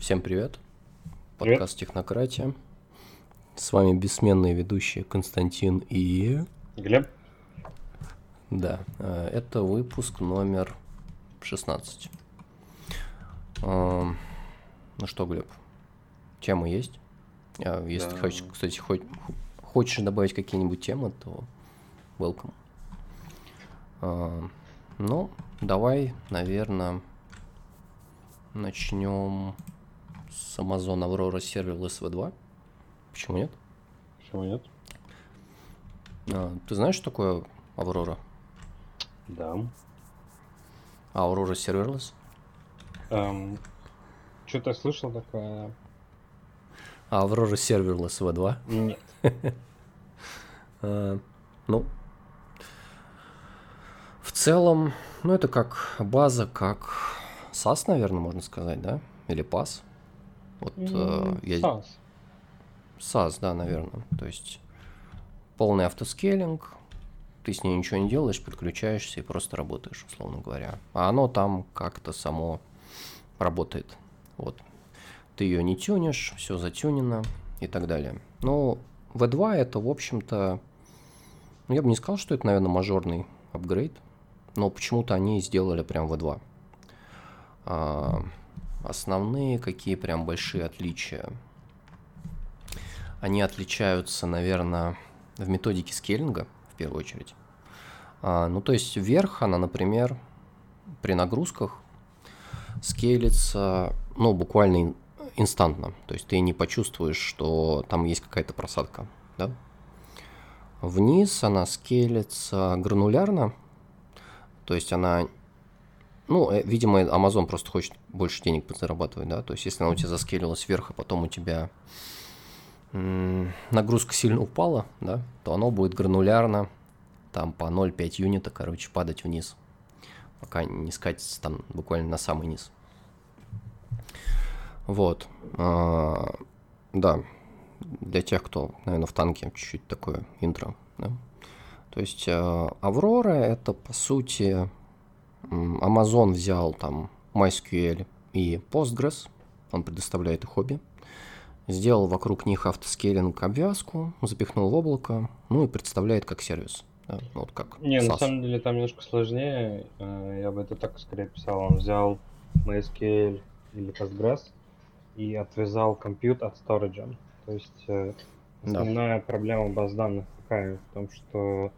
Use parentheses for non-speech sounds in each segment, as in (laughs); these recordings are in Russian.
Всем привет. Подкаст Технократия. С вами бессменные ведущие Константин и... Глеб. Да, э, это выпуск номер 16. Эм, ну что, Глеб, темы есть? А, если да. хочешь, кстати, хоть, хочешь добавить какие-нибудь темы, то welcome. Эм, ну, давай, наверное, начнем с Amazon Aurora Serverless V2. Почему нет? Почему нет? А, ты знаешь, что такое Aurora? Да. А Aurora Serverless? Эм, что-то слышал такое. А Aurora Serverless V2? Нет. (laughs) а, ну, в целом, ну это как база, как SAS, наверное, можно сказать, да? Или PAS? Вот э, я... SAS. SAS, да, наверное. То есть полный автоскейлинг, ты с ней ничего не делаешь, подключаешься и просто работаешь, условно говоря. А оно там как-то само работает. Вот. Ты ее не тюнишь, все затюнено и так далее. Но V2 это, в общем-то, ну, я бы не сказал, что это, наверное, мажорный апгрейд, но почему-то они сделали прям V2. А, основные какие прям большие отличия? Они отличаются, наверное, в методике скейлинга, в первую очередь. А, ну, то есть вверх она, например, при нагрузках скейлится, ну, буквально инстантно. То есть ты не почувствуешь, что там есть какая-то просадка, да? Вниз она скейлится гранулярно, то есть она ну, э, видимо, Amazon просто хочет больше денег зарабатывать, да. То есть, если она у тебя заскелилась вверх, а потом у тебя нагрузка сильно упала, да, то оно будет гранулярно там по 0,5 юнита, короче, падать вниз, пока не скатится там буквально на самый низ. Вот. А, да. Для тех, кто, наверное, в танке, чуть-чуть такое интро, да. То есть а, Аврора это, по сути, Amazon взял там MySQL и Postgres, он предоставляет их хобби, сделал вокруг них автоскейлинг обвязку, запихнул в облако, ну и представляет как сервис. Да, вот как Не, SAS. на самом деле там немножко сложнее. Э, я бы это так скорее писал. Он взял MySQL или Postgres и отвязал компьют от storage. То есть э, основная да. проблема баз данных какая? В том, что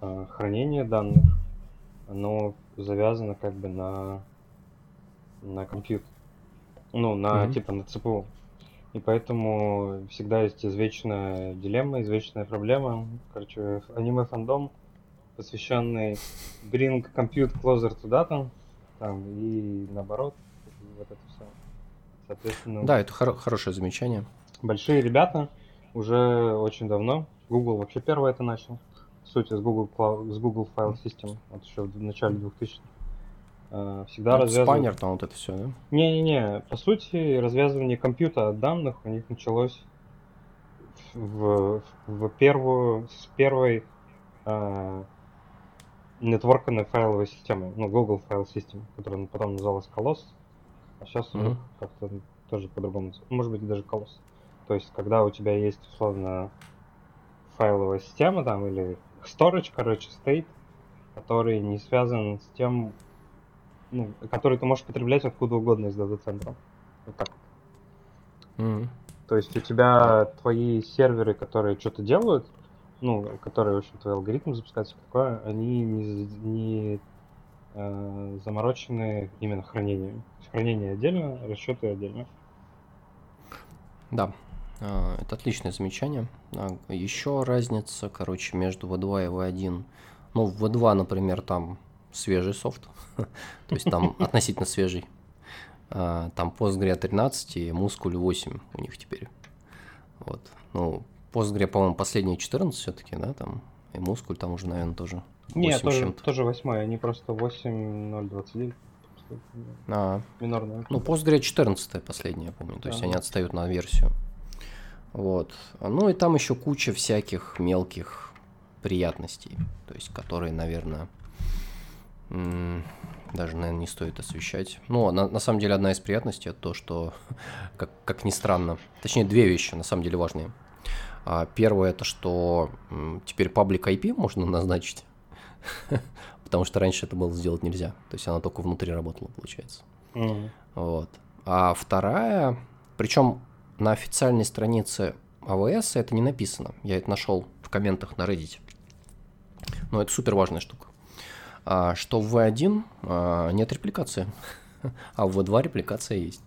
э, хранение данных, оно завязано как бы на, на компьютер. Ну, на mm-hmm. типа на ЦПУ. И поэтому всегда есть извечная дилемма, извечная проблема. Короче, аниме фандом, посвященный Bring Compute Closer to Data, там, и наоборот, вот это все. Соответственно, да, это хор- хорошее замечание. Большие ребята уже очень давно. Google вообще первый это начал сути, с Google, с Google File System, вот еще в начале 2000-х. Э, всегда ну, развязывал... Спанер там вот это все, да? Не-не-не, по сути, развязывание компьютера данных у них началось в, в первую, с первой э, нетворканной файловой системы, ну, Google File System, которая потом называлась Colossus, а сейчас mm-hmm. как-то тоже по-другому, может быть, даже Colossus. То есть, когда у тебя есть, условно, файловая система там или storage, короче, state, который не связан с тем, ну, который ты можешь потреблять откуда угодно из дата-центра. Вот так. Mm-hmm. То есть у тебя твои серверы, которые что-то делают, ну, которые, в общем, твой алгоритм запускается, такое, они не, не э, заморочены именно хранением. Хранение отдельно, расчеты отдельно. Да, это отличное замечание. А, Еще разница, короче, между V2 и V1. Ну, в V2, например, там свежий софт, (laughs) то есть там (laughs) относительно свежий. А, там Postgre 13 и Muscul 8 у них теперь. Вот. Ну, Postgre, по-моему, последние 14 все-таки, да, там. И Muscul там уже, наверное, тоже. Нет, тоже, тоже 8, они просто 8.029. А, Минорная. Ну, Postgre 14 последняя, я помню. То есть они отстают на версию. Вот. Ну и там еще куча всяких мелких приятностей, то есть которые, наверное, даже, наверное, не стоит освещать. Ну, на, на самом деле, одна из приятностей это то, что, (laughs) как, как ни странно, точнее, две вещи на самом деле важные. А, первое это, что теперь паблик IP можно назначить, (laughs) потому что раньше это было сделать нельзя. То есть она только внутри работала, получается. Мгм. Вот. А вторая, причем на официальной странице АВС это не написано. Я это нашел в комментах на Reddit. Но это супер важная штука. А, что в V1 а, нет репликации, (laughs) а в V2 репликация есть.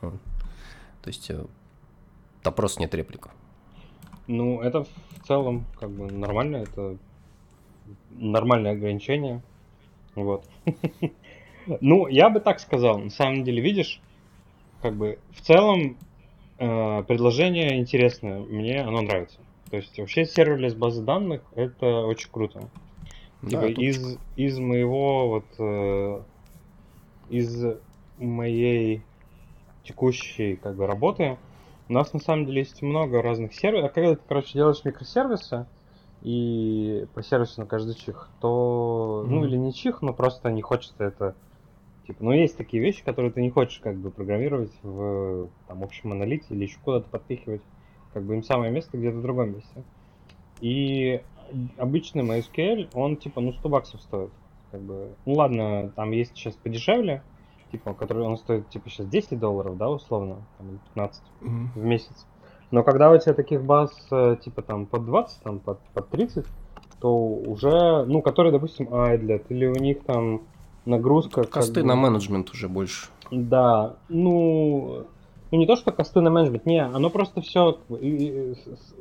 То есть э, там просто нет реплика. Ну, это в целом как бы нормально, это нормальное ограничение. Вот. (laughs) Ну, я бы так сказал, на самом деле, видишь, как бы в целом предложение интересное, мне оно нравится. То есть вообще серверлес базы данных это очень круто. Да, Типа из, из моего вот э, из моей текущей как бы работы у нас на самом деле есть много разных сервисов. А когда ты, короче, делаешь микросервисы и по сервису на каждый чих, то, ну Мгм. или не чих, но просто не хочется это, типа, ну есть такие вещи, которые ты не хочешь как бы программировать в там общем монолите или еще куда-то подпихивать, как бы им самое место где-то в другом месте. И обычный MySQL, он типа, ну 100 баксов стоит. Как бы, ну ладно, там есть сейчас подешевле, типа, который он стоит типа сейчас 10 долларов, да, условно, там, или 15 Мгм. в месяц. Но когда у тебя таких баз э, типа там под 20, там под, под 30, то уже, ну, которые, допустим, айдлят, или у них там нагрузка... как Косты бы- на менеджмент уже больше. Да, ну, ну не то, что косты на менеджмент, не, оно просто все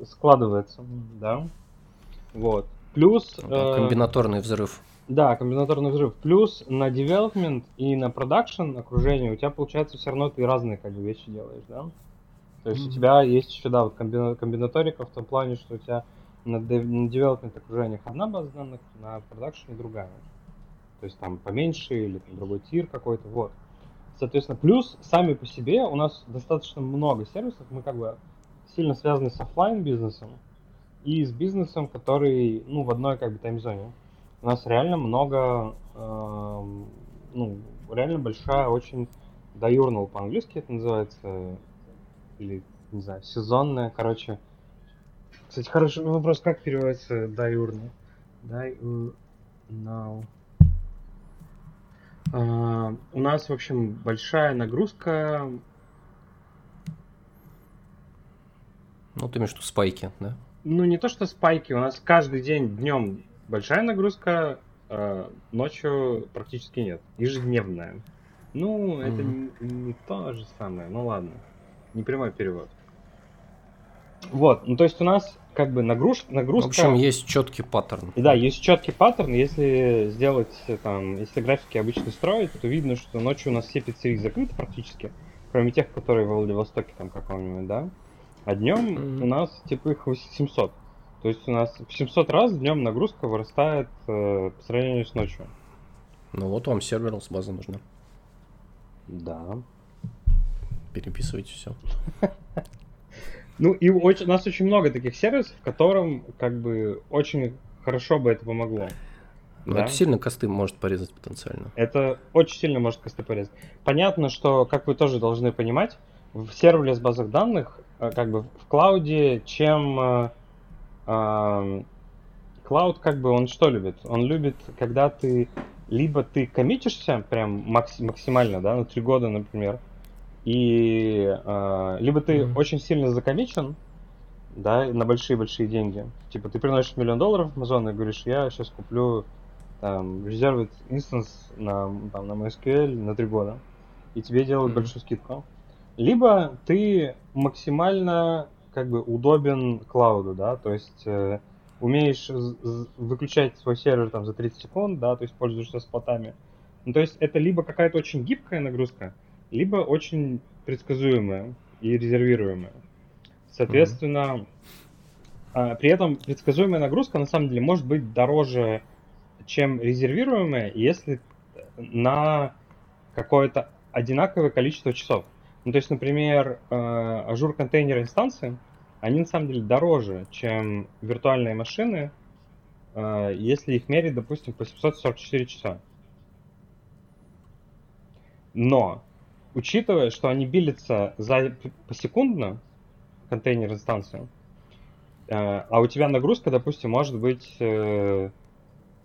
складывается, да, вот. Плюс, Да, э, Комбинаторный взрыв. да, комбинаторный взрыв. Плюс на development и на production окружение у тебя получается все равно ты разные как бы вещи делаешь, да? То есть у Мгм. тебя есть еще, да, вот комбина- комбинаторика в том плане, что у тебя на, dev- на development окружениях одна база данных, на production другая. То есть там поменьше или там другой tier какой-то, вот. Соответственно, плюс сами по себе у нас достаточно много сервисов, мы как бы сильно связаны с оффлайн бизнесом и с бизнесом, который, ну, в одной как бы таймзоне. У нас реально много, эм, ну, реально большая, очень diurnal по-английски это называется, или, не знаю, сезонная, короче. Кстати, хороший вопрос, как переводится diurnal? Diurnal. А, у нас, в общем, большая нагрузка. Ну, ты имеешь в виду спайки, да? Ну, не то, что спайки, у нас каждый день днем большая нагрузка, а ночью практически нет. Ежедневная. Ну, это не, не то же самое, ну ладно. Не прямой перевод. Вот, ну то есть у нас как бы нагруз, нагрузка... В общем, есть четкий паттерн. Да, есть четкий паттерн. Если сделать э, там, если графики обычно строить, то видно, что ночью у нас все пиццерии закрыты практически, кроме тех, которые во Владивостоке там каком-нибудь, да. А днем Мгм. у нас типа их 700. То есть у нас в 700 раз днем нагрузка вырастает э, по сравнению с ночью. Ну вот вам сервер с базы нужна. Да. Переписывайте все. (laughs) Ну и очень, у нас очень много таких сервисов, которым как бы очень хорошо бы это помогло. Но Да. это сильно косты может порезать потенциально. Это очень сильно может косты порезать. Понятно, что, как вы тоже должны понимать, в serverless базах данных, э, как бы в клауде, чем э, ам, cloud, как бы он что любит? Он любит, когда ты либо ты коммитишься прям макси- максимально, да, на три года, например, и э, либо ты Мгм. очень сильно закоммичен, да, на большие-большие деньги. Типа ты приносишь миллион долларов в Amazon и говоришь, я сейчас куплю там reserved instance на, там, на MySQL на три года, и тебе делают Мгм. большую скидку. Либо ты максимально как бы удобен клауду, да, то есть э, умеешь выключать свой сервер там за 30 секунд, да, то есть пользуешься спотами. Ну, то есть это либо какая-то очень гибкая нагрузка, либо очень предсказуемая и резервируемая. Соответственно, а, при этом предсказуемая нагрузка на самом деле может быть дороже, чем резервируемая, если на какое-то одинаковое количество часов. Ну, то есть, например, э, Azure контейнер инстанции, они на самом деле дороже, чем виртуальные машины, э, если их мерить, допустим, по 744 часа. Но, учитывая, что они билятся за посекундно, контейнер инстанцию, э, а у тебя нагрузка, допустим, может быть, э,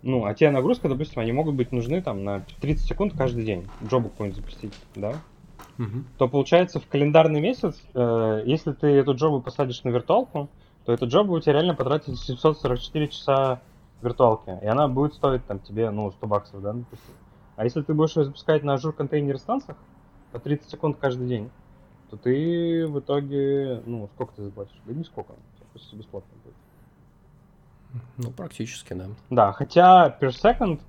ну, а тебе нагрузка, допустим, они могут быть нужны там на 30 секунд каждый день, джобу какой-нибудь запустить, да? Угу. То получается в календарный месяц, э, если ты эту джобу посадишь на виртуалку, то эта джоба у тебя реально потратит 744 часа виртуалки, и она будет стоить там тебе, ну, 100 баксов, да, допустим. А если ты будешь ее запускать на Azure контейнер станциях по 30 секунд каждый день, то ты в итоге, ну, сколько ты заплатишь? Да не сколько, почти бесплатно будет. Ну, практически, да. Да, хотя per second,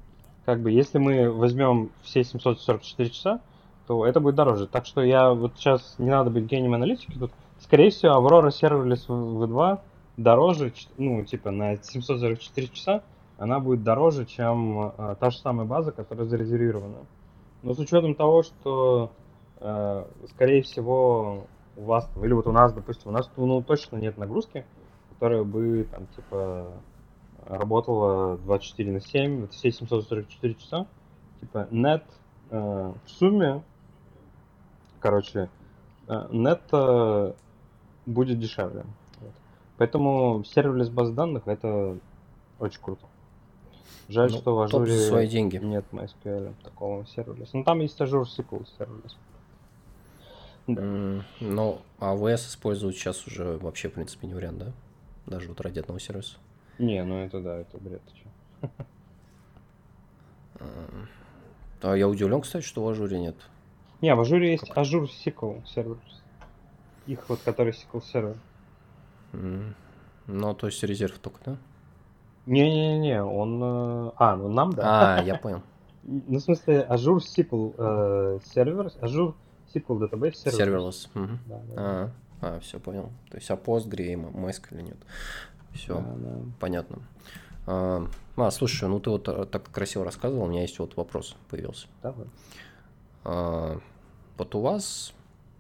как бы, если мы возьмем все 744 часа, то это будет дороже. Так что я вот сейчас, не надо быть гением аналитики, тут, скорее всего, Aurora Serverless V2 дороже, ну, типа, на 744 часа, она будет дороже, чем э, та же самая база, которая зарезервирована. Но с учетом того, что, скорее всего, у вас, или вот у нас, допустим, у нас ну, точно нет нагрузки, которая бы, там, типа, работала 24 на 7, вот все 744 часа, типа, нет э, в сумме, короче, э, нет э, будет дешевле. Вот. Поэтому serverless баз данных это очень круто. Жаль, ну, что в ажуре свои деньги. нет MySQL такого serverless а. Ну там есть Azure SQL serverless. Да. Mm, ну, AWS использовать сейчас уже вообще, в принципе, не вариант, да? Даже вот ради одного сервиса. Не, ну это да, это бред. А я удивлен, кстати, что в Azure нет. Не, в Azure есть Azure SQL Server. Их вот, который SQL Server. Mm. Ну, то есть serverless только, да? Не-не-не, он... Э, а, ну нам, да. А, я (laughs) понял. Ну, в смысле, Azure SQL э, Server, Azure SQL Database Server. Serverless. Угу. Да, да. А, а, все понял. То есть, а Postgre и MySQL нет. Все, да, да. понятно. А, а, слушай, ну ты вот э, так красиво рассказывал, у меня есть вот вопрос появился. Давай. А, вот у вас,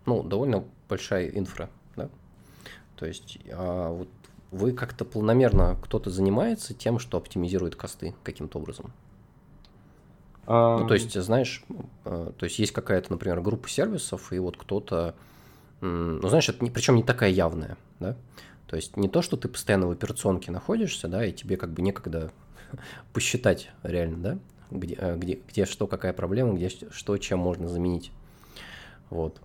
ну, довольно большая инфра, да? То есть, а вот вы как-то планомерно кто-то занимается тем, что оптимизирует косты каким-то образом? Ну, то есть, знаешь, э, то есть есть какая-то, например, группа сервисов, и вот кто-то, ну, знаешь, это не, причем не такая явная, да? То есть не то, что ты постоянно в операционке находишься, да, и тебе как бы некогда (laughs) посчитать реально, да, где, э, где, где что, какая проблема, где что, чем можно заменить. Вот.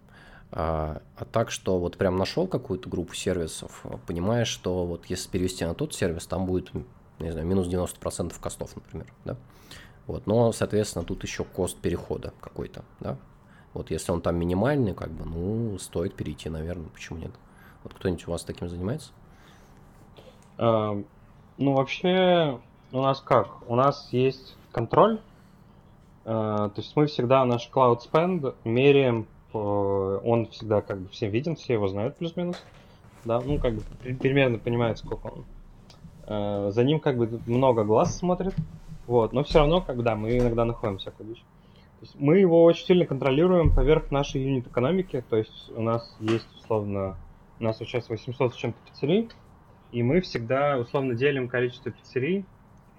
А, а так, что вот прям нашел какую-то группу сервисов, понимаешь, что вот если перевести на тот сервис, там будет, не знаю, минус 90% костов, например, да. Вот, но, соответственно, тут еще кост перехода какой-то, да. Вот если он там минимальный, как бы, ну, стоит перейти, наверное, почему нет. Вот кто-нибудь у вас таким занимается? А, ну, вообще, у нас как? У нас есть контроль, а, то есть мы всегда наш cloud spend меряем он всегда как бы всем виден, все его знают плюс-минус. Да, ну как бы примерно понимают, сколько он. Э, за ним как бы много глаз смотрит. Вот, но все равно, когда мы иногда находим всякую вещь. Мы его очень сильно контролируем поверх нашей юнит экономики. То есть у нас есть условно, у нас сейчас 800 с чем-то пиццерий, и мы всегда условно делим количество пиццерий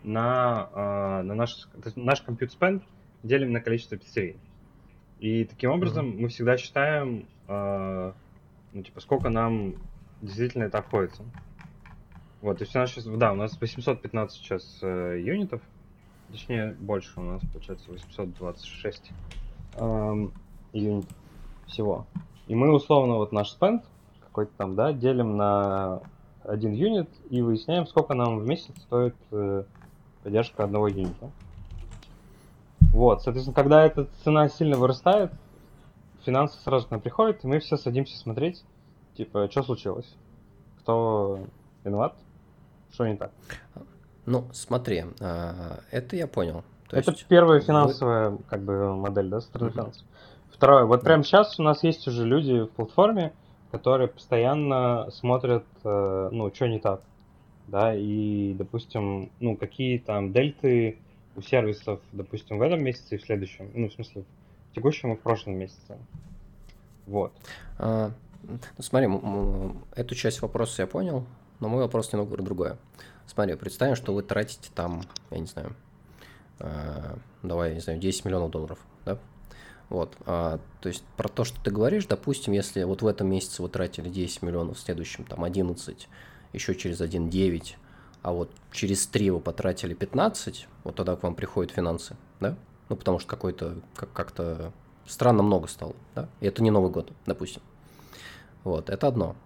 на, э, на наш, то есть наш compute spend делим на количество пиццерий. И таким образом mm-hmm. мы всегда считаем, э, ну, типа, сколько нам действительно это обходится. Вот, то есть у нас сейчас, да, у нас 815 сейчас э, юнитов, точнее, больше у нас, получается, 826 э, юнитов всего. И мы условно вот наш спенд какой-то там, да, делим на один юнит и выясняем, сколько нам в месяц стоит э, поддержка одного юнита. Вот, соответственно, когда эта цена сильно вырастает, финансы сразу к нам приходят, и мы все садимся смотреть, типа, что случилось, кто виноват, что не так. Ну, смотри, а, это я понял. То это есть... первая финансовая вы... как бы модель, да, стороны финансов. Второе, вот да. прямо сейчас у нас есть уже люди в платформе, которые постоянно смотрят, э, ну, что не так, да, и, допустим, ну, какие там дельты у сервисов, допустим, в этом месяце и в следующем, ну, в смысле, в текущем и в прошлом месяце. Вот. А, ну, смотри, эту часть вопроса я понял, но мой вопрос немного другой. Смотри, представим, что вы тратите там, я не знаю, э, давай, не знаю, 10 миллионов долларов, да? Вот, а, то есть про то, что ты говоришь, допустим, если вот в этом месяце вы тратили 10 миллионов, в следующем там 11, еще через один 9, а вот через 3 вы потратили 15, вот тогда к вам приходят финансы, да? Ну, потому что какой-то, как- как-то странно много стало, да? И это не Новый год, допустим. Вот, это одно.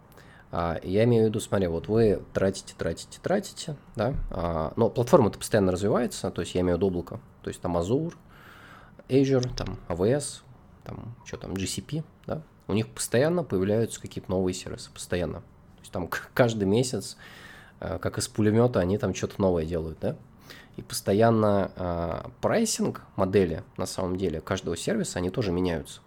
А, я имею в виду, смотри, вот вы тратите, тратите, тратите, да, а, но платформа-то постоянно развивается, то есть я имею в виду облако, то есть там Azure, Azure, там AWS, там что там, GCP, да, у них постоянно появляются какие-то новые сервисы, постоянно. То есть там каждый месяц, э, как из пулемета, они там что-то новое делают, да. И постоянно э, pricing модели, на самом деле, каждого сервиса, они тоже меняются.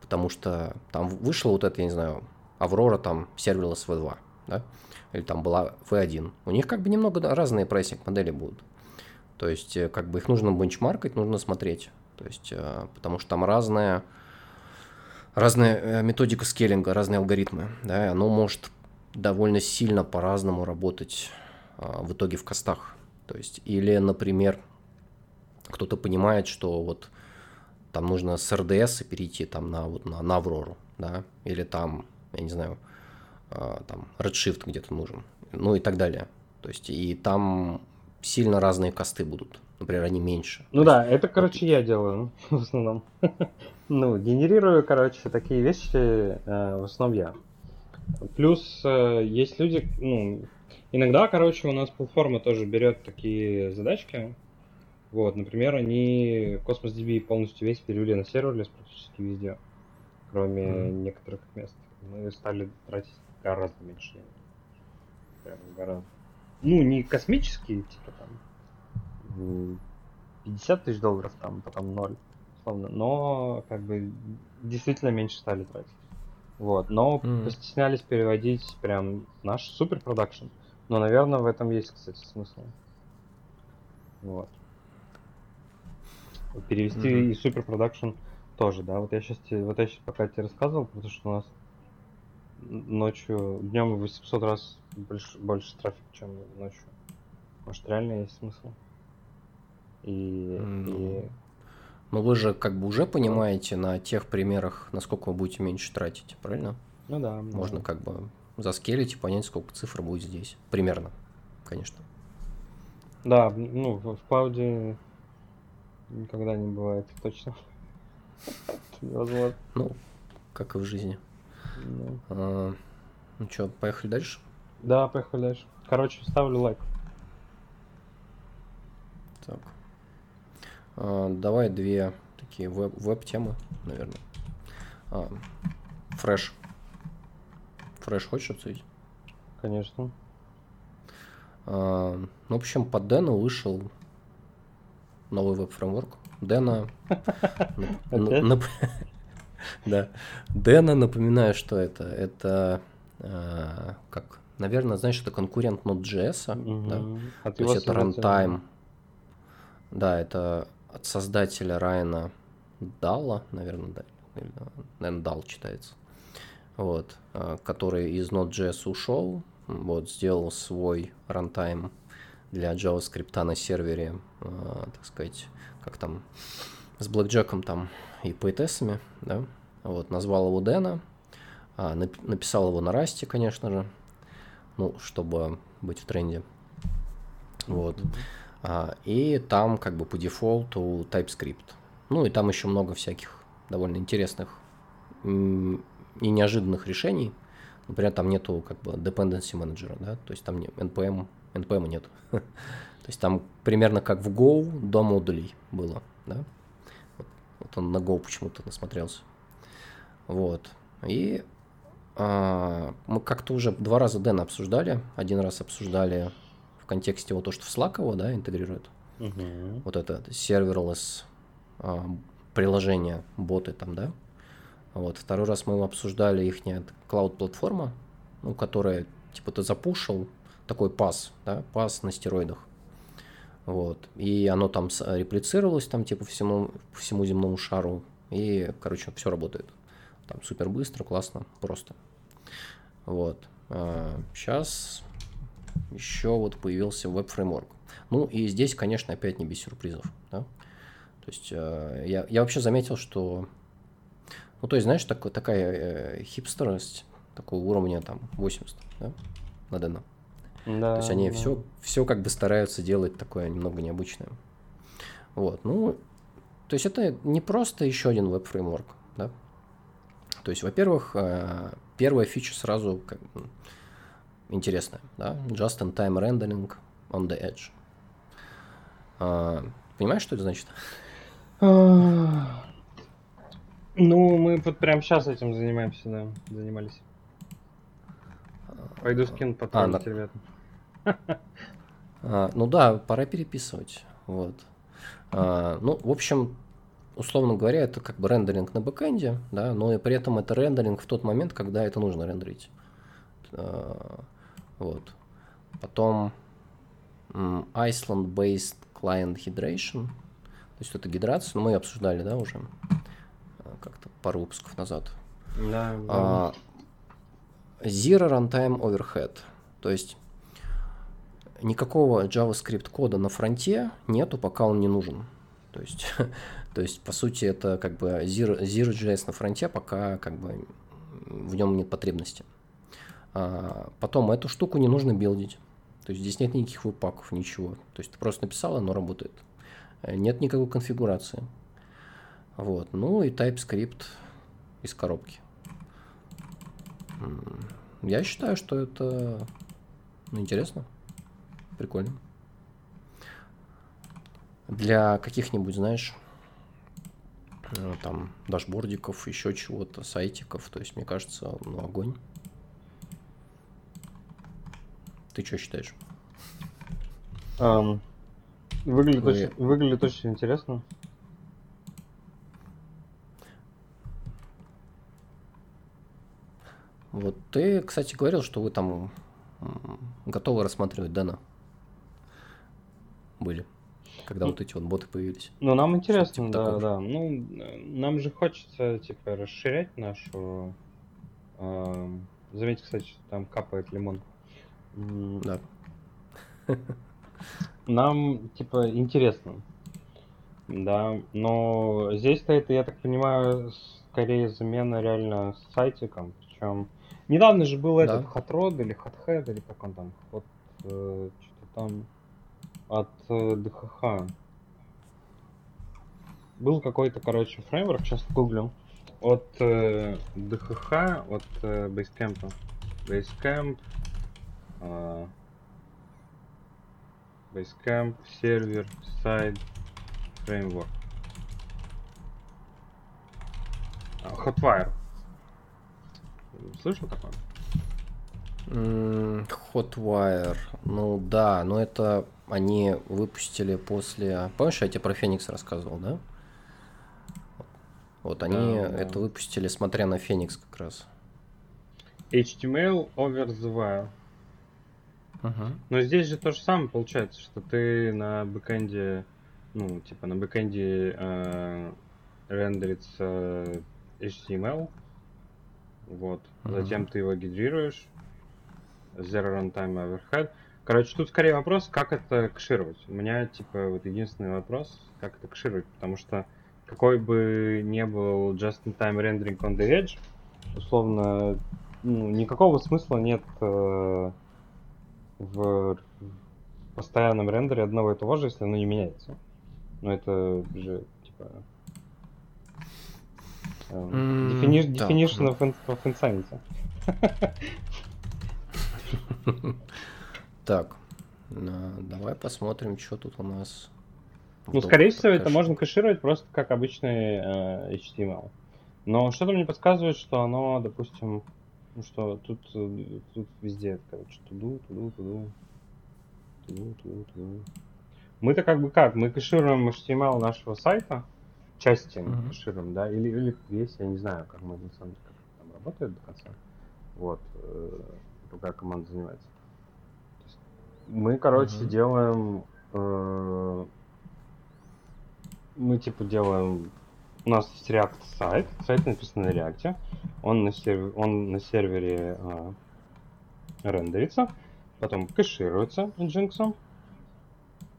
Потому что там вышло вот это, я не знаю, Aurora там serverless V2, да, или там была V1. У них как бы немного разные pricing модели будут. То есть, э, как бы их нужно бенчмаркать, нужно смотреть. То есть, э, потому что там разная, разная э, методика скейлинга, разные алгоритмы. Да, и оно может довольно сильно по-разному работать а, в итоге в костах. То есть, или, например, кто-то понимает, что вот там нужно с RDS перейти там на, вот, на, на Аврору, да, или там, я не знаю, а, там Redshift где-то нужен, ну и так далее. То есть, и там сильно разные cost ы будут. Например, они меньше. Ну да, это, короче, я делаю (laughs) в основном. (laughs) ну, генерирую, короче, такие вещи э, в основном я. Плюс э, есть люди, ну, иногда, короче, у нас платформа тоже берет такие задачки. Вот, например, они Cosmos DB полностью весь перевели на serverless практически везде, кроме mm. некоторых мест. Мы стали тратить гораздо меньше денег. Прям гораздо. Ну, не космические, типа там 50 тысяч долларов, там, потом 0, условно, но как бы действительно меньше стали тратить. Вот, но mm. постеснялись переводить прям наш супер продакшн. Но, наверное, в этом есть, кстати, смысл. Вот. Перевести mm-hmm. и супер продакшн тоже, да. Вот я сейчас вот я сейчас пока тебе рассказывал, потому что у нас ночью, днем 800 раз больше, больше трафика, чем ночью. Может, реально есть смысл? И, mm-hmm. и... Но вы же как бы уже понимаете на тех примерах, насколько вы будете меньше тратить, правильно? Ну да. Можно да. как бы заскелить и понять, сколько цифр будет здесь. Примерно, конечно. Да, ну, в клауде никогда не бывает точно. (laughs) невозможно. Ну, как и в жизни. Ну, а, ну что, поехали дальше? Да, поехали дальше. Короче, ставлю лайк. Так. А, давай две такие веб- веб-темы, наверное. А, фреш. Фреш хочешь обсудить? Конечно. А, ну, в общем, под Дэну вышел новый веб-фреймворк. Дэна... (laughs) (laughs) Да. Дэна, напоминаю, что это. Это а, как, наверное, знаешь, это конкурент Node.js. Да? То есть это runtime. Да, это от создателя Райана Дала, наверное, да, наверное, Дал читается, вот, а, который из Node.js ушел, вот, сделал свой рантайм для JavaScript на сервере, э, так сказать, как там, с блэкджеком там и поэтессами, да, вот, назвал его Дэна, а, написал его на расте, конечно же, ну, чтобы быть в тренде, вот, а, и там как бы по дефолту TypeScript, ну, и там еще много всяких довольно интересных и неожиданных решений, Например, там нету как бы dependency менеджера, да, то есть там не, NPM, NPM нет. (laughs) то есть там примерно как в Go до модулей было, да. Вот, он на Go почему-то насмотрелся. Вот. И а, мы как-то уже два раза Дэн обсуждали. Один раз обсуждали в контексте вот то, что в Slack его, да, интегрирует. Uh-huh. Вот это серверлess а, приложение, боты там, да. Вот. Второй раз мы обсуждали их клауд-платформа, ну, которая, типа, ты запушил, такой пас, да, пас на стероидах. Вот. И оно там реплицировалось, там, типа, всему, всему земному шару. И, короче, все работает. Там супер быстро, классно, просто. Вот. А, сейчас еще вот появился веб-фреймворк. Ну и здесь, конечно, опять не без сюрпризов. Да? То есть э, я, я вообще заметил, что Ну, то есть, знаешь, так, такая э, хипстерность такого уровня там 80, да, на Дэна. Да, То есть они да. все, все как бы стараются делать такое немного необычное. Вот, ну, то есть это не просто еще один веб-фреймворк, да. То есть, во-первых, э, первая фича сразу как бы интересная, да, just-in-time rendering on the edge. А, Понимаешь, что это значит? А, Ну, мы вот прямо сейчас этим занимаемся, да, занимались. Пойду скину А, потом на- ребята. (laughs) А, ну да, пора переписывать. Вот. А, ну, в общем, условно говоря, это как бы рендеринг на бэкэнде, да, но и при этом это рендеринг в тот момент, когда это нужно рендерить. А, вот. Потом Iceland-based client hydration. То есть это гидрация, но мы обсуждали, да, уже как-то пару выпусков назад. Да, да. Zero runtime overhead. То есть никакого JavaScript кода на фронте нету, пока он не нужен. То есть, (laughs) то есть по сути, это как бы Zero, Zero.js на фронте, пока как бы в нем нет потребности. А, потом эту штуку не нужно билдить. То есть здесь нет никаких выпаков, ничего. То есть ты просто написал, оно работает. Э, Нет никакой конфигурации. Вот. Ну и TypeScript из коробки. Я считаю, что это ну, интересно. Прикольно. Для каких-нибудь, знаешь, э, там, дашбордиков, еще чего-то, сайтиков. То есть, мне кажется, ну, огонь. Ты что считаешь? Ам, Выглядит, Вы- очень, выглядит очень интересно. Вот ты, кстати, говорил, что вы там готовы рассматривать Дэна. Были. Когда Ну, вот эти вот боты появились. Ну, нам интересно, типа да, такого. да. Ну, нам же хочется, типа, расширять нашу... ам, Заметьте, кстати, что там капает лимон. Да. (laughs) Нам, типа, интересно. Да, но здесь-то это, я так понимаю, скорее замена реально с сайтиком. Причем недавно же был Да. этот Hotrod или Hothead, или как он там, вот э, что-то там от э, ДХХ. Был какой-то, короче, фреймворк, сейчас гуглю. От э, ДХХ, от э, Basecamp. Basecamp. э, Basecamp, сервер, сайт, фреймворк. Hotwire. Слышал такое? Hotwire. Ну да, но это они выпустили после... Помнишь, я тебе про Феникс рассказывал, да? Вот они Да, да. это выпустили, смотря на Феникс как раз. HTML over the wire. Мгм. Но здесь же то же самое получается, что ты на бэкэнде, ну, типа на бэкэнде э, рендерится HTML, вот, Мгм. затем ты его гидрируешь, zero runtime overhead. Короче, тут скорее вопрос, как это кэшировать. У меня, типа, вот единственный вопрос, как это кэшировать, потому что какой бы не был just-in-time rendering on the edge, условно, ну, никакого смысла нет э, в постоянном рендере одного и того же, если оно не меняется. Но это же, типа... э, М, defini- так, Definition of, in- of insanity. (laughs) (laughs) (laughs) Так, давай посмотрим, что тут у нас. Ну, скорее всего, это кэш. можно кэшировать просто как обычный э, HTML. Но что-то мне подсказывает, что оно, допустим, ну что, тут, э, тут везде, короче, туду, туду, туду, туду, туду, туду. Мы-то как бы как? Мы кэшируем HTML нашего сайта, части мы Мгм. кэшируем, да, или, или весь, я не знаю, как мы на самом деле, как это там работает до конца. Вот, э, пока команда занимается. То мы, короче, Мгм. делаем э, мы типа делаем. У нас есть React сайт, сайт написан на React, он на, серв... он на сервере а, рендерится, потом кэшируется Nginx,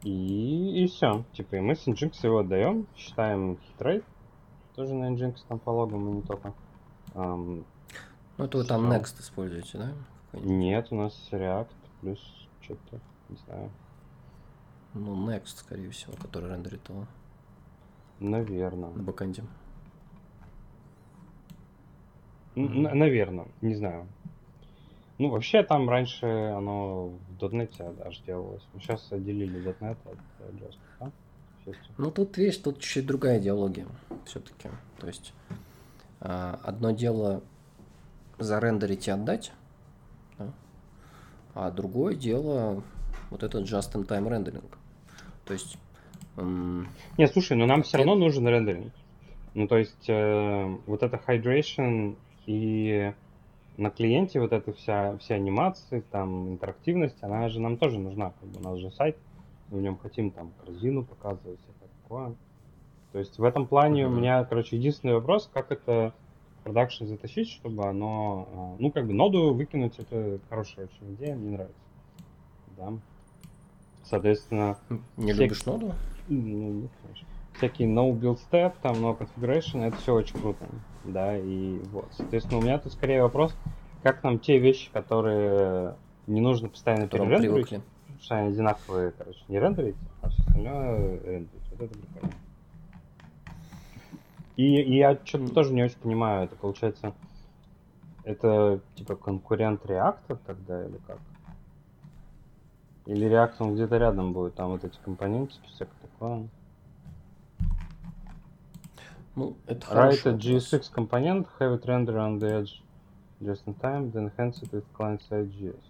и, и все. Типа, и мы с Nginx его отдаем, считаем хитрейт, тоже на Nginx там по логам, и не только. Ам, Ну, это вы там. Next используете, да? Нет, у нас React плюс что-то, не знаю. Ну, Next, скорее всего, который рендерит его Наверное. на бэкэнде. Наверное, не знаю. Ну, вообще там раньше оно в .NET даже делалось. Сейчас отделили .NET от э, JavaScript, да? Ну, тут, видишь, тут чуть другая идеология все-таки. То есть, а, одно дело зарендерить и отдать, да? А другое дело вот этот just-in-time рендеринг. То есть, м, Не, слушай, но нам все равно нужен рендеринг. Ну, то есть, э, вот это hydration и на клиенте вот эта вся, все анимации, там, интерактивность, она же нам тоже нужна. Как бы у нас же сайт, мы в нем хотим там корзину показывать, всякое такое. То есть в этом плане у Мгм. меня, короче, единственный вопрос, как это продакшн затащить, чтобы оно, э, ну, как бы ноду выкинуть, это хорошая очень идея, мне нравится. Да. Соответственно, не Все- любишь ноду? ну, не конечно. Всякие no build step, там no configuration, это все очень круто. Да, и вот. Соответственно, у меня тут скорее вопрос, как нам те вещи, которые не нужно постоянно перерендерить, потому что они одинаковые, короче, не рендерить, а все остальное рендерить. Вот это прикольно. И, и я что-то тоже не очень понимаю, это получается, это типа конкурент React тогда или как? Или React он где-то рядом будет, там вот эти компоненты, всякое такое. Ну, это Write a. GSX component, have it render on the edge just in time, then enhance it with client-side JS.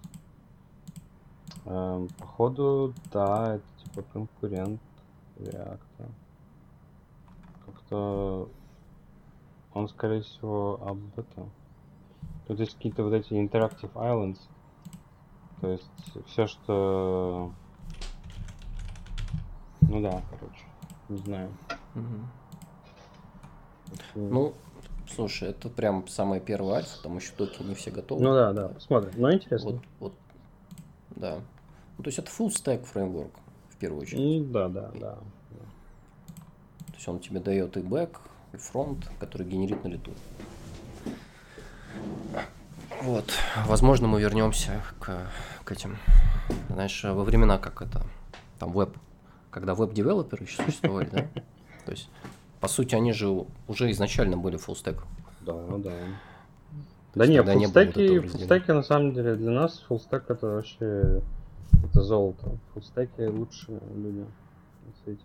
Эм, походу, да, это типа конкурент React. Как-то он, скорее всего, об этом. Тут есть какие-то вот эти Interactive Islands. То есть все, что... Ну да, короче, не знаю. Это- Ну, слушай, это прям самая первая альфа, там еще доки не все готовы. ну да, да, посмотрим. Ну, интересно. Вот, вот, да. Ну, то есть это full stack фреймворк, в первую очередь. Ну, да, да, да. То есть он тебе дает и бэк, и фронт, который генерит на лету. Вот. Возможно, мы вернемся к, к этим. Знаешь, во времена, как это, там веб, когда веб-девелоперы еще существовали, да? То есть, по сути, они же уже изначально были full stack. Да, да. Да есть не, тогда не было вот фуллстеки, разделения. фуллстеки на самом деле для нас фуллстек это вообще это золото. Фуллстеки лучшие люди на свете.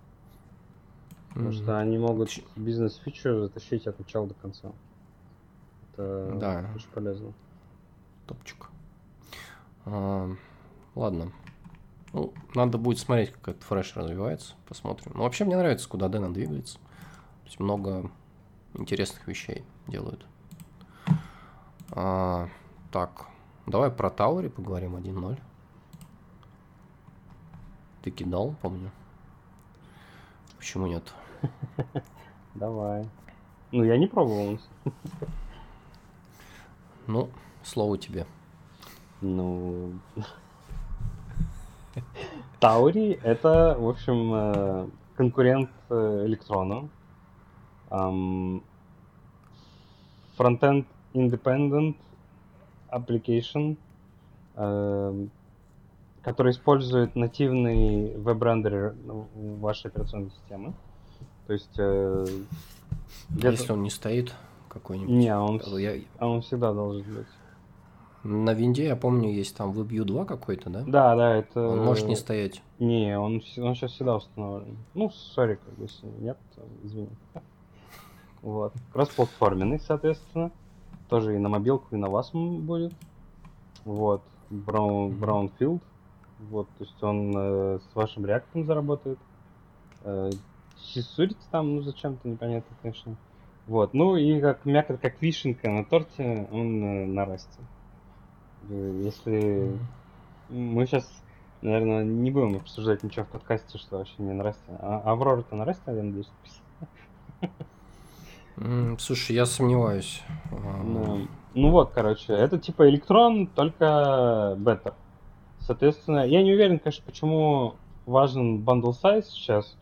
Потому Мгм. что они могут бизнес-фичу затащить от начала до конца. Это Да. очень полезно. Топчик. А, ладно. Ну, надо будет смотреть, как этот фреш развивается. Посмотрим. Ну, вообще, мне нравится, куда Дэна двигается. То есть много интересных вещей делают. А, так, давай про Таури поговорим 1.0. Ты кидал, помню. Почему нет? (laughs) Давай. Ну, я не пробовал. Ну, слово тебе. Ну... Таури это, в общем, э, конкурент э, Электрона. Ам, Frontend Independent Application, эм, который использует нативный веб-рендер вашей операционной системы. То есть... э, Если он не стоит какой-нибудь. Не, он, Я- а он всегда должен быть. на винде, я помню, есть там WebView 2 какой-то, да? Да, да, это... Он может не стоять. Не, он, он сейчас всегда установлен. Ну, сори, как бы, если нет, извини. Вот. Кроссплатформенный, соответственно. Тоже и на мобилку, и на вас будет. Вот. Браун. Браунфилд. Вот, то есть он э, с вашим реактором заработает. Э, Сисурится там, ну, зачем-то непонятно, конечно. Вот. Ну и как мякоть, как вишенка на торте, он э, на расте. Э, Если мы сейчас, наверное, не будем обсуждать ничего в подкасте, что вообще не на расте. А Аврора-то на расте, я надеюсь, Слушай, я сомневаюсь. Ну, ну вот, короче, это типа электрон, только бета. Соответственно, я не уверен, конечно, почему важен bundle size сейчас.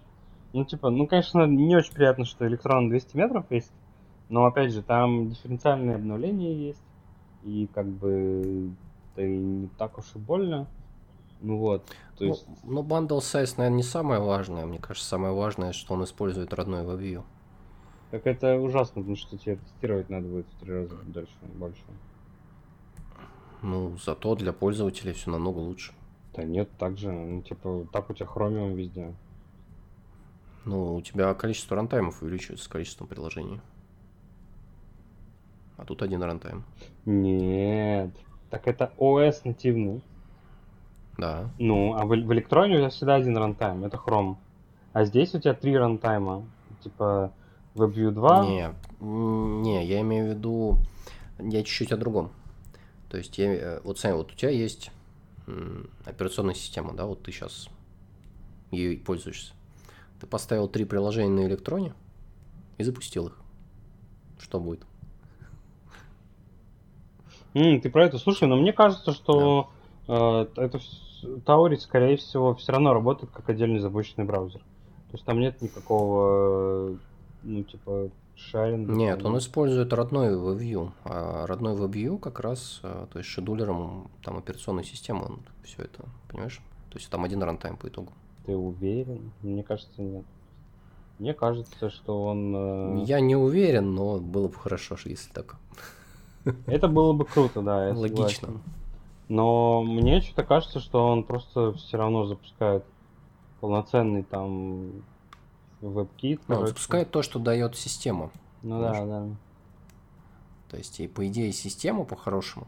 Ну, типа, ну, конечно, не очень приятно, что электрон 200 метров весит, но, опять же, там дифференциальные обновления есть, и как бы это и не так уж и больно. Ну вот, то Ну, есть, ну, bundle size, наверное, не самое важное. Мне кажется, самое важное, что он использует родной WebView. как это ужасно, потому что тебе тестировать надо будет в три раза дальше, больше. Ну, зато для пользователей все намного лучше. Да нет, так же, ну, типа, так у тебя Chromium везде. Ну, у тебя количество runtime ов увеличивается с количеством приложений. А тут один runtime. Нет, так это OS нативный. Да. Ну, а в, в электроне у тебя всегда один runtime, это Chrome. А здесь у тебя три runtime а. Типа WebView 2. Не, не, я имею в виду, я чуть-чуть о другом. То есть, я, э, вот смотри, вот у тебя есть операционная система, да, вот ты сейчас ей пользуешься. Ты поставил три приложения на электроне и запустил их. Что будет? М, ты про это слушай, но мне кажется, что э, это Таури, скорее всего, все равно работает как отдельный запущенный браузер. То есть там нет никакого, э, ну, типа, шаринга. Нет, он использует родной WebView. А родной WebView как раз, э, то есть шедулером там операционной системы он все это, понимаешь? То есть там один рантайм по итогу. Ты уверен? Мне кажется, нет. Мне кажется, что он... э, Я не уверен, но было бы хорошо, если так. (laughs) Это было бы круто, да, Логично. согласен. Но мне что-то кажется, что он просто все равно запускает полноценный там WebKit. Ну, он запускает то, что дает система. Ну да, да. То есть, и по идее, система по-хорошему.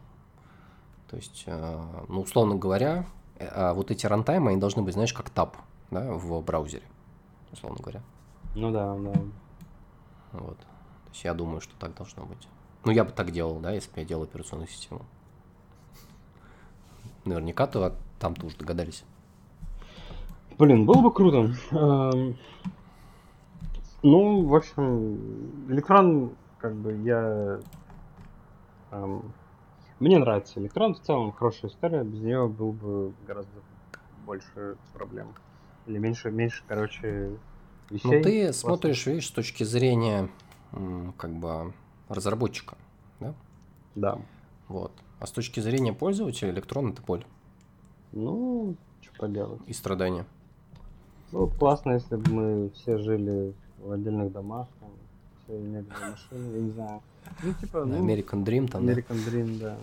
То есть, э, ну, условно говоря, э, а вот эти рантаймы, они должны быть, знаешь, как таб, да, в браузере, условно говоря. Ну да, да. Вот. То есть, я думаю, что так должно быть. Ну, я бы так делал, да, если бы я делал операционную систему. Наверняка то там-то уже догадались. Блин, было бы круто. Эм, Ну, в общем, электрон, как бы я... эм, Мне нравится электрон, в целом хорошая история, без нее был бы гораздо больше проблем. Или меньше, меньше, короче, вещей. Ну, ты классных. смотришь, видишь, с точки зрения, как бы, разработчика, да? Да. Вот. А с точки зрения пользователя электрон это боль Ну, что поделать. и страдания. Ну, классно, если бы мы все жили в отдельных домах, там, все имели машины, я не знаю. Ну, типа, ну, American Dream там, да? American Dream, да.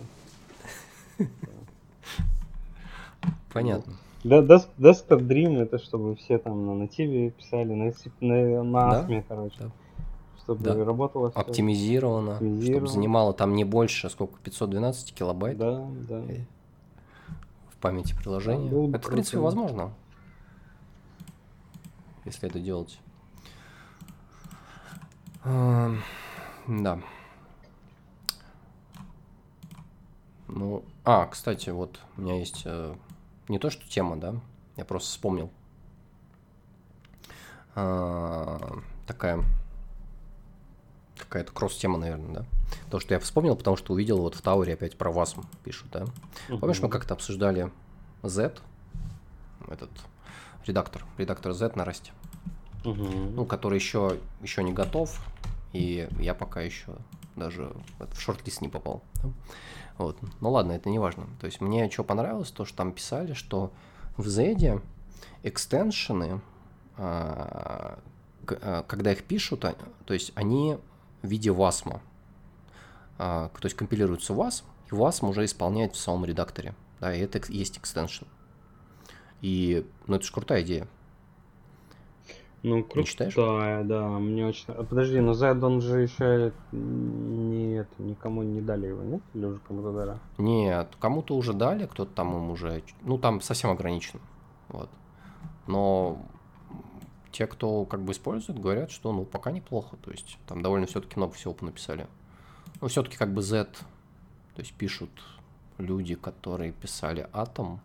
Понятно. Да, Desk- Desktop Dream это чтобы все там на нативе писали, на, на, на Да, ASME, короче. да. Чтобы Да. работало все. Оптимизировано, чтобы Оптимизировано. занимало там не больше, сколько, 512 килобайт Да, да. в памяти приложения. бы это, в принципе, круто. возможно, если это делать. Эм, Да. Ну, а, кстати, вот у меня есть э, не то, что тема, да, я просто вспомнил. А, такая какая-то кросс-тема, наверное, да. То, что я вспомнил, потому что увидел вот в Тауре опять про Васм пишут, да. Помнишь, мы как-то обсуждали Z, этот редактор, редактор Z на расте, Мгм. ну, который еще, еще не готов, и я пока еще даже в в шорт-лист не попал. да. Вот. Ну ладно, это не важно. То есть мне что понравилось, то, что там писали, что в Z экстеншены, а, а, когда их пишут, а, то есть они в виде WASM. То есть компилируются в WASM, и WASM уже исполняет в самом редакторе. Да, и это есть экстеншн. И, ну, это же крутая идея. Ну, круто. считаешь? Да, да, мне очень... Подожди, но Z он же еще не, это, никому не дали его, нет? Или уже кому-то дали? Нет, кому-то уже дали, кто-то там им уже, ну там совсем ограничено, вот. Но те, кто как бы использует, говорят, что ну пока неплохо, то есть там довольно все-таки много всего понаписали. Ну все-таки как бы Z, то есть пишут люди, которые писали Atom,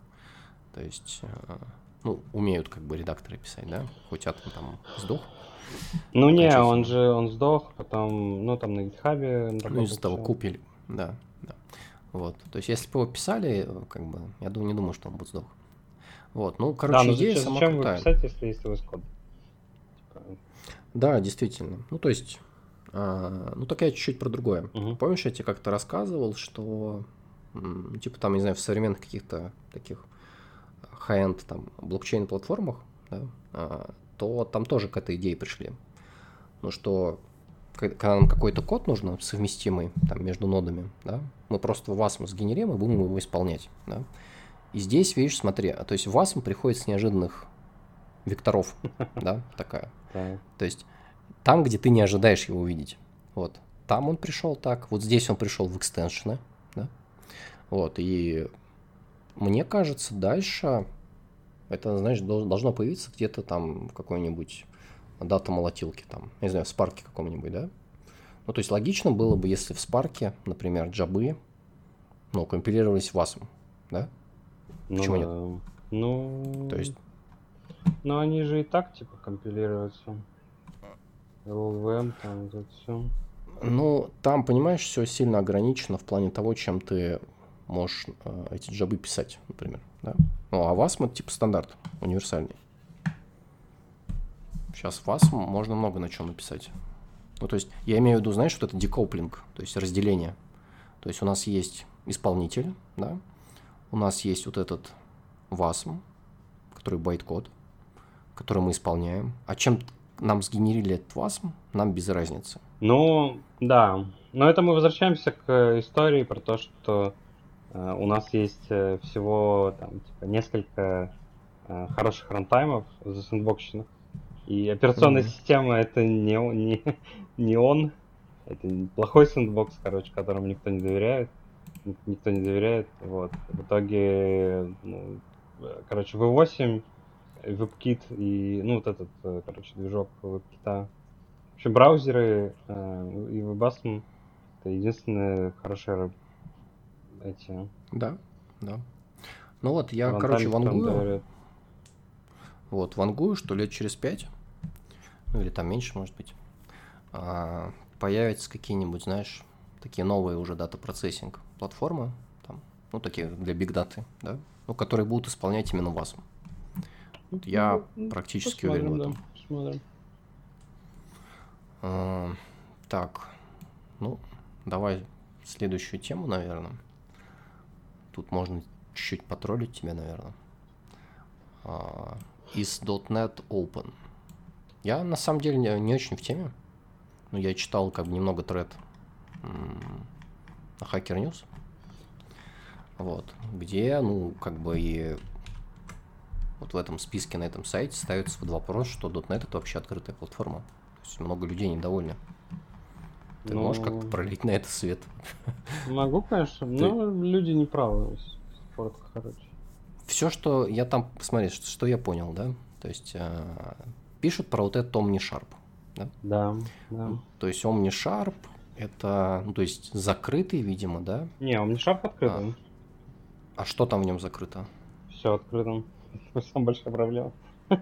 то есть э, ну умеют как бы редакторы писать, да, хоть Atom там сдох, Ну не, Окончательно. он же, он сдох, потом, ну там на гитхабе... ну из-за того купили, да, да. Вот, то есть если бы его писали, как бы, я думаю, не думаю, что он бы сдох. Вот, ну, короче, да, ну идея зачем, сама зачем вы крутая. писать, если есть у вас код? Да, действительно. Ну, то есть, а, ну, так я чуть-чуть про другое. Мгм. Помнишь, я тебе как-то рассказывал, что, типа, там, не знаю, в современных каких-то таких high-end там блокчейн-платформах, да, а, то там тоже к этой идее пришли. Ну, что когда нам какой-то код нужно совместимый там между нодами, да, мы просто в WASM сгенерим и будем его исполнять, да. И здесь, видишь, смотри, а то есть WASM приходит с неожиданных векторов, да, (laughs) такая. Так. То есть там, где ты не ожидаешь его увидеть. Вот. Там он пришел так, вот здесь он пришел в экстеншены, да. Вот, и мне кажется, дальше это, знаешь, дол- должно появиться где-то там в какой-нибудь дата молотилки, там, не знаю, в спарке каком-нибудь, да. Ну, то есть логично было бы, если в спарке, например, джабы, ну, компилировались в WASM, да? Ну, Почему нет? да. Ну, То есть, ну они же и так, типа, компилируются. LLVM, там, это все. Ну, там, понимаешь, все сильно ограничено в плане того, чем ты можешь э, эти джабы писать, например. Да? Ну, а WASM это типа стандарт, универсальный. Сейчас WASM можно много на чем написать. Ну, то есть, я имею в виду, знаешь, вот это декоплинг, то есть разделение. То есть, у нас есть исполнитель, да, у нас есть вот этот WASM, который байт-код, который мы исполняем. А чем нам сгенерили этот WASM, нам без разницы. Ну, да. Но это мы возвращаемся к истории про то, что у нас есть э, всего там, типа, несколько э, хороших runtime ов за sandbox енных. И операционная Мгм. система это не, не, (laughs) не он. Это плохой сэндбокс, короче, которому никто не доверяет. Ник- Никто не доверяет. Вот. В итоге, ну, э, короче, V8, WebKit и, ну, вот этот, э, короче, движок WebKit. В общем, браузеры э, и WebAssm это единственные хорошие эти Да, да. Ну вот, я, рантаймы, короче, вангую, вот, вангую, что лет через пять, ну или там меньше, может быть, а, появятся какие-нибудь, знаешь, такие новые уже дата-процессинг платформы, там, ну, такие для биг-даты, да, ну, которые будут исполнять именно WASM. Вот я Ну, практически уверен в этом. да, посмотрим. А, так, ну, давай следующую тему, наверное. Тут можно чуть-чуть потроллить тебя, наверное. А, Is .NET Open? Я на самом деле не, не очень в теме. Но я читал как бы немного тред на Hacker News. Вот, где, ну, как бы и вот в этом списке на этом сайте ставится под вопрос, что .NET это вообще открытая платформа. То есть много людей недовольны. Ты можешь Ну, как-то пролить на это свет? Могу, конечно, но люди не правы. Спорт, короче. Все, что я там, смотри, что, что я понял, да? То есть э, пишут про вот этот OmniSharp. Да? Да, да. То есть OmniSharp это, ну, то есть закрытый, видимо, да? Не, он не шарп открытым. А что там в нем закрыто? Все открытым. Это (laughs) самая большая проблема. (laughs)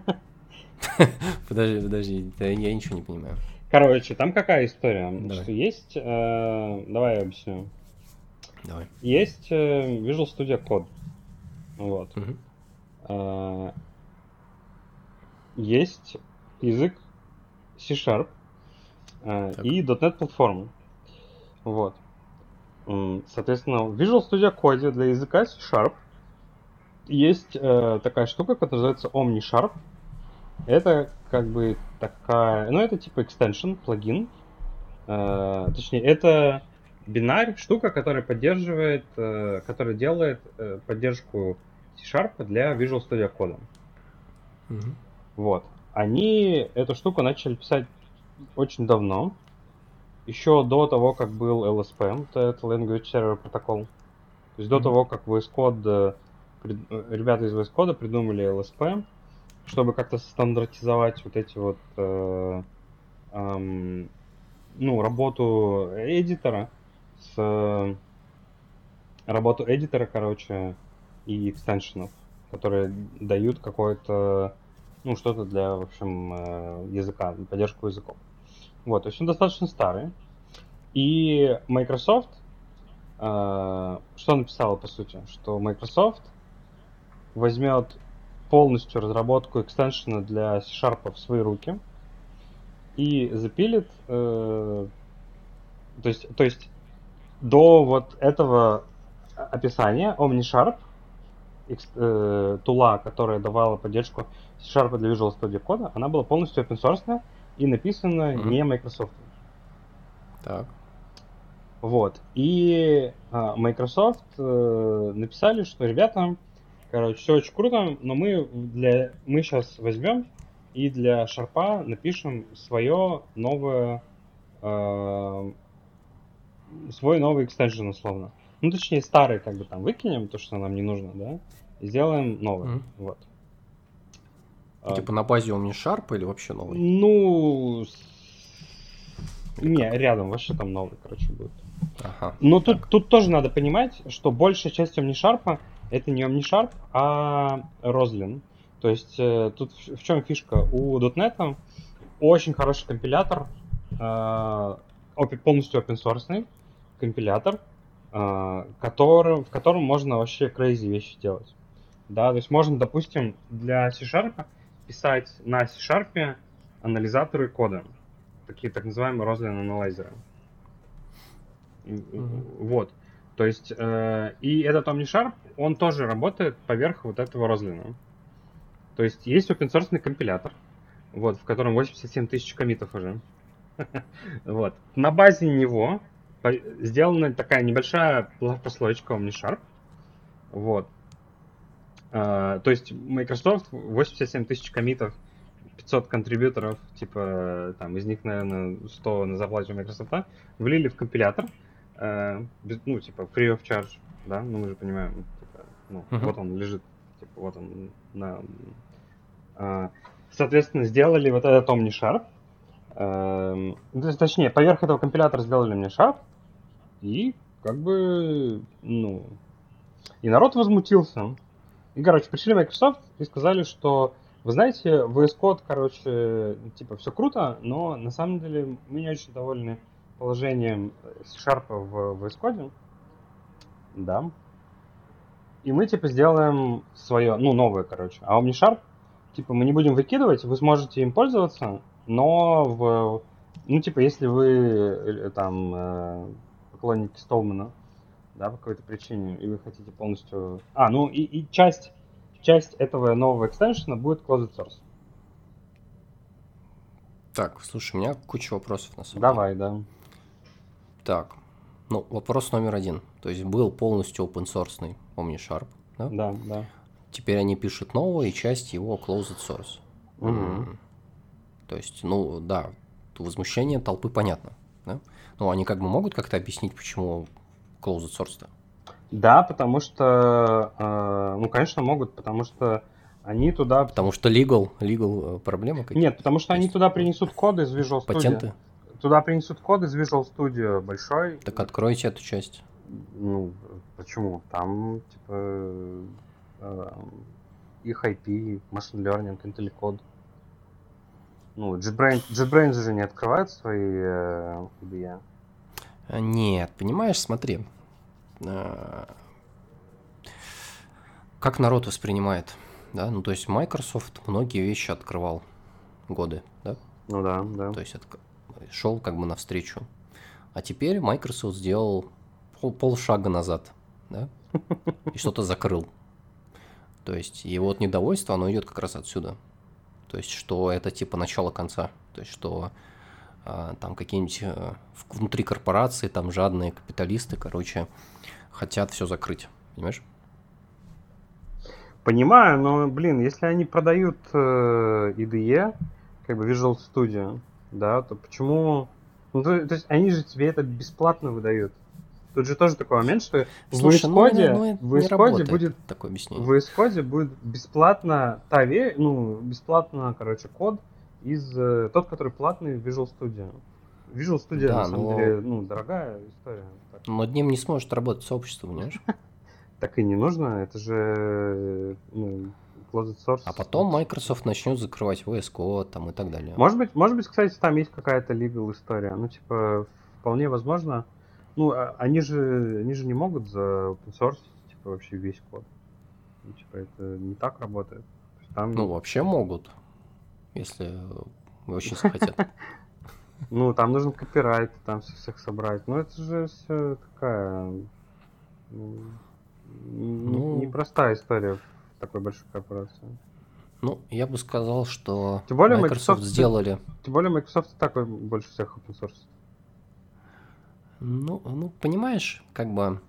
Подожди, подожди, я ничего не понимаю. Короче, там какая история? Давай. Что есть, э, давай я объясню. Давай. Есть э, Visual Studio Code. Вот. Мгм. Э, Есть язык C-Sharp э, Так. и .NET платформы. Вот. Соответственно, в Visual Studio Code для языка C-Sharp есть э, такая штука, которая называется OmniSharp. Это как бы такая, ну это типа extension, плагин. Э, точнее, это бинарь, штука, которая поддерживает, э, которая делает э, поддержку C-Sharp для Visual Studio Code. Мгм. Вот. Они эту штуку начали писать очень давно. Еще до того, как был LSP, вот это Language Server Protocol. То есть до Мгм. того, как VS Code, э, э, ребята из VS Code придумали LSP, чтобы как-то стандартизовать вот эти вот, э, ам, ну, работу эдитора с э, работу эдитора, короче, и экстеншенов, которые дают какое-то, ну, что-то для, в общем, э, языка, поддержку языков. Вот, то есть он достаточно старый. И Microsoft, э, что написала, по сути, что Microsoft возьмет полностью разработку экстеншена для C-Sharp в свои руки, и запилит, э, то есть, то есть до вот этого описания OmniSharp, э, тула, которая давала поддержку C-Sharp для Visual Studio Code, она была полностью open source и написана mm-hmm. не Microsoft. Так. Вот. И а, Microsoft э, написали, что ребята, короче, все очень круто, но мы для мы сейчас возьмем и для шарпа напишем свое новое э, свой новый экстеншн условно. Ну, точнее, старый как бы там выкинем, то, что нам не нужно, да, и сделаем новый. Mm-hmm. Вот. Типа а, на базе OmniSharp или вообще новый? Ну, или не, как? рядом вообще там новый, короче, будет. Ага. Но тут, тут тоже надо понимать, что большая часть OmniSharp это не OmniSharp, а Roslyn. То есть э, тут в, в чем фишка? У .NET очень хороший компилятор, э, полностью open source компилятор, э, который, в котором можно вообще crazy вещи делать. Да, то есть можно, допустим, для C-Sharp писать на C-Sharp анализаторы кода, такие так называемые Roslyn анализеры. Mm-hmm. Вот. То есть, э, и этот OmniSharp, он тоже работает поверх вот этого Roslyn. То есть, есть open source компилятор, вот, в котором 87 тысяч комитов уже. (laughs) вот. На базе него сделана такая небольшая прослоечка OmniSharp. Вот. Uh, то есть Microsoft 87 тысяч комитов, 500 контрибьюторов, типа там из них, наверное, 100 на зарплате у Microsoft, влили в компилятор, uh, без, ну, типа free of charge, да, ну мы же понимаем, типа, ну, uh-huh. вот он лежит, типа, вот он на... Uh, соответственно, сделали вот этот OmniSharp, uh, точнее, поверх этого компилятора сделали OmniSharp, и как бы, ну, и народ возмутился. И, короче, пришли Microsoft и сказали, что, вы знаете, VS Code, короче, типа, все круто, но на самом деле мы не очень довольны положением C-Sharp в VS Code. Да. И мы, типа, сделаем свое, ну, новое, короче. А OmniSharp, типа, мы не будем выкидывать, вы сможете им пользоваться, но в, ну, типа, если вы э, там э, поклонники Столмана, да, по какой-то причине, и вы хотите полностью... А, ну и, и часть, часть этого нового экстеншена будет closed source. Так, слушай, у меня куча вопросов на самом Давай, деле. да. Так, ну, вопрос номер один. То есть был полностью open source OmniSharp, да? Да, да. Теперь они пишут новое, и часть его closed source. Угу. Mm-hmm. То есть, ну, да, возмущение толпы понятно, да? Ну, они как бы могут как-то объяснить, почему closed source-то? Да, потому что, э, ну, конечно, могут, потому что они туда... Потому что legal, legal э, проблема какие-то? Нет, потому что они туда принесут коды из Visual Studio. Патенты? Туда принесут код из Visual Studio большой. Так откройте эту часть. Ну, почему? Там, типа, э, их IP, Machine Learning, IntelliCode. Ну, JetBrains, JetBrains же не открывает свои э, IDE. А, нет, понимаешь, смотри. А, как народ воспринимает, да? Ну, то есть Microsoft многие вещи открывал годы, да? Ну да, да. То есть. Шел как бы навстречу. А теперь Microsoft сделал пол полшага назад, да? И что-то закрыл. То есть его вот недовольство, оно идет как раз отсюда. То есть, что это типа начало конца. То есть, что а, там какие-нибудь э, внутри корпорации, там жадные капиталисты, короче, хотят все закрыть, понимаешь? Понимаю, но, блин, если они продают э, IDE, как бы Visual Studio, да, то почему... Ну, то, то есть они же тебе это бесплатно выдают. Тут же тоже такой момент, что Слушай, в Code, ну, в VS Code будет такое объяснение. В Code будет бесплатно та ве, ну, бесплатно, короче, код, из э, тот, который платный в Visual Studio. Visual Studio, да, на самом но... деле, ну, дорогая история. Так. Но над ним не сможет работать сообщество, понимаешь? (laughs) Так и не нужно, это же ну, closed source. А потом Microsoft начнет закрывать VS Code там и так далее. Может быть, может быть, кстати, там есть какая-то legal история. Ну, типа, вполне возможно. Ну, а, они же, они же не могут за open source, типа, вообще весь код. Ну, типа, это не так работает. Там... Ну, вообще могут если очень захотят. (laughs) Ну, там нужен копирайт, там всех собрать. Ну, это же все такая... Ну, ну, непростая история такой большой корпорации. Ну, я бы сказал, что тем более Microsoft, Microsoft сделали. Тем более Microsoft такой больше всех open source. Ну, ну, понимаешь, как бы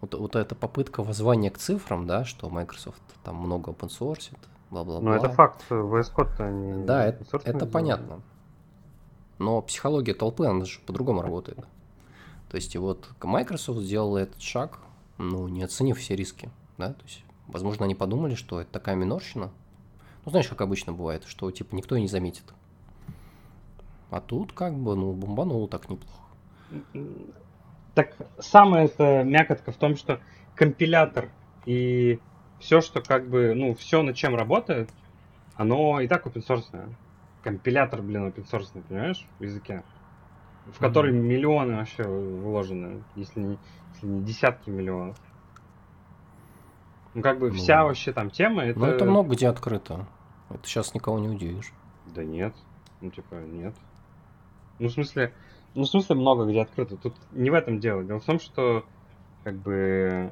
вот, вот эта попытка воззвания к цифрам, да, что Microsoft там много open source, бла-бла-бла. Ну, это факт, VS Code они Да, это, это понятно. Но психология толпы, она же по-другому работает. То есть, и вот Microsoft сделала этот шаг, ну, не оценив все риски, да, то есть, возможно, они подумали, что это такая минорщина, ну, знаешь, как обычно бывает, что, типа, никто и не заметит. А тут, как бы, ну, бомбануло так неплохо. Так самая это мякотка в том, что компилятор и все, что как бы, ну, все, над чем работает, оно и так open source. Компилятор, блин, open source, понимаешь, в языке. В который mm-hmm. миллионы вообще вложены, если не, если не десятки миллионов. Ну, как бы ну, вся вообще там тема, это... Ну, это много где открыто. Это сейчас никого не удивишь. Да нет. Ну, типа, нет. Ну, в смысле, ну, в смысле, много где открыто. Тут не в этом дело. Дело в том, что как бы...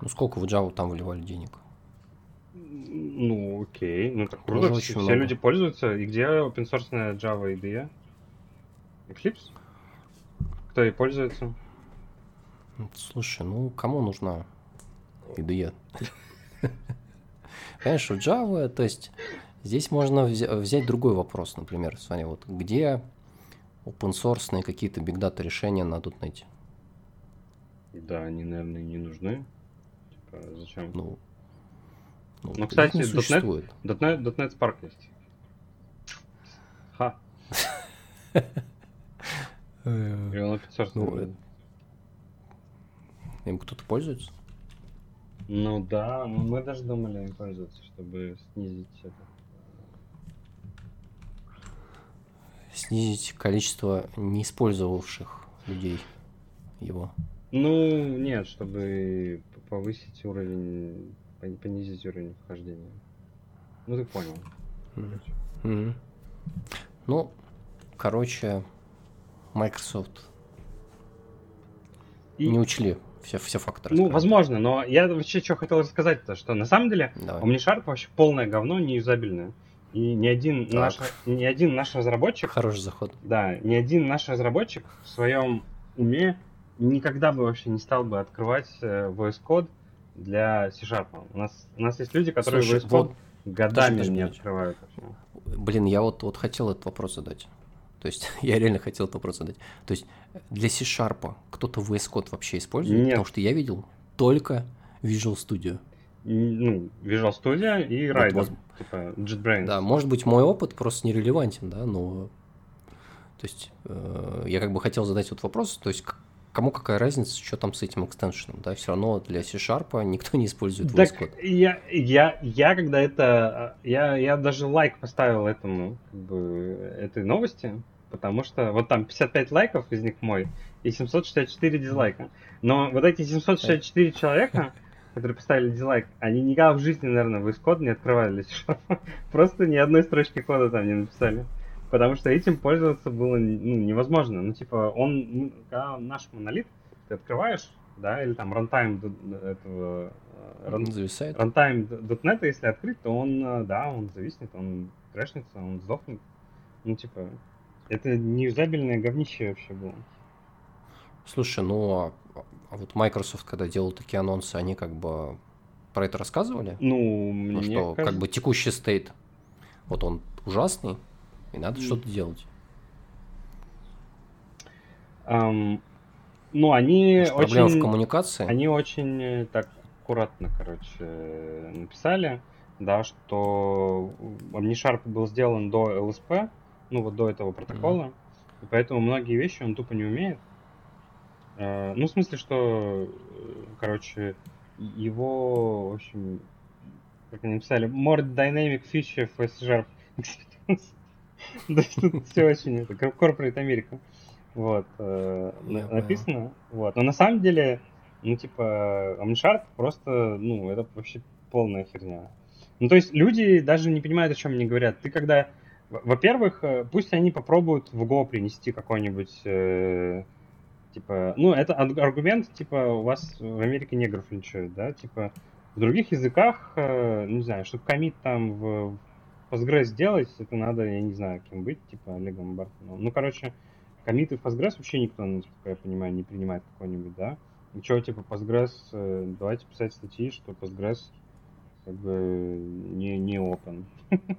Ну, сколько в Java там выливали денег? Ну, окей. Ну, так круто. Все, все люди пользуются. И где open source Java IDE? Eclipse? Кто ей пользуется? Слушай, ну, кому нужна IDE? Понимаешь, в Java, то есть здесь можно взять другой вопрос, например, смотри, вот где open source какие-то big data решения на .NET. Да, они, наверное, не нужны. Типа, зачем? Ну, ну, ну кстати, .NET, .NET, .NET Spark есть. Ха. (laughs) И он open source. Ну, им кто-то пользуется? Ну да, мы даже думали им пользоваться, чтобы снизить это. снизить количество не использовавших людей его. Ну, нет, чтобы повысить уровень, понизить уровень вхождения. Ну, ты понял. Mm-hmm. Ну, короче, Microsoft И... не учли все, все факторы. Ну, возможно, но я вообще что хотел рассказать-то, что на самом деле Давай. OmniSharp вообще полное говно, неюзабельное. И ни один, наш, ни один наш разработчик... Хороший заход. Да, ни один наш разработчик в своем уме никогда бы вообще не стал бы открывать э, VS Code для C-Sharp. У нас, у нас есть люди, которые Слушай, VS Code вот, годами не открывают. Вообще. Блин, я вот, вот хотел этот вопрос задать. То есть (laughs) я реально хотел этот вопрос задать. То есть для C-Sharp кто-то VS Code вообще использует? Нет. Потому что я видел только Visual Studio ну, Visual Studio и Rider, вот, типа JetBrains. Да, может быть, мой опыт просто нерелевантен, да, но... То есть, э, я как бы хотел задать вот вопрос, то есть, кому какая разница, что там с этим экстеншеном, да, все равно для C-Sharp никто (laughs) не использует VS Code. Я, я, я когда это, я, я даже лайк поставил этому, как бы, этой новости, потому что вот там 55 лайков, из них мой, и 764 дизлайка. Но вот эти 764 человека, которые поставили дизлайк, они никогда в жизни, наверное, в код не открывали (laughs) Просто ни одной строчки кода там не написали. Потому что этим пользоваться было ну, невозможно. Ну, типа, он, ну, когда наш монолит, ты открываешь, да, или там runtime этого run, зависает. runtime.net, если открыть, то он, да, он зависнет, он крэшнется, он сдохнет. Ну, типа, это неюзабельное говнище вообще было. Слушай, ну, а а вот Microsoft, когда делал такие анонсы, они как бы про это рассказывали? Ну, мне ну, что кажется... как бы текущий стейт, вот он ужасный, и надо mm. что-то делать. Um, ну, они Может, очень... Проблема в коммуникации? Они очень э, так аккуратно, короче, написали, да, что OmniSharp был сделан до LSP, ну, вот до этого протокола, mm. и поэтому многие вещи он тупо не умеет. А, ну, в смысле, что, э, короче, его, в общем, как они написали, more dynamic feature for C-Sharp То есть тут все очень, это Corporate America. Вот, э, написано. Вот, но на самом деле, ну, типа, OmniSharp просто, ну, это вообще полная херня. Ну, то есть люди даже не понимают, о чем они говорят. Ты когда во-первых, э, пусть они попробуют в Go принести какой-нибудь, э, типа, ну, это аргумент, типа, у вас в Америке негров линчуют, да, типа, в других языках, э, не знаю, чтобы комит там в Postgres сделать, это надо, я не знаю, кем быть, типа Олегом Бартоном. Ну, короче, комиты в Postgres вообще никто, насколько я понимаю, не принимает какой-нибудь, да? Ничего, типа Postgres, э, давайте писать статьи, что Postgres как бы не, не open. (laughs)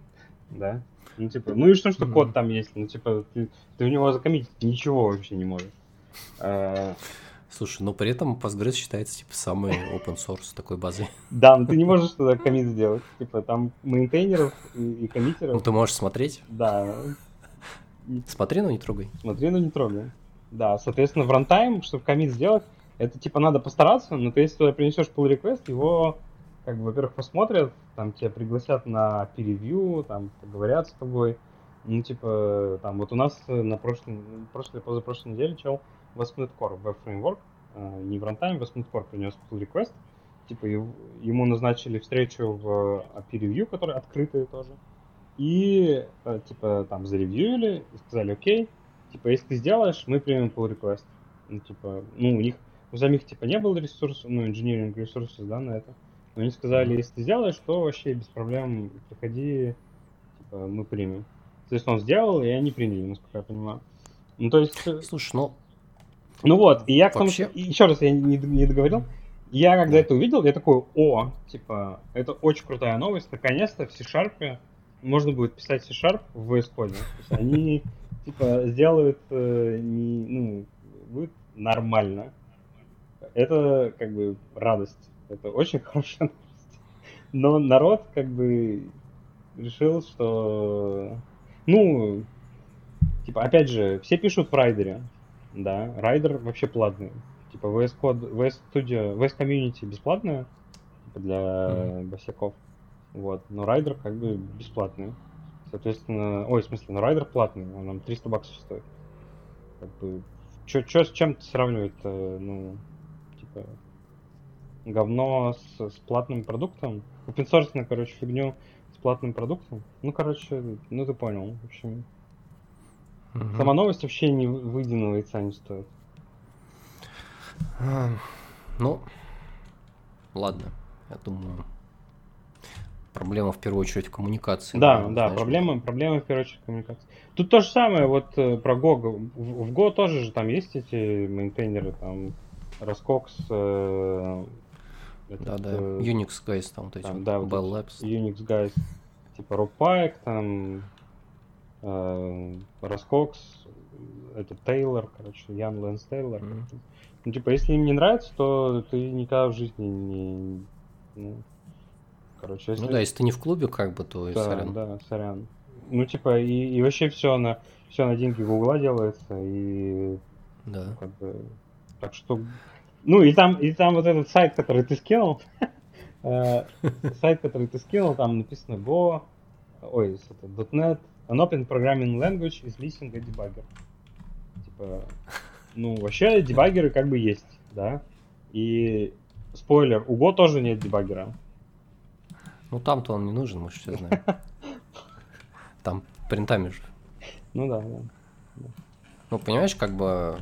да? Ну, типа, ну и что, что код там есть? Ну, типа, ты, ты в него закоммитить ничего вообще не можешь. А, Слушай, но при этом Postgres считается типа самый open source такой базой. Да, но ты не можешь туда commit сделать. Типа там maintainer ов и, и committer ов. Ну ты можешь смотреть. Да. Смотри, но не трогай. Смотри, но не трогай. Да, соответственно, в runtime, чтобы commit сделать, это типа надо постараться, но ты если туда принесешь pull request, его как бы, во-первых, посмотрят, там тебя пригласят на PR review, там поговорят с тобой. Ну, типа, там вот у нас на прошлой, прошлой, позапрошлой неделе чел ASP.NET Core Web Framework, э, не в рантайме, ASP.NET Core принес pull request, типа ему назначили встречу в API Review, которая открытая тоже, и э, типа там заревьюили и сказали, окей, типа если ты сделаешь, мы примем pull request. Ну, типа, ну, у них, у самих типа не было ресурсов, ну, инженеринг ресурсов, да, на это. Но они сказали, если ты сделаешь, то вообще без проблем приходи, типа, мы примем. Соответственно, он сделал, и они приняли, насколько я понимаю. Ну, то есть... Э, Слушай, ну, ну вот, и я к тому, Вообще... еще раз я не, не договорил. Я когда это увидел, я такой, о, типа, это очень крутая новость, наконец-то в C-Sharp можно будет писать C-Sharp в VS Code. То есть они, типа, сделают, э, не, ну, будет нормально. Это, как бы, радость. Это очень (laughs) хорошая новость. Но народ, как бы, решил, что, ну, типа, опять же, все пишут в Rider е, да, Rider вообще платный. Типа VS Code, VS Studio, VS Community бесплатная типа для mm-hmm. босиков. Вот. Но Rider как бы бесплатный. Соответственно, ой, в смысле, но Rider платный, он нам 300 баксов стоит. Как бы, чё, чё с чем сравнивать ну, типа, говно с, с платным продуктом? Open source, короче, фигню с платным продуктом? Ну, короче, ну ты понял, в общем. Угу. Сама новость вообще не выеденного яйца не стоит. Ну, ладно, я думаю, проблема в первую очередь коммуникации. Да, наверное, да, знаешь, проблема, проблема в первую очередь коммуникации. Тут то же самое, вот э, про Go. В, в Go тоже же там есть эти мейнтейнеры, там, э, этот, да, да, э, Unix Guys, там вот эти, там, да, вот Bell Labs. Unix Guys, типа Rob Pike, там, э, Раскокс, это Тейлор, короче, Ян Лэнс Тейлор. Ну, типа, если им не нравится, то ты никогда в жизни не... Ну, короче, если... Ну да, если ты не в клубе, как бы, то да, сорян. Да, сорян. Ну, типа, и, и вообще все на, все на деньги Гугла делается, и... Да. Как бы, так что... Ну, и там, и там вот этот сайт, который ты скинул, э, сайт, который ты скинул, там написано Go, ой, это .NET, An open programming language is missing a debugger. Типа, ну, вообще дебаггеры как бы есть, да. И спойлер, у Go тоже нет дебаггера. Ну там-то он не нужен, мы же все знаем. (laughs) Там принтами же. Ну да, да. Ну, понимаешь, как бы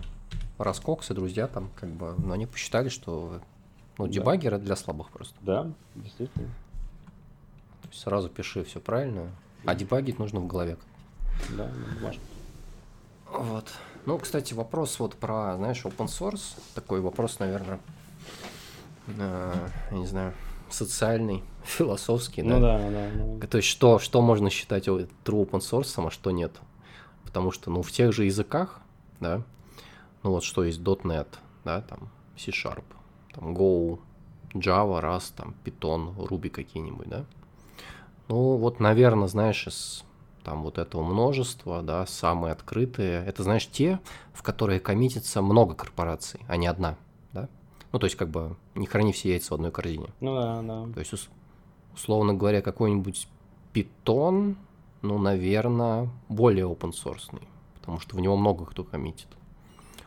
Раскокс и друзья там, как бы, ну, они посчитали, что ну, дебаггеры да. для слабых просто. Да, действительно. То есть сразу пиши все правильно, а дебагить нужно в голове. Да, важно. Вот. Ну, кстати, вопрос вот про, знаешь, open source. Такой вопрос, наверное, э, я не знаю, социальный, (laughs) философский. Ну да, да, да. То есть, что, что можно считать true open source, а что нет. Потому что, ну, в тех же языках, да, ну вот что есть .NET, да, там C-Sharp, там Go, Java, Rust, там Python, Ruby какие-нибудь, да, ну, вот, наверное, знаешь, из там вот этого множества, да, самые открытые, это, знаешь, те, в которые коммитится много корпораций, а не одна, да? Ну, то есть, как бы, не храни все яйца в одной корзине. Ну, да, да. То есть, условно говоря, какой-нибудь питон, ну, наверное, более open source, потому что в него много кто коммитит.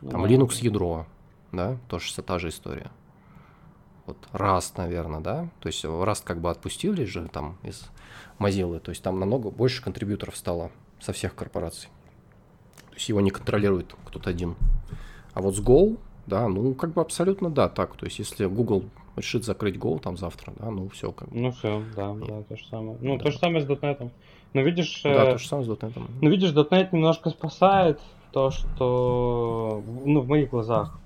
Ну, Там да, Linux ядро, да, тоже та же история. Вот Rust, наверное, да? То есть Rust как бы отпустили же там из Mozilla, то есть там намного больше контрибьюторов стало со всех корпораций. То есть его не контролирует кто-то один. А вот с Go, да, ну как бы абсолютно да, так. То есть если Google решит закрыть Go там завтра, да, ну все как бы. Ну все, да, да, то же самое. Ну, да. то же самое с .NET. Но видишь... Да, э, то же самое с .NET. Ну видишь, .NET немножко спасает то, что, ну, в моих глазах,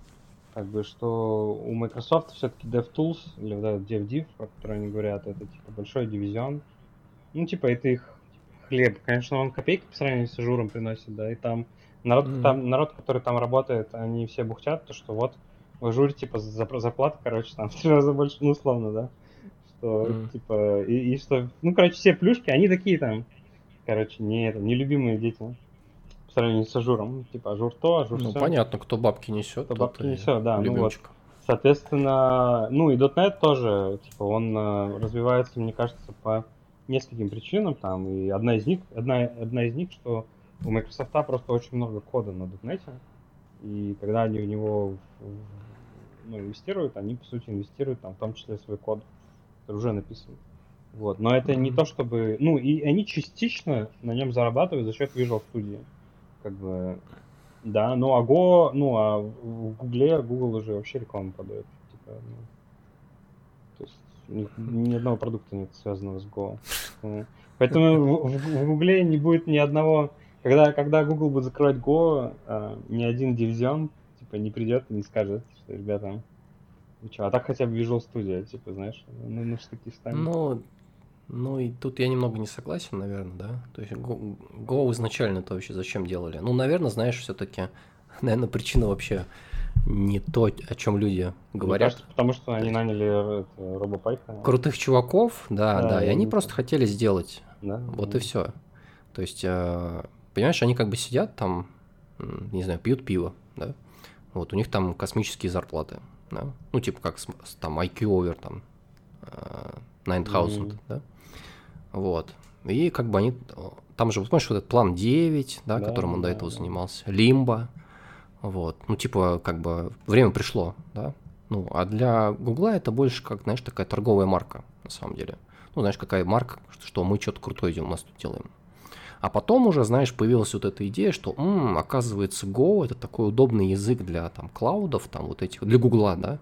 как бы, что у Microsoft все-таки DevTools, или вот этот DevDiv, о котором они говорят, это типа большой дивизион. Ну, типа, это их хлеб. Конечно, он копейки по сравнению с Azure ом приносит, да, и там народ, mm-hmm. там, народ, который там работает, они все бухтят, то что вот в Azure, типа, зарплата, короче, там в три раза больше, ну, условно, да, что, mm-hmm. типа, и, и что, ну, короче, все плюшки, они такие там, короче, не, это, нелюбимые дети, по сравнению с Azure ом, типа, Azure то, Azure Ну, все. понятно, кто бабки несет, кто бабки несет, да, ну вот. Соответственно, ну и .NET тоже, типа, он э, развивается, мне кажется, по нескольким причинам там, и одна из них, одна, одна из них, что у Microsoft просто очень много кода на .NET, и когда они в него ну, инвестируют, они, по сути, инвестируют там, в том числе свой код, который уже написан. Вот. Но это не то, чтобы... Ну, и они частично на нем зарабатывают за счет Visual Studio. Как бы, да, ну а Go, ну а в Гугле, Google уже вообще рекламу продает. Типа, ну, то есть ни, ни одного продукта нет связанного с Go. Поэтому в, Гугле не будет ни одного... Когда, когда Google будет закрывать Go, э, ни один дивизион типа не придет и не скажет, что, ребята, ну что, а так хотя бы Visual Studio, типа, знаешь, ну, ну штуки ставим. Ну, ну и тут я немного не согласен, наверное, да. То есть Go, Go изначально-то вообще зачем делали? Ну, наверное, знаешь, все-таки, (laughs) наверное, причина вообще не то, о чем люди говорят. кажется, потому что они наняли робопайка. Крутых чуваков, да, да, да и они просто хотели сделать. Да, вот да. и все. То есть, э, понимаешь, они как бы сидят там, не знаю, пьют пиво, да. Вот, у них там космические зарплаты, да. Ну, типа как там IQ over там 9000, mm-hmm. да. Вот. И как бы они... Там же, помнишь, вот этот план 9, да, да которым он да, до этого да. занимался, Лимба, вот. Ну, типа, как бы время пришло, да. Ну, а для Гугла это больше как, знаешь, такая торговая марка, на самом деле. Ну, знаешь, какая марка, что мы что-то крутое у нас тут делаем. А потом уже, знаешь, появилась вот эта идея, что, м-м, оказывается, Go это такой удобный язык для там клаудов, там вот этих, для Гугла, да,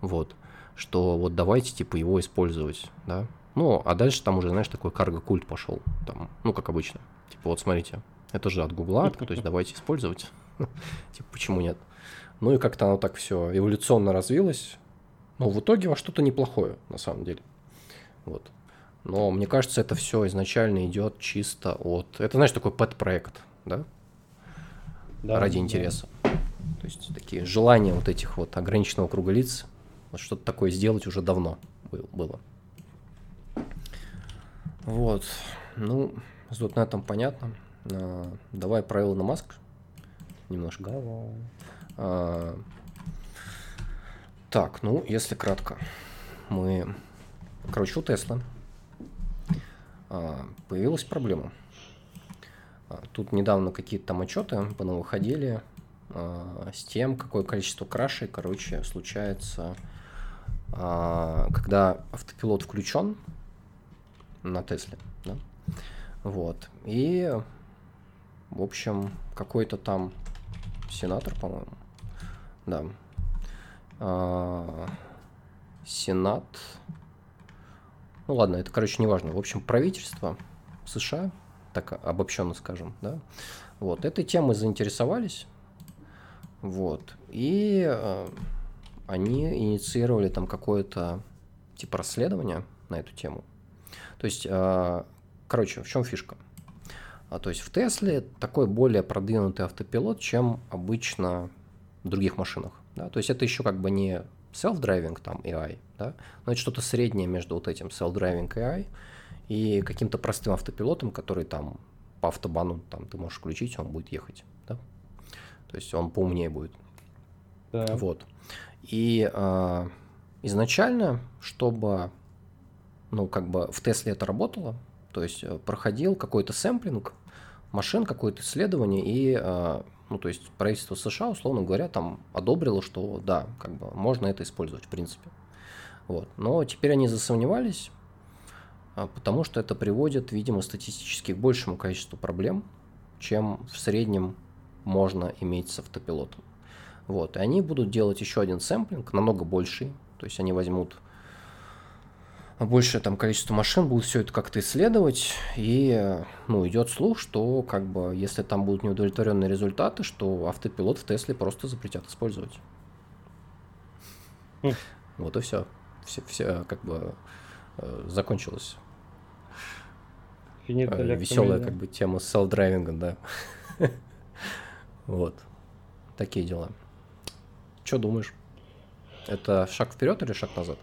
вот, что вот давайте типа его использовать, да. Ну, а дальше там уже, знаешь, такой карго-культ пошел, там, ну, как обычно. Типа, вот смотрите, это же от Гугла, то есть давайте использовать. (laughs) Типа, почему нет? Ну и как-то оно так все эволюционно развилось. Но в итоге во что-то неплохое, на самом деле. Вот. Но мне кажется, это все изначально идет чисто от... Это, знаешь, такой пэт-проект, да? да Ради да. интереса. То есть такие желания вот этих вот ограниченного круга лиц, вот что-то такое сделать уже давно было. Вот. Ну, с .NET понятно. А, давай про Илона Маск немножко. Давай. А, так, ну, если кратко, мы... Короче, у Тесла а, появилась проблема. А, тут недавно какие-то там отчеты выходили а, с тем, какое количество крашей, короче, случается, а, когда автопилот включен на Тесле. Да? Вот. И, в общем, какой-то там сенатор, по-моему. Да. А, Сенат. Ну ладно, это, короче, не важно. В общем, правительство США, так обобщенно скажем, да, вот, этой темой заинтересовались, вот, и э, они инициировали там какое-то типа расследование на эту тему. То есть, э, короче, в чем фишка? А, то есть в Тесле такой более продвинутый автопилот, чем обычно в других машинах. Да? То есть это еще как бы не self-driving там AI, да? но это что-то среднее между вот этим self-driving AI и каким-то простым автопилотом, который там по автобану там ты можешь включить, он будет ехать. Да? То есть он поумнее будет. Да. Вот. И э, изначально, чтобы ну, как бы в Тесле это работало, то есть э, проходил какой-то сэмплинг машин, какое-то исследование, и, э, ну, то есть правительство США, условно говоря, там одобрило, что да, как бы можно это использовать, в принципе. Вот. Но теперь они засомневались, а, потому что это приводит, видимо, статистически к большему количеству проблем чем в среднем можно иметь с автопилотом. Вот, и они будут делать еще один сэмплинг, намного больший, то есть они возьмут большее там количество машин, будут все это как-то исследовать, и, ну, идет слух, что, как бы, если там будут неудовлетворенные результаты, что автопилот в Тесле просто запретят использовать. Хм. Вот и все. Все, все как бы э, закончилось. Э, веселая как бы тема с селф-драйвингом, да. (laughs) вот. Такие дела. Что думаешь? Это шаг вперед или шаг назад?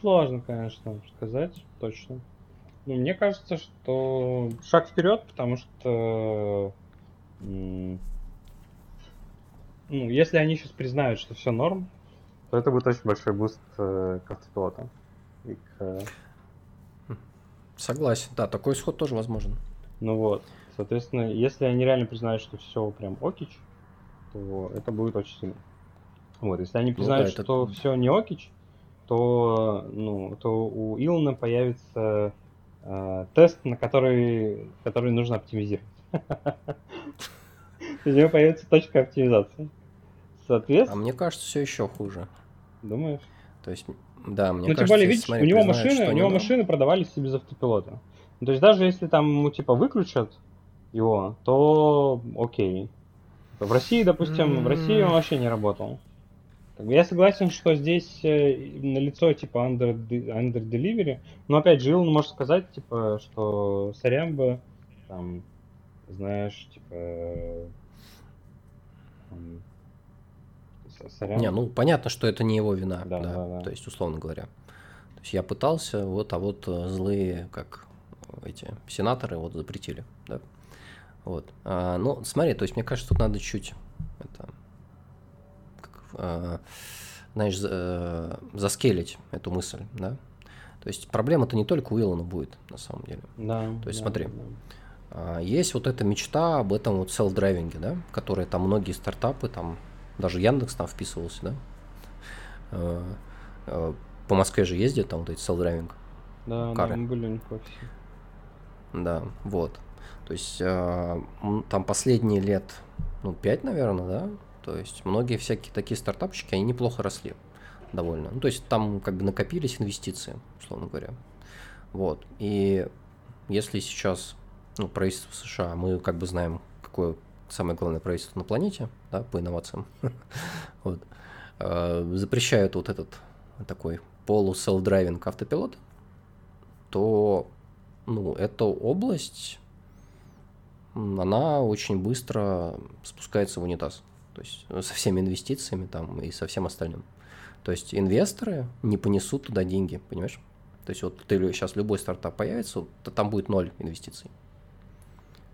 Сложно, конечно, сказать точно. Ну, мне кажется, что шаг вперед, потому что ну, если они сейчас признают, что все норм, то это будет очень большой boost э, к автопилотам. И к... Согласен, да, такой исход тоже возможен. Ну вот, соответственно, если они реально признают, что все прям окич, то это будет очень сильно. Вот, если они признают, ну, да, что это... все не окич, то, ну, то у Илона появится э, тест, на который, который нужно оптимизировать. (laughs) У него появится точка оптимизации. Соответственно. А мне кажется, все еще хуже. Думаешь? То есть, да, мне ну, кажется, тем более, видишь, у него машины, у него машины продавались без автопилота. То есть даже если там, ну, типа, выключат его, то окей. В России, допустим, в России он вообще не работал. Я согласен, что здесь э, на лицо типа under, under delivery, но опять же, он может сказать, типа, что сорян бы, там, знаешь, типа, там, сорян. Не, ну понятно, что это не его вина, да, да, да, да. то есть условно говоря. То есть я пытался, вот, а вот э, злые, как эти сенаторы, вот запретили, да. Вот. А, ну, смотри, то есть мне кажется, тут надо чуть это, знаешь, э, за scale ить эту мысль, да. То есть проблема-то не только у Илона будет, на самом деле. Да. То есть да, смотри, да. есть вот эта мечта об этом вот self-driving е, да, которые там многие стартапы, там даже Яндекс там вписывался, да. Э, э, по Москве же ездят там вот эти self-driving. Да, car ы. да, мы были в Да, вот. То есть э, там последние лет, ну, пять, наверное, да, то есть многие всякие такие стартапчики, они неплохо росли довольно. Ну, то есть там как бы накопились инвестиции, условно говоря. Вот. И если сейчас ну, правительство США, мы как бы знаем, какое самое главное правительство на планете, да, по инновациям, (laughs) вот, э, запрещают вот этот такой полу-селф-драйвинг автопилот, то ну, эта область, она очень быстро спускается в унитаз. То есть э, со всеми инвестициями там и со всем остальным. То есть инвесторы не понесут туда деньги, понимаешь? То есть вот ты сейчас любой стартап появится, то там будет ноль инвестиций.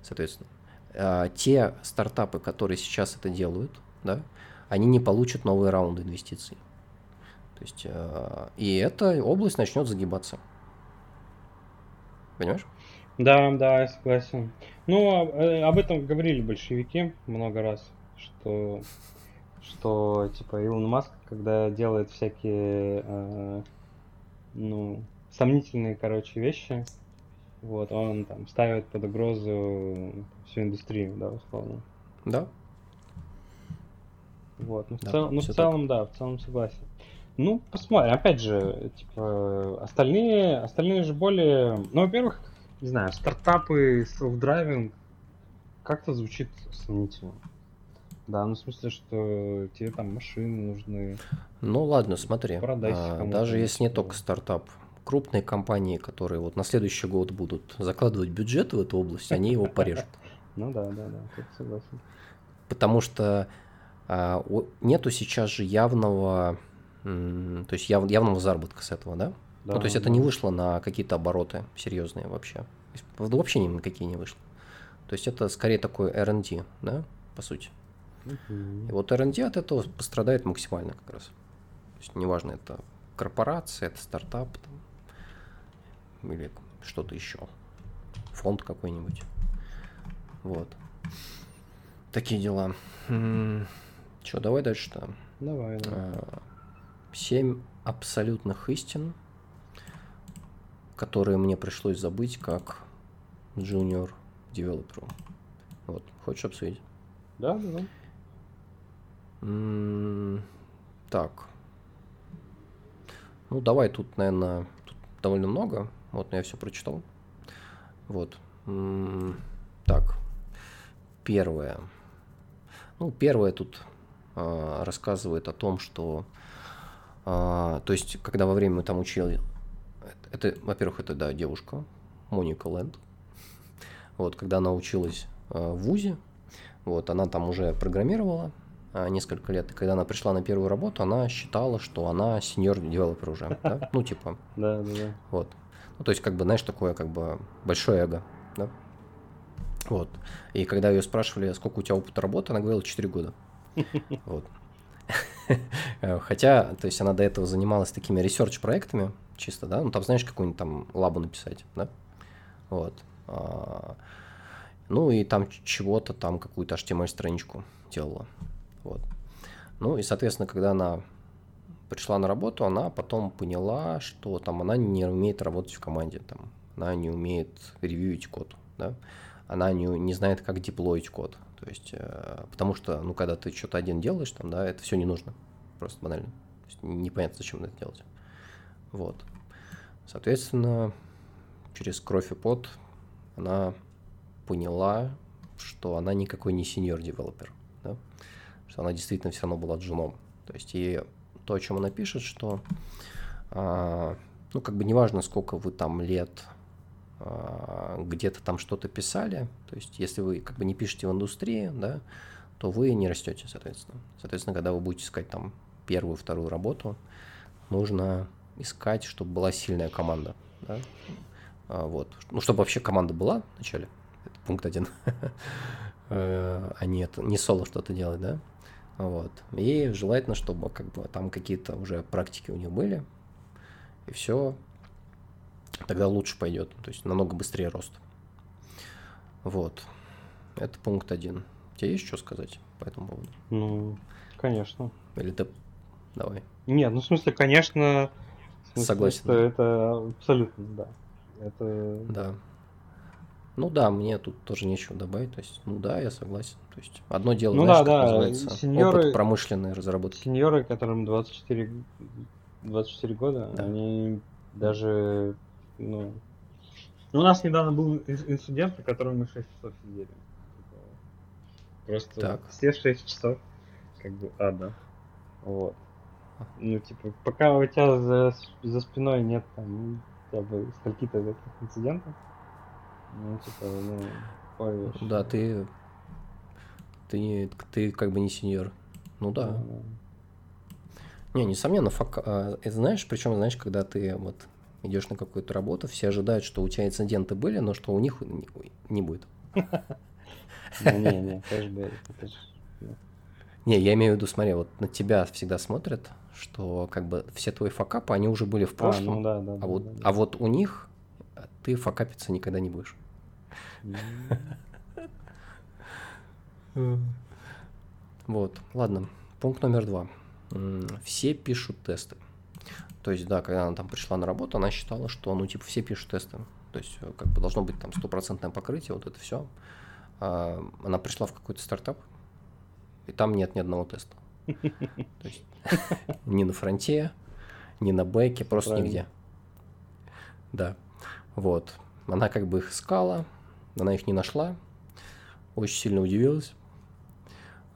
Соответственно, а, те стартапы, которые сейчас это делают, да, они не получат новые раунды инвестиций. То есть, а, и эта область начнет загибаться. Понимаешь? Да, да, я согласен. Ну, э, об этом говорили большевики много раз что, что типа Илон Маск, когда делает всякие, э, ну, сомнительные, короче, вещи, вот, он там ставит под угрозу всю индустрию, да, условно. Да. Вот, ну, в, да, цел, ну, в целом, так. да, в целом согласен. Ну, посмотрим, опять же, типа, остальные, остальные же более, ну, во-первых, не знаю, стартапы, self-driving, как-то звучит сомнительно. Да, ну в смысле, что тебе там машины нужны. Ну ладно, смотри. А, даже если не только стартап, крупные компании, которые вот на следующий год будут закладывать бюджет в эту область, они его порежут. (laughs) Ну да, да, да, тут согласен. Потому что а, нету сейчас же явного, то есть яв, явного заработка с этого, да? да ну, то есть это не вышло на какие-то обороты серьезные вообще. Вообще ни на какие не вышло. То есть это скорее такой R&D, да, по сути. И вот R&D от этого пострадает максимально как раз. То есть неважно, это корпорация, это стартап там, или что-то еще. Фонд какой-нибудь. Вот. Такие дела. Че, давай дальше там. Давай, давай. А, семь абсолютных истин, которые мне пришлось забыть как junior девелоперу. Вот, хочешь обсудить? Да, да, да. Так. Ну, давай тут, наверное, тут довольно много. Вот, но я все прочитал. Вот. Так. Первое. Ну, первое тут а, рассказывает о том, что... а, то есть, когда во время мы там учили... Это, это, во-первых, это, да, девушка, Моника Лэнд. Вот, когда она училась а, в ВУЗе, вот, она там уже программировала несколько лет, и когда она пришла на первую работу, она считала, что она сеньор девелопер уже, да? (laughs) Ну, типа, Да, да, да. вот. Ну, то есть, как бы, знаешь, такое, как бы, большое эго, да? Вот. И когда ее спрашивали, сколько у тебя опыта работы, она говорила 4 года. (laughs) Вот. (laughs) Хотя, то есть, она до этого занималась такими ресерч-проектами, чисто, да? Ну, там, знаешь, какую-нибудь там лабу написать, да? Вот. А, Ну, и там чего-то, там какую-то HTML-страничку делала. Вот. Ну, и, соответственно, когда она пришла на работу, она потом поняла, что там она не умеет работать в команде, там, она не умеет ревьюить код, да, она не, не знает, как деплоить код, то есть, э, потому что, ну, когда ты что-то один делаешь, там, да, это все не нужно, просто банально, то есть непонятно, зачем это делать, вот, соответственно, через кровь и пот она поняла, что она никакой не senior developer, да, что она действительно все равно была джуном, то есть и то, о чем она пишет, что а, ну, как бы неважно, сколько вы там лет а, где-то там что-то писали, то есть если вы как бы не пишете в индустрии, да, то вы не растете, соответственно. Соответственно, когда вы будете искать там первую, вторую работу, нужно искать, чтобы была сильная команда, да, А, вот. Ну, чтобы вообще команда была вначале, это пункт один, (laughs) Э, а не, это- не соло что-то делать, да, вот. И желательно, чтобы как бы там какие-то уже практики у них были, и все, тогда лучше пойдет, то есть намного быстрее рост. Вот. Это пункт один. У тебя есть что сказать по этому поводу? Ну, конечно. Или ты... Давай. Нет, ну в смысле, конечно, в смысле, Согласен. что это абсолютно, да. Это Да. Ну да, мне тут тоже нечего добавить. То есть, ну да, я согласен. То есть, одно дело, Ну знаешь, да, да, называется, сеньоры- опыт промышленной разработки. сеньоры, которым 24, 24 года, Да. они даже, ну... Ну, у нас недавно был ин- инцидент, на котором мы 6 часов сидели. Просто Так. все 6 часов, как бы, ада. Вот. Ну, типа, пока у тебя за, за спиной нет там хотя бы скольки-то таких инцидентов, ну, типа, ну, ой, Да, ты... Ты, не- ты как бы не сеньор. Ну да. Не, несомненно, фак... а, это знаешь, причем, знаешь, когда ты вот идешь на какую-то работу, все ожидают, что у тебя инциденты были, но что у них не- будет. (laughs) Ну, не, не, кэшбэк, ну, Не, я имею в виду, смотри, вот на тебя всегда смотрят, что как бы все твои факапы, они уже были в А, прошлом, ну да, да, да. а вот, да, да. а вот у них ты факапиться никогда не будешь. Вот, ладно. Пункт номер два. Все пишут тесты. То есть, да, когда она там пришла на работу, она считала, что, ну, типа, все пишут тесты. То есть, э, как бы должно быть там стопроцентное покрытие, вот это все. Она пришла в какой-то стартап, и там нет ни одного теста. То есть, (laughs) ни на фронте, ни на бэке, просто нигде. Да. Вот. Она как бы их искала, она их не нашла, очень сильно удивилась.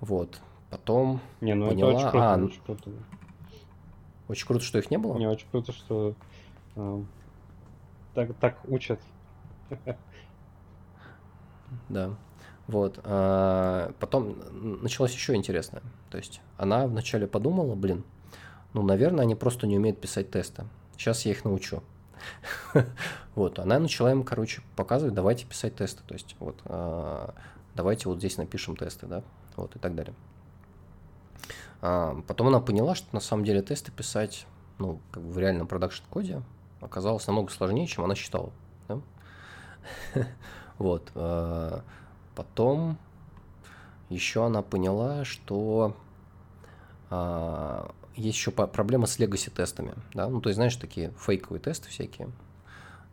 Вот. Потом Не, ну Поняла. это очень круто, А, очень круто. очень круто, что их не было. Мне очень круто, что а, так, так учат. Да. Вот. а, Потом началось еще интересное. То есть она вначале подумала, блин, ну, наверное, они просто не умеют писать тесты. Сейчас я их научу. (laughs) Вот, она начала им, короче, показывать, давайте писать тесты. То есть, вот, а, давайте вот здесь напишем тесты, да, вот, и так далее. А, Потом она поняла, что на самом деле тесты писать, ну, как бы в реальном продакшн-коде оказалось намного сложнее, чем она считала. да. (laughs) Вот. а, Потом еще она поняла, что есть еще проблема с легаси тестами, да, ну то есть знаешь такие фейковые тесты всякие,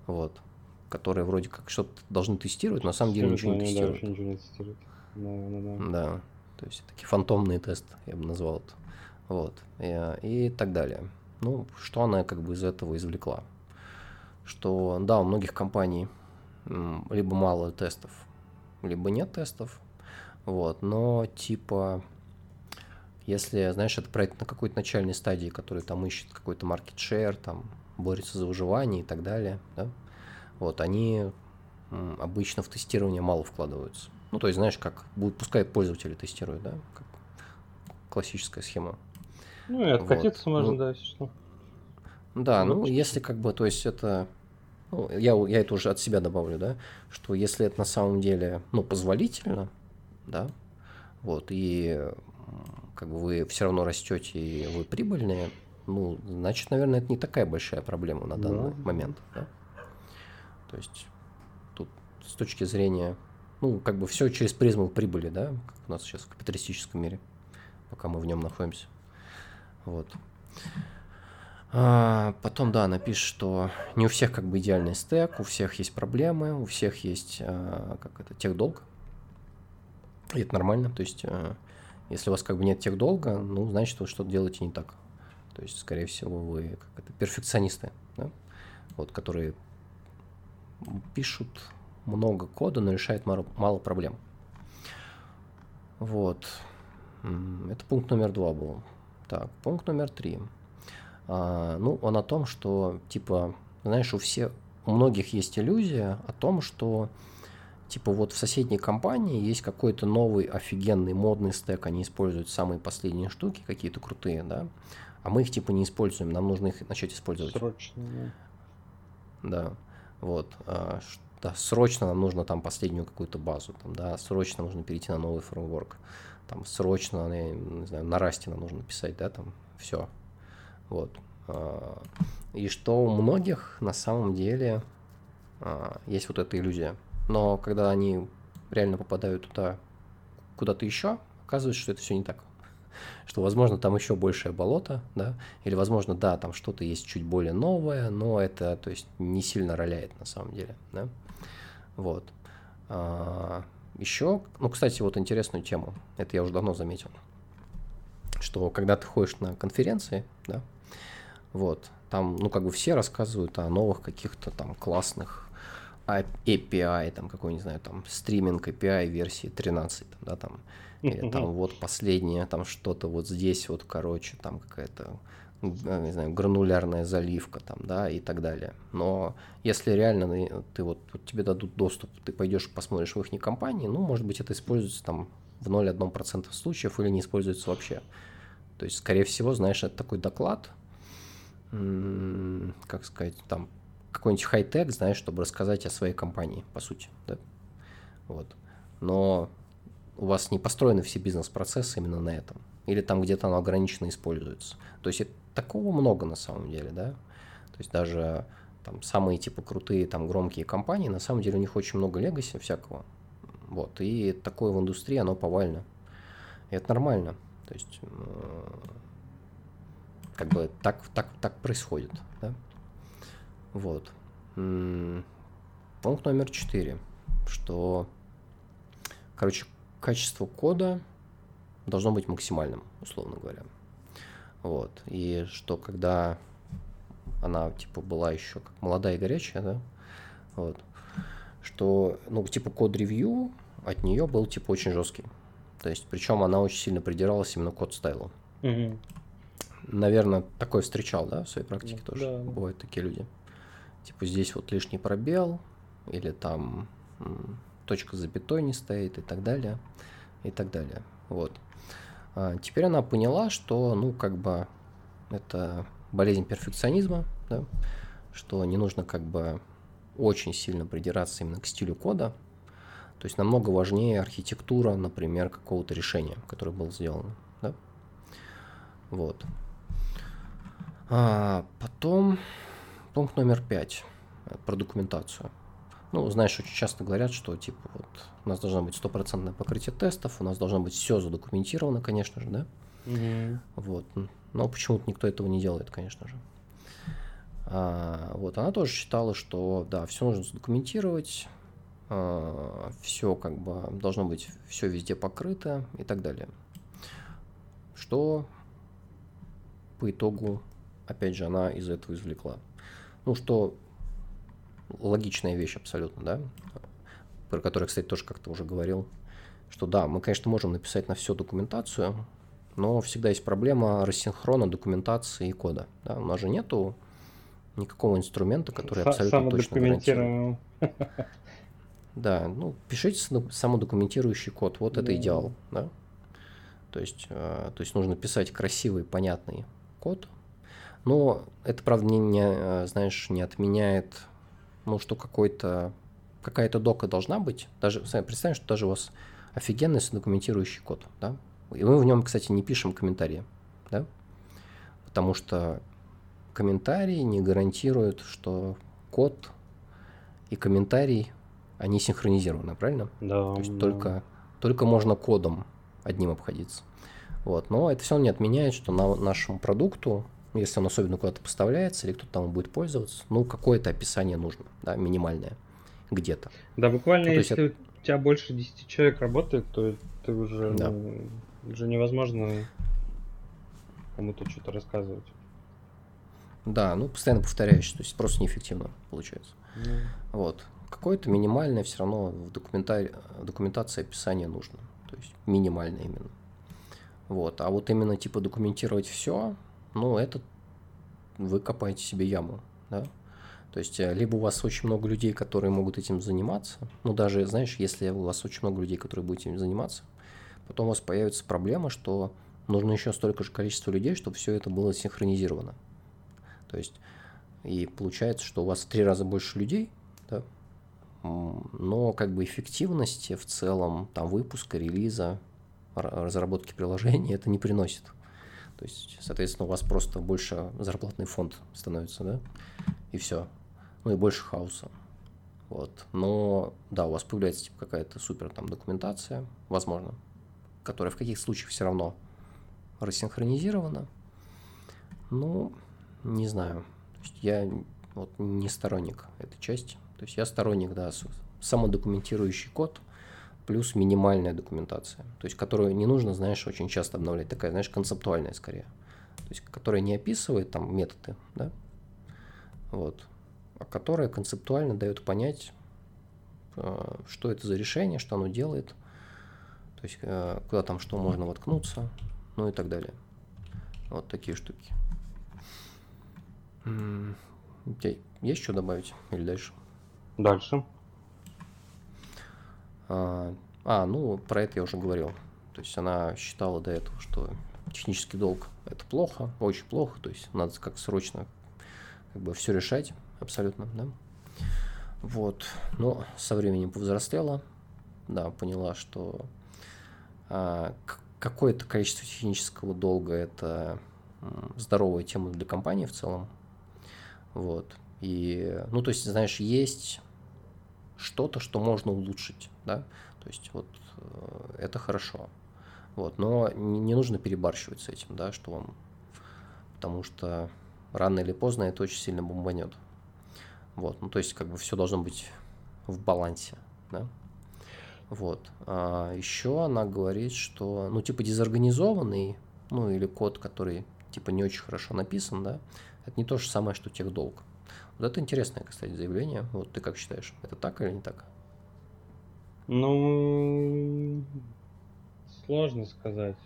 вот, которые вроде как что-то должны тестировать, но на самом деле ничего не Да, тестируют. вообще ничего не тестируют. Да, да, да. Да, то есть такие фантомные тесты, я бы назвал это. Вот, и, и так далее. Ну, что она как бы из этого извлекла? Что, да, у многих компаний либо мало тестов, либо нет тестов, вот, но типа, если, знаешь, это проект на какой-то начальной стадии, который там ищет какой-то market share, там, борется за выживание и так далее, да, вот, они обычно в тестирование мало вкладываются. Ну, то есть, знаешь, как будут, пускай пользователи тестируют, да, как классическая схема. Ну и откатиться Вот, можно, ну, да, если что. Да, ну, Логично. если как бы, то есть это, ну, я, я это уже от себя добавлю, да, что если это на самом деле, ну, позволительно, да, вот, и как бы вы все равно растете и вы прибыльные, ну, значит, наверное, это не такая большая проблема на данный Да. момент, да. То есть тут с точки зрения, ну, как бы все через призму прибыли, да, как у нас сейчас в капиталистическом мире, пока мы в нем находимся. Вот. А, потом, да, напишет, что не у всех как бы идеальный стек, у всех есть проблемы, у всех есть, а, как это, техдолг. И это нормально, то есть, а, если у вас как бы нет техдолга, ну, значит, вы что-то делаете не так. То есть, скорее всего, вы как это, перфекционисты, да? вот, которые пишут много кода, но решают мало, мало проблем. Вот. Это пункт номер два был. Так, пункт номер три. А, ну, он о том, что, типа, знаешь, у всех, у многих есть иллюзия о том, что, типа, вот в соседней компании есть какой-то новый офигенный модный стек, они используют самые последние штуки, какие-то крутые, да, а мы их, типа, не используем, нам нужно их начать использовать. Срочно, да. Вот. а, да, срочно нам нужно там последнюю какую-то базу, там, да, срочно нужно перейти на новый фреймворк, там, срочно, не знаю, на расте нам нужно писать, да, там, все. Вот. а, И что у многих на самом деле а, есть вот эта иллюзия. Но когда они реально попадают туда, куда-то еще, оказывается, что это все не так. (laughs) Что, возможно, там еще большее болото, да, или, возможно, да, там что-то есть чуть более новое, но это, то есть, не сильно роляет на самом деле, да. Вот. А, еще, ну, кстати, вот интересную тему, это я уже давно заметил, что когда ты ходишь на конференции, да, вот, там, ну, как бы все рассказывают о новых каких-то там классных API, там, какой, не знаю, там, стриминг API версии 13, там, да, там, или там вот последнее, там что-то вот здесь вот, короче, там какая-то, г- не знаю, гранулярная заливка там, да, и так далее. Но если реально ты- ты вот, вот тебе дадут доступ, ты пойдешь посмотришь в их компании, ну, может быть, это используется там в 0,1% случаев или не используется вообще. То есть, скорее всего, знаешь, это такой доклад, как сказать, там какой-нибудь хай-тек, знаешь, чтобы рассказать о своей компании, по сути, да. Вот. Но у вас не построены все бизнес-процессы именно на этом. Или там где-то оно ограниченно используется. То есть такого много на самом деле, да. То есть даже там самые типа крутые там громкие компании, на самом деле у них очень много легаси всякого. Вот. И такое в индустрии, оно повально. И это нормально. То есть как бы так, так, так происходит, да. Вот. Пункт номер четыре, что, короче, качество кода должно быть максимальным, условно говоря. Вот. И что когда она, типа, была еще как молодая и горячая, да, вот, что, ну, типа, код-ревью от нее был, типа, очень жесткий. То есть, причем она очень сильно придиралась именно к код-стайлу. Мгм. Наверное, такое встречал, да, в своей практике Да, тоже. да. Бывают такие люди. Типа здесь вот лишний пробел, или там точка запятой не стоит и так далее, и так далее. Вот. А теперь она поняла, что, ну, как бы, это болезнь перфекционизма, да, что не нужно как бы очень сильно придираться именно к стилю кода. То есть намного важнее архитектура, например, какого-то решения, которое было сделано. Да? Вот. А, потом пункт номер пять э, про документацию. Ну, знаешь, очень часто говорят, что типа вот у нас должно быть стопроцентное покрытие тестов, у нас должно быть все задокументировано, конечно же, да? Мгм. Вот. Но почему-то никто этого не делает, конечно же. А, вот, она тоже считала, что да, все нужно задокументировать, а, все как бы должно быть все везде покрыто и так далее. Что по итогу, опять же, она из этого извлекла. Ну, что логичная вещь абсолютно, да, про которую, кстати, тоже как-то уже говорил, что да, мы, конечно, можем написать на всю документацию, но всегда есть проблема рассинхрона документации и кода. Да? У нас же нету никакого инструмента, который абсолютно точно гарантирует. Да, ну, пишите самодокументирующий код, вот это идеал, да. То есть, э, то есть нужно писать красивый, понятный код, но это, правда, не, не э, знаешь, не отменяет, ну, что какой-то, какая-то дока должна быть. Даже, представим, что даже у вас офигенный документирующий код, да, и мы в нем, кстати, не пишем комментарии, да, потому что комментарии не гарантируют, что код и комментарий, они синхронизированы, правильно? Да. То есть да. только, только можно кодом одним обходиться. Вот. Но это все не отменяет, что на нашему продукту, если он особенно куда-то поставляется или кто-то там будет пользоваться, ну, какое-то описание нужно, да, минимальное, где-то. Да, буквально, ну, если есть... у тебя больше 10 человек работает, то ты уже, да. ну, уже невозможно кому-то что-то рассказывать. Да, ну, постоянно повторяющий, то есть просто неэффективно получается. Mm. Вот. Какое-то минимальное все равно в, документарии, в документации описание нужно. То есть минимальное именно. Вот. А вот именно типа документировать все, ну, это вы копаете себе яму, да. То есть, э, либо у вас очень много людей, которые могут этим заниматься, ну, даже, знаешь, если у вас очень много людей, которые будут этим заниматься, потом у вас появится проблема, что нужно еще столько же количества людей, чтобы все это было синхронизировано. То есть, и получается, что у вас в три раза больше людей, да, но как бы эффективности в целом, там, выпуска, релиза, разработки приложения (laughs) это не приносит. То есть, соответственно, у вас просто больше зарплатный фонд становится, да, и все. Ну и больше хаоса. Вот. Но да, у вас появляется типа, какая-то супер там документация, возможно, которая в каких случаях все равно рассинхронизирована. Ну, не знаю. Я вот не сторонник этой части. То есть я сторонник, да, самодокументирующий код плюс минимальная документация. То есть которую не нужно, знаешь, очень часто обновлять. Такая, знаешь, концептуальная скорее. То есть которая не описывает там методы, да, вот, а которая концептуально дает понять, э, что это за решение, что оно делает, то есть э, куда там что можно воткнуться, ну и так далее. Вот такие штуки. У есть что добавить или дальше? Дальше. А, а, ну, про это я уже говорил. То есть она считала до этого, что технический долг это плохо, очень плохо, то есть надо как срочно как бы все решать абсолютно, да. Вот, но со временем повзрослела, да, поняла, что а, какое-то количество технического долга это здоровая тема для компании в целом, вот. И, ну, то есть, знаешь, есть что-то, что можно улучшить, да, то есть вот э, это хорошо, вот, но не нужно перебарщивать с этим, да, что вам, потому что рано или поздно это очень сильно бомбанет, вот, ну, то есть как бы все должно быть в балансе, да, вот, а еще она говорит, что, ну, типа дезорганизованный, ну, или код, который, типа, не очень хорошо написан, да, это не то же самое, что техдолг. Вот это интересное, кстати, заявление. Вот ты как считаешь, это так или не так? Ну, сложно сказать.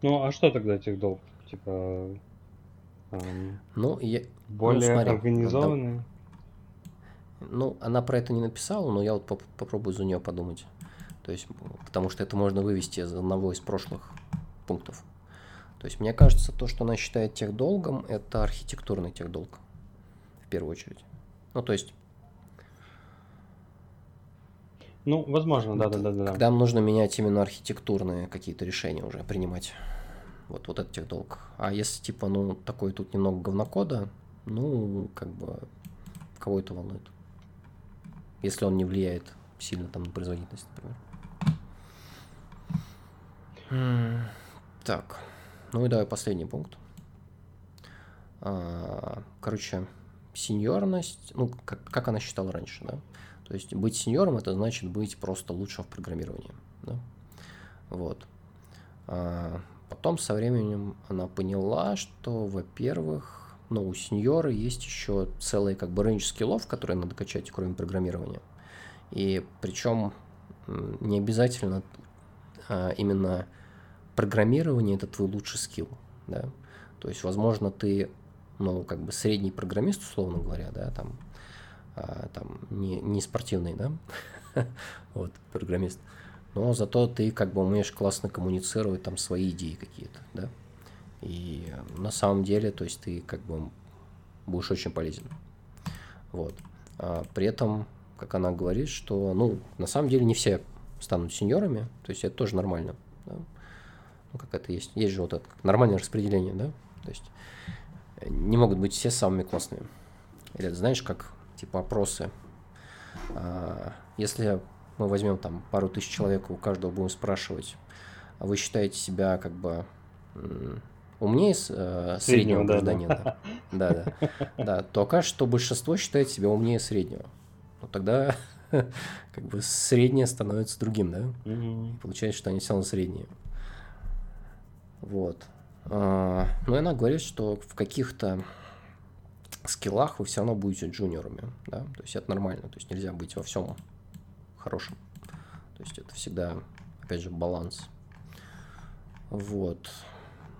Ну, а что тогда техдолг? Типа, эм, ну, я, ну, более ну, смотри, организованные? Ну, она про это не написала, но я вот поп попробую за нее подумать. То есть, потому что это можно вывести из одного из прошлых пунктов. То есть, мне кажется, то, что она считает техдолгом, это архитектурный техдолг, в первую очередь. Ну, то есть... Ну, возможно, да, да, да, да. Когда нужно менять именно архитектурные какие-то решения уже принимать. Вот, вот этот техдолг. А если, типа, ну, такой тут немного говнокода, ну, как бы, кого это волнует? Если он не влияет сильно там на производительность, например. Так. Ну и давай последний пункт. А, короче, сеньорность, ну, как, как она считала раньше, да? То есть быть сеньором это значит быть просто лучшим в программировании, да? Вот. А, потом со временем она поняла, что, во-первых, ну, у сеньора есть еще целый как бы рейндж скиллов, которые надо качать, кроме программирования. И причем не обязательно а, именно программирование это твой лучший скилл, да. То есть, возможно, ты, ну, как бы средний программист, условно говоря, да, там, а, там не, не спортивный, да, (laughs) вот, программист, но зато ты как бы умеешь классно коммуницировать там свои идеи какие-то, да, и на самом деле, то есть ты как бы будешь очень полезен, вот. А при этом, как она говорит, что, ну, на самом деле не все станут сеньорами, то есть это тоже нормально, да? ну, как это есть, есть же вот это нормальное распределение, да, то есть не могут быть все самыми классными. Или знаешь, как типа опросы. А, если мы возьмем там пару тысяч человек, у каждого будем спрашивать, а вы считаете себя как бы умнее э, среднего, среднего гражданина, да, да, да, да, то окажется, что большинство считает себя умнее среднего. Ну тогда (laughs) как бы среднее становится другим, да? Угу. Получается, что они все равно средние. Вот. А, ну и она говорит, что в каких-то скиллах вы все равно будете джуниорами, да, то есть это нормально, то есть нельзя быть во всем хорошим, то есть это всегда, опять же, баланс. Вот.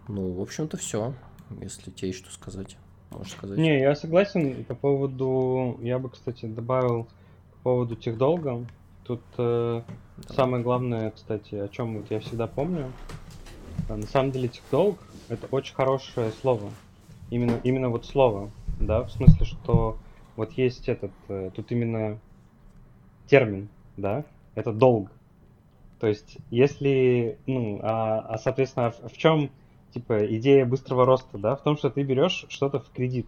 Ну, в общем-то, все. Если тебе есть что сказать, можешь сказать. Не, я согласен по поводу... Я бы, кстати, добавил по поводу техдолга. Тут э, да. самое главное, кстати, о чем вот я всегда помню. На самом деле, техдолг — это очень хорошее слово. Именно, именно вот слово да, в смысле, что вот есть этот, э, тут именно термин, да, это долг. То есть, если, ну, а, а соответственно, в, в чем, типа, идея быстрого роста, да, в том, что ты берешь что-то в кредит.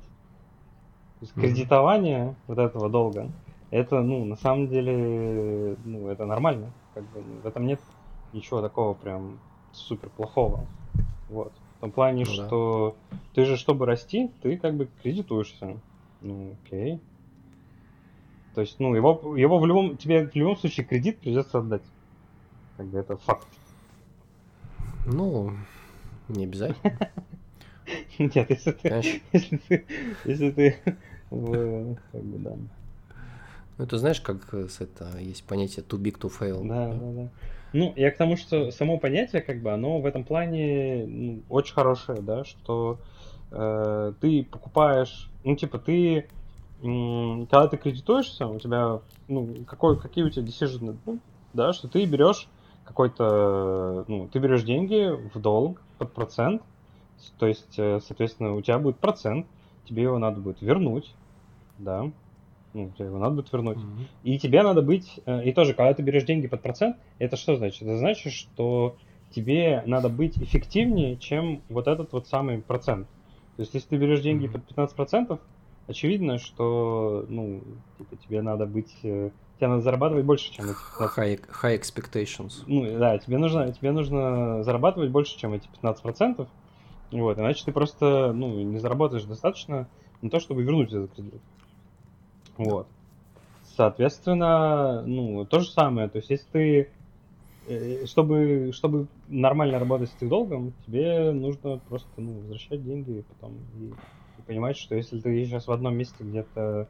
То есть, кредитование mm-hmm. вот этого долга, это, ну, на самом деле, ну, это нормально. Как бы, в этом нет ничего такого прям супер плохого. Вот том плане, ну, что да. ты же, чтобы расти, ты как бы кредитуешься. Ну, окей. То есть, ну, его, его в любом, тебе в любом случае кредит придется отдать. Как бы это факт. Ну, не обязательно. (laughs) Нет, если ты, если ты, если ты, как бы, да. Ну, это знаешь, как с это есть понятие too big to fail. Да, да, да. Ну, я к тому, что само понятие, как бы, оно в этом плане ну, очень хорошее, да, что э, ты покупаешь, ну, типа, ты, э, когда ты кредитуешься, у тебя, ну, какой, какие у тебя decision, ну, да, что ты берешь какой-то, ну, ты берешь деньги в долг под процент, то есть, э, соответственно, у тебя будет процент, тебе его надо будет вернуть, да, ну, тебе его надо будет вернуть. Mm-hmm. И тебе надо быть, э, и тоже, когда ты берешь деньги под процент, это что значит? Это значит, что тебе надо быть эффективнее, чем вот этот вот самый процент. То есть, если ты берешь деньги mm-hmm. под 15%, очевидно, что, ну, типа, тебе надо быть, э, тебе надо зарабатывать больше, чем эти 15%. High, high expectations. Ну, да, тебе нужно, тебе нужно зарабатывать больше, чем эти 15%. Вот, иначе ты просто, ну, не заработаешь достаточно на то, чтобы вернуть этот кредит. Вот. Соответственно, ну, то же самое. То есть, если ты э, чтобы, чтобы нормально работать с долгом, тебе нужно просто ну, возвращать деньги и потом и, и понимать, что если ты сейчас в одном месте где-то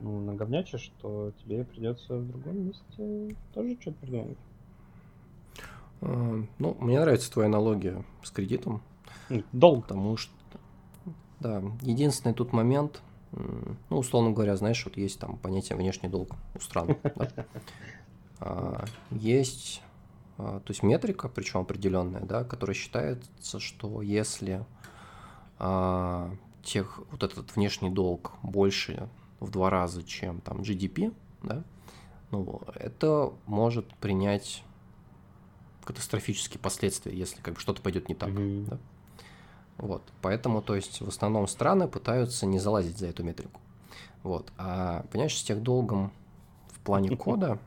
ну, наговнячишь, то тебе придется в другом месте тоже что-то придумать. А, ну, мне нравится твоя аналогия с кредитом. Долг. Потому что, да, единственный тут момент – ну, условно говоря, знаешь, вот есть там понятие внешний долг у стран. (laughs) А, есть, а, то есть метрика, причем определенная, да, которая считается, что если а, тех, вот этот внешний долг больше в два раза, чем там GDP, да, ну, это может принять катастрофические последствия, если как бы что-то пойдет не так. Mm-hmm. Да? Вот, поэтому, то есть, в основном страны пытаются не залазить за эту метрику. Вот, а, понимаешь, с тех долгом в плане кода,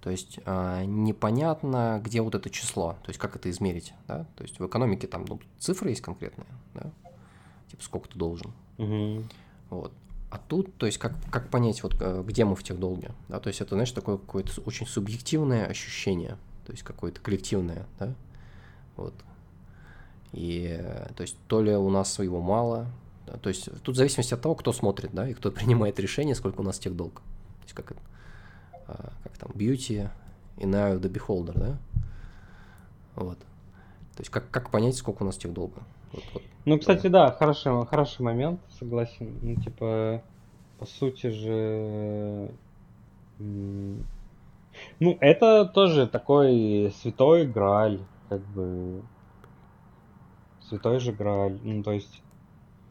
то есть а, непонятно, где вот это число, то есть как это измерить, да, то есть в экономике там ну, цифры есть конкретные, да, типа сколько ты должен. Мгм. Вот. А тут, то есть, как, как понять, вот э, где мы в техдолге? Да? То есть, это, знаешь, такое какое-то очень субъективное ощущение, то есть, какое-то коллективное, да? Вот. И, э, то есть, то ли у нас его мало, да, то есть, тут в зависимости от того, кто смотрит, да, и кто (laughs) принимает решение, сколько у нас техдолг. То есть, как, а, как там, beauty in eye of the beholder, да? Вот. То есть, как, как понять, сколько у нас техдолга? Вот, вот. Ну, кстати, да, хороший, хороший момент, согласен. Ну, типа, по сути же... Ну, это тоже такой святой грааль, как бы... Святой же грааль. Ну, то есть,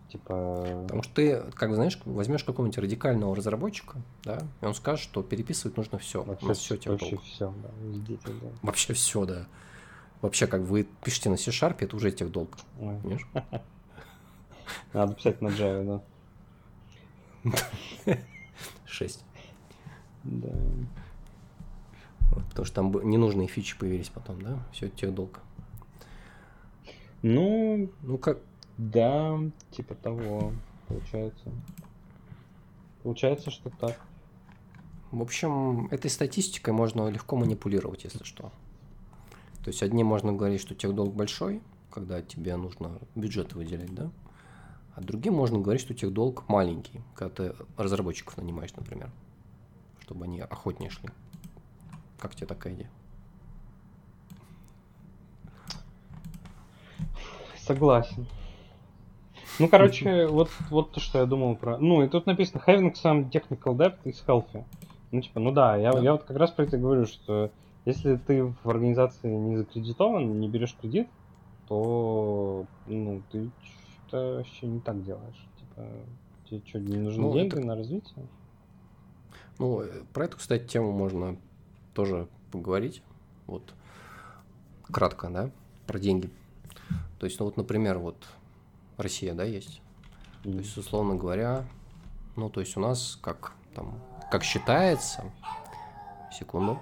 типа... Потому что ты, как знаешь, возьмешь какого-нибудь радикального разработчика, да, и он скажет, что переписывать нужно все. Вообще, все вообще все, да, везде техдолг. Вообще все, да. Вообще, как вы пишете на C-Sharp, это уже техдолг, Ой, понимаешь? (laughs) Надо писать на Java, да. (laughs) 6. Да. Вот, потому что там ненужные фичи появились потом, да? Все техдолг. Ну, Ну, как, да, типа того, получается. Получается, что так. в общем, этой статистикой можно легко манипулировать, если что. То есть одни можно говорить, что техдолг большой, когда тебе нужно бюджеты выделять, да? А другим можно говорить, что техдолг маленький, когда ты разработчиков нанимаешь, например, чтобы они охотнее шли. Как тебе такая идея? Согласен. Ну, короче, вот, вот то, что я думал про... Ну, и тут написано having some technical debt is healthy. Ну, типа, ну да, я, Да. я вот как раз про это говорю, что если ты в организации не закредитован, не берешь кредит, то, ну, ты что-то вообще не так делаешь. Типа, тебе что, не нужны Ну, деньги это- на развитие? Ну, э, про эту, кстати, тему можно тоже поговорить. Вот кратко, да, про деньги. То есть, ну вот, например, вот Россия, да, есть. То М. есть, условно говоря, ну, то есть у нас как там, как считается, секунду.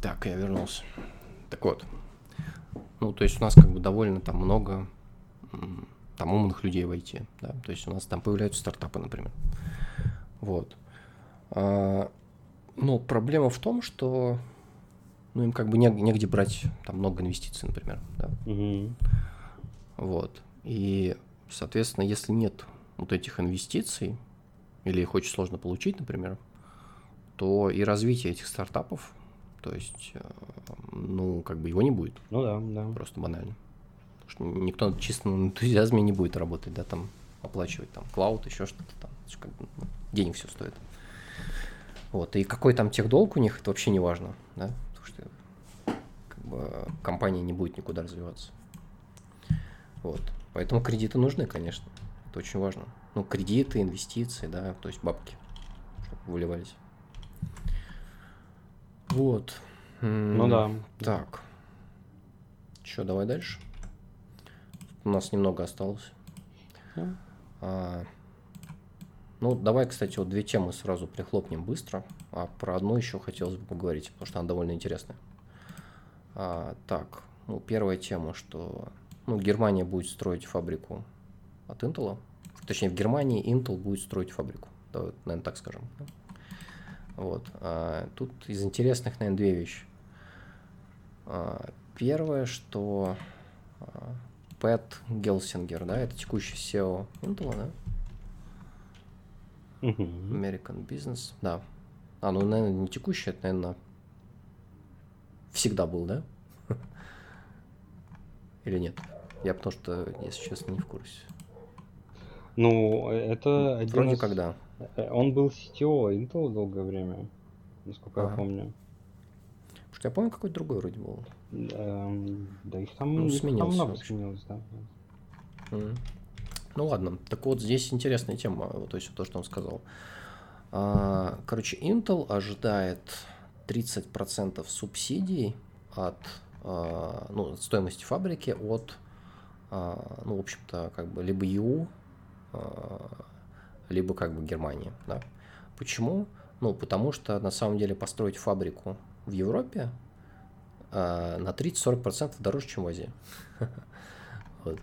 Так, я вернулся. Так вот, ну, то есть у нас как бы довольно там много там умных людей в IT, да, то есть у нас там появляются стартапы, например. Вот. А, но проблема в том, что ну, им как бы нег- негде брать там много инвестиций, например, да, Мгм. вот. И, соответственно, если нет вот этих инвестиций, или их очень сложно получить, например, то и развитие этих стартапов, то есть, э, ну, как бы его не будет. Ну да, да. Просто банально. Потому что никто чисто на энтузиазме не будет работать, да, там оплачивать там клауд, еще что-то там. Как бы, ну, денег все стоит. Вот, и какой там техдолг у них, это вообще не важно, да, потому что как бы, компания не будет никуда развиваться. Вот, поэтому кредиты нужны, конечно, это очень важно. Ну, кредиты, инвестиции, да, то есть бабки, чтобы выливались. Вот. Ну да. Так. Что, давай дальше? У нас немного осталось. Да. А, ну, давай, кстати, вот две темы сразу прихлопнем быстро, а про одну еще хотелось бы поговорить, потому что она довольно интересная. А, так, ну, первая тема, что ну, Германия будет строить фабрику от Intel. Точнее, в Германии Intel будет строить фабрику. Давай, наверное, так скажем. да. Вот. а, тут из интересных, наверное, две вещи. А, Первое, что а, Пэт Гелсингер, да, это текущий SEO Intel, да? American Business, да. А, ну, наверное, не текущий, это, наверное, всегда был, да? (laughs) Или нет? Я потому что, если честно, не в курсе. Ну, это один Вроде из- когда. Э, Он был CTO Intel долгое время, насколько я Ага. помню. Потому что я помню, какой-то другой вроде был. Эм, Да их там, Ну, их там сменился, в много сменилось, да. Мгм. Ну ладно, так вот здесь интересная тема, вот, то есть то, что он сказал. А, Короче, Intel ожидает 30% субсидий от а, ну, от стоимости фабрики от а, ну, в общем-то, как бы либо а, либо как бы Германия, да. Почему? Ну, потому что на самом деле построить фабрику в Европе а, на 30-40% дороже, чем в Азии. (laughs) Вот.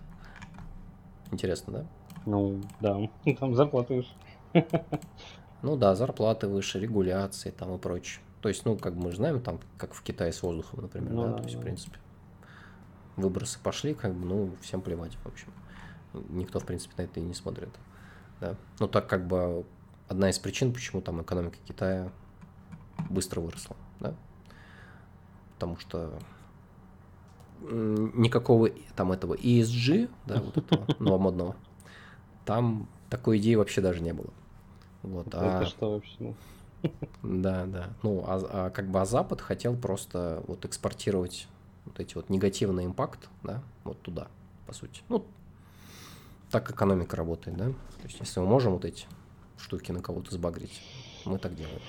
Интересно, да? Ну, да, (laughs) там зарплаты выше. (laughs) Ну да, зарплаты выше, регуляции там и прочее. То есть, ну, как мы знаем, там, как в Китае с воздухом, например, Ну да, да, то есть, в да. принципе, выбросы пошли, как бы, ну, всем плевать, в общем. Никто, в принципе, на это и не смотрит, да. Ну, так как бы одна из причин, почему там экономика Китая быстро выросла, да, потому что никакого там этого ESG, да, вот этого (laughs) новомодного, там такой идеи вообще даже не было. Вот, а... Это что вообще? ну? Да, да. Ну, а, а как бы а Запад хотел просто вот экспортировать вот эти вот негативный импакт, да, вот туда, по сути. Ну, так экономика работает, да. То есть, если мы можем вот эти штуки на кого-то сбагрить, мы так делаем.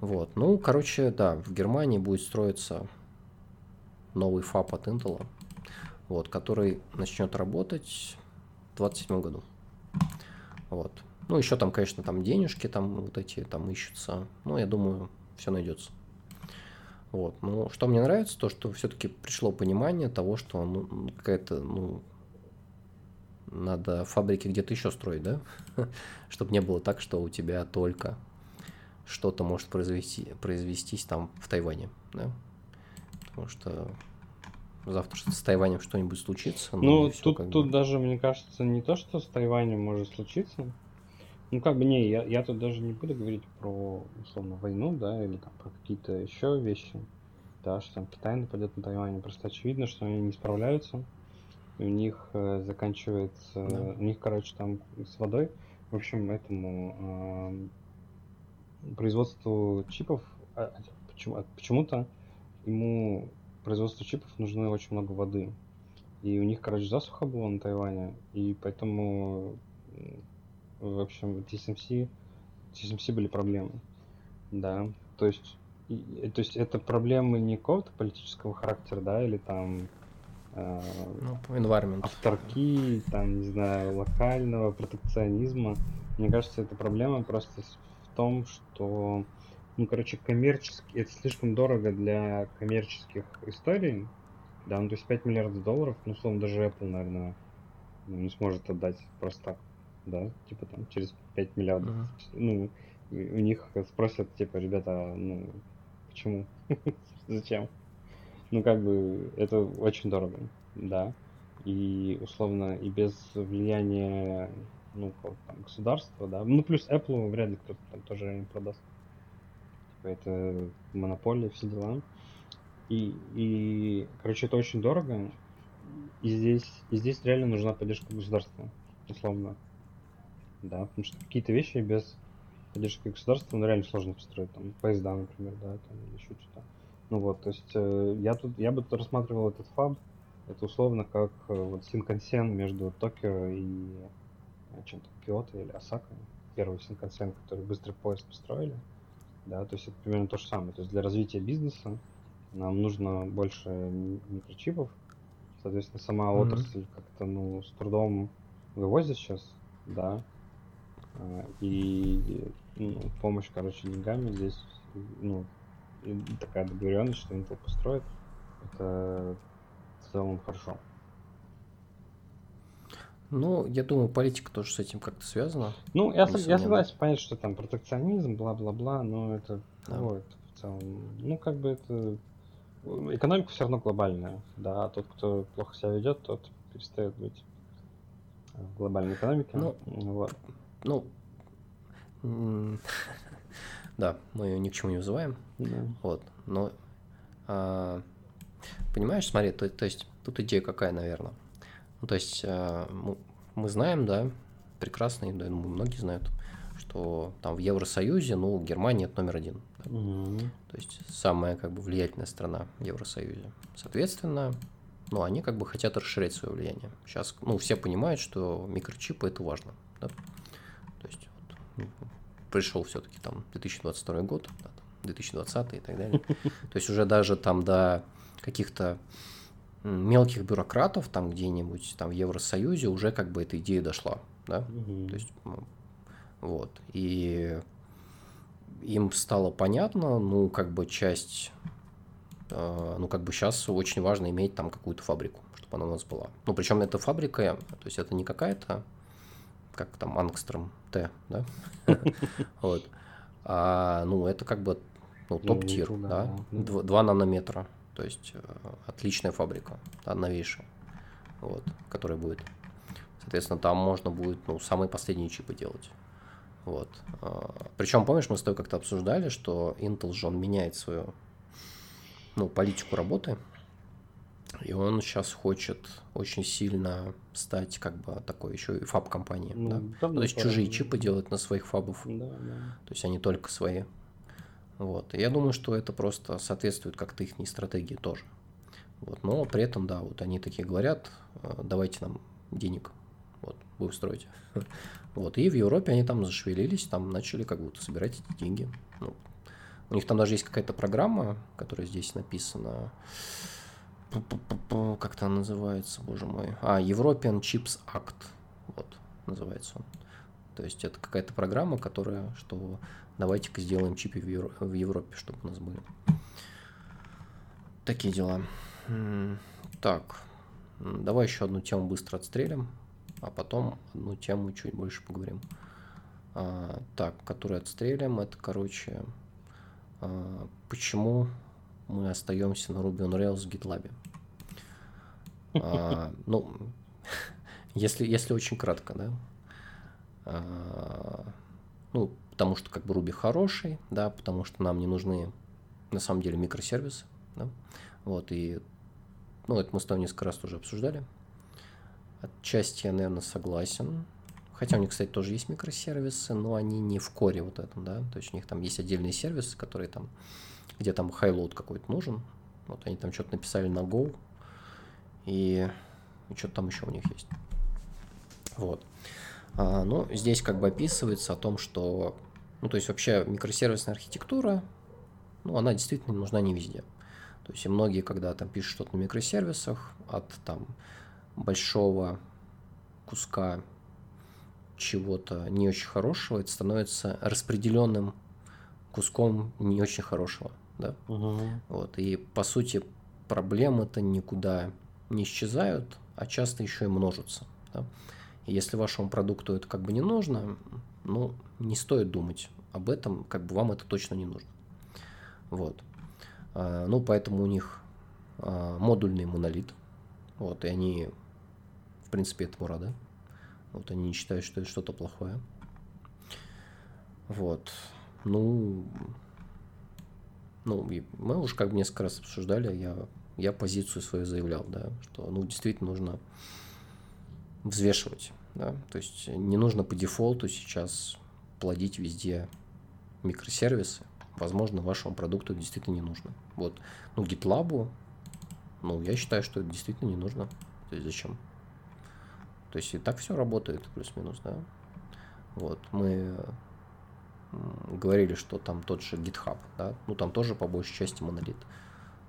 Вот. Ну, короче, да, в Германии будет строиться новый ФАП от Intel, вот, который начнет работать в 27 году. Вот. Ну, еще там, конечно, там денежки там вот эти там ищутся. Ну, я думаю, все найдется. Вот. Ну, что мне нравится, то, что все-таки пришло понимание того, что ну, какая-то, ну, надо фабрики где-то еще строить, да? (laughs) Чтобы не было так, что у тебя только что-то может произвести, произвестись там в Тайване, да? Потому что завтра что-то с Тайванем что-нибудь случится. Ну, и всё тут, бы. тут даже, мне кажется, не то, что с Тайванем может случиться. Ну, как бы, не, я, я тут даже не буду говорить про, условно, войну, да, или там про какие-то еще вещи. Да, что там Китай нападет на Тайвань. Просто очевидно, что они не справляются. И у них э, заканчивается... Да. У них, короче, там с водой. В общем, этому эм, производству чипов а, а, почему, а, почему-то ему производству чипов нужно очень много воды. И у них, короче, засуха была на Тайване, и поэтому, в общем, TSMC, TSMC были проблемы. Да, то есть, и- то есть это проблемы не какого-то политического характера, да, или там э, Ну, environment. авторки, там, не знаю, локального протекционизма. Мне кажется, эта проблема просто в том, что, ну, короче, коммерчески, это слишком дорого для коммерческих историй, да, ну, то есть 5 миллиардов долларов, ну, условно, даже Apple, наверное, ну, не сможет отдать просто так, да, типа там через 5 миллиардов. Мгм. Ну, у них спросят, типа, ребята, ну, почему? (laughs) Зачем? Ну, как бы, это очень дорого, да. И, условно, и без влияния, ну, там государства, да. Ну, плюс Apple вряд ли кто-то там тоже им продаст. Типа, это монополия, все дела. И, и, короче, это очень дорого. И здесь, и здесь реально нужна поддержка государства, условно. Да, потому что какие-то вещи без поддержки государства, ну, реально сложно построить. Там, поезда, например, да, там, или еще что-то. Ну вот, то есть э, я тут, я бы тут рассматривал этот фаб, это условно как э, вот Синкансен между Токио и э, чем-то Киото или Осакой. Первый Синкансен, который быстрый поезд построили. Да, то есть это примерно то же самое. То есть для развития бизнеса нам нужно больше микрочипов. Соответственно, сама Мгм. отрасль как-то, ну, с трудом вывозит сейчас, да. И ну, помощь, короче, деньгами здесь, ну, и такая договоренность, что Intel построит, это в целом хорошо. Ну, я думаю, политика тоже с этим как-то связана. Ну, я, я согласен понять, что там протекционизм, бла-бла-бла, но это Да. это в целом? Ну, как бы это... Экономика все равно глобальная, да, а тот, кто плохо себя ведет, тот перестает быть в глобальной экономике. Ну, вот. Ну, да, мы ее ни к чему не вызываем. Да. Вот, но а, понимаешь, смотри, то, то есть тут идея какая, наверное. Ну, то есть а, мы, мы знаем, да, прекрасно, да, думаю, многие знают, что там в Евросоюзе, ну, Германия это номер один. да. Мгм. То есть самая как бы влиятельная страна в Евросоюзе. Соответственно, ну, они как бы хотят расширять свое влияние. Сейчас, ну, все понимают, что микрочипы это важно. да. То есть вот, м, пришел все-таки там 2022 год, да, там, 2020 и так далее. (laughs) То есть уже даже там до каких-то мелких бюрократов там где-нибудь там в Евросоюзе уже как бы эта идея дошла, да, Мгм. то есть ну, вот и им стало понятно, ну как бы часть, э, ну как бы сейчас очень важно иметь там какую-то фабрику, чтобы она у нас была. Ну причем эта фабрика, то есть это не какая-то, как там Ангстром Т, да, (laughs) вот, а ну это как бы ну, топ-тир, да, да, да. Дв- 2 нанометра, то есть э, отличная фабрика, да, новейшая, вот, которая будет. Соответственно, там можно будет, ну, самые последние чипы делать. Вот. Причем, помнишь, мы с тобой как-то обсуждали, что Intel же он меняет свою, ну, политику работы, и он сейчас хочет очень сильно стать как бы такой еще и фаб-компанией, Ну, да? Ну, то есть пора. чужие чипы делать на своих фабов, Да, да. то есть они только свои. Вот. И я думаю, что это просто соответствует как-то их стратегии тоже. Вот. Но при этом, да, вот они такие говорят, э, давайте нам денег, вот, будем строить. (laughs) Вот. И в Европе они там зашевелились, там начали как будто собирать эти деньги. Ну, у них там даже есть какая-то программа, которая здесь написана. Как-то называется, боже мой. А, European Chips Act. Вот, называется он. То есть это какая-то программа, которая, что давайте-ка сделаем чипы в, Евро- в Европе, чтобы у нас были. Такие дела. Так, давай еще одну тему быстро отстрелим, а потом одну тему чуть больше поговорим. А, так, которую отстрелим, это, короче, а, почему мы остаемся на Ruby on Rails в GitLab. А, ну, (laughs) если, если очень кратко, да. А, ну, потому что как бы Ruby хороший, да, потому что нам не нужны на самом деле микросервисы, да. Вот, и, ну, это мы с тобой несколько раз тоже обсуждали. Отчасти я, наверное, согласен. Хотя у них, кстати, тоже есть микросервисы, но они не в коре вот этом, да. То есть у них там есть отдельные сервисы, которые там, где там хайлоуд какой-то нужен. Вот они там что-то написали на Go, и, и что-то там еще у них есть. Вот. А, ну, здесь как бы описывается о том, что, ну, то есть вообще микросервисная архитектура, ну, она действительно нужна не везде. То есть и многие, когда там пишут что-то на микросервисах, от там большого куска чего-то не очень хорошего, это становится распределенным куском не очень хорошего, да. Мгм. Вот, и по сути проблемы-то никуда не исчезают, а часто еще и множатся. Да? И если вашему продукту это как бы не нужно, ну, не стоит думать об этом, как бы вам это точно не нужно. Вот. А, Ну, поэтому у них а, модульный монолит. Вот, и они, в принципе, этому рады. Вот, они не считают, что это что-то плохое. Вот. Ну, ну, мы уже как бы несколько раз обсуждали, я, я позицию свою заявлял, да, что, ну, действительно нужно взвешивать, да, то есть не нужно по дефолту сейчас плодить везде микросервисы, возможно, вашему продукту действительно не нужно. Вот, ну, GitLab, ну, я считаю, что это действительно не нужно, то есть зачем? То есть и так все работает, плюс-минус, да. Вот, мы говорили, что там тот же GitHub, да, ну там тоже по большей части монолит.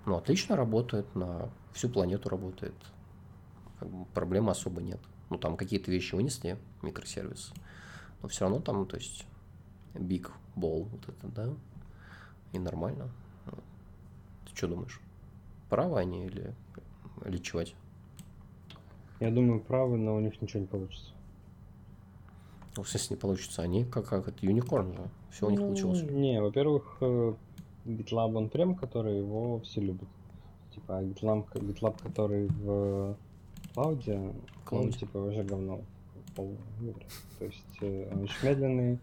Ну, отлично работает, на всю планету работает. Как бы проблем особо нет. Ну, там какие-то вещи вынесли, микросервис, но все равно там, то есть, big ball, вот это, да, и нормально. Ты что думаешь? Правы они или, или чевать? Я думаю, правы, но у них ничего не получится. Ну, в смысле, не получится. Они как, как это юникорн же. Все у них Ну, получилось. Не, во-первых, э, GitLab он прям, который его все любят. Типа, а GitLab, GitLab который в клауде, он типа уже говно. говоря. То есть э, он очень медленный,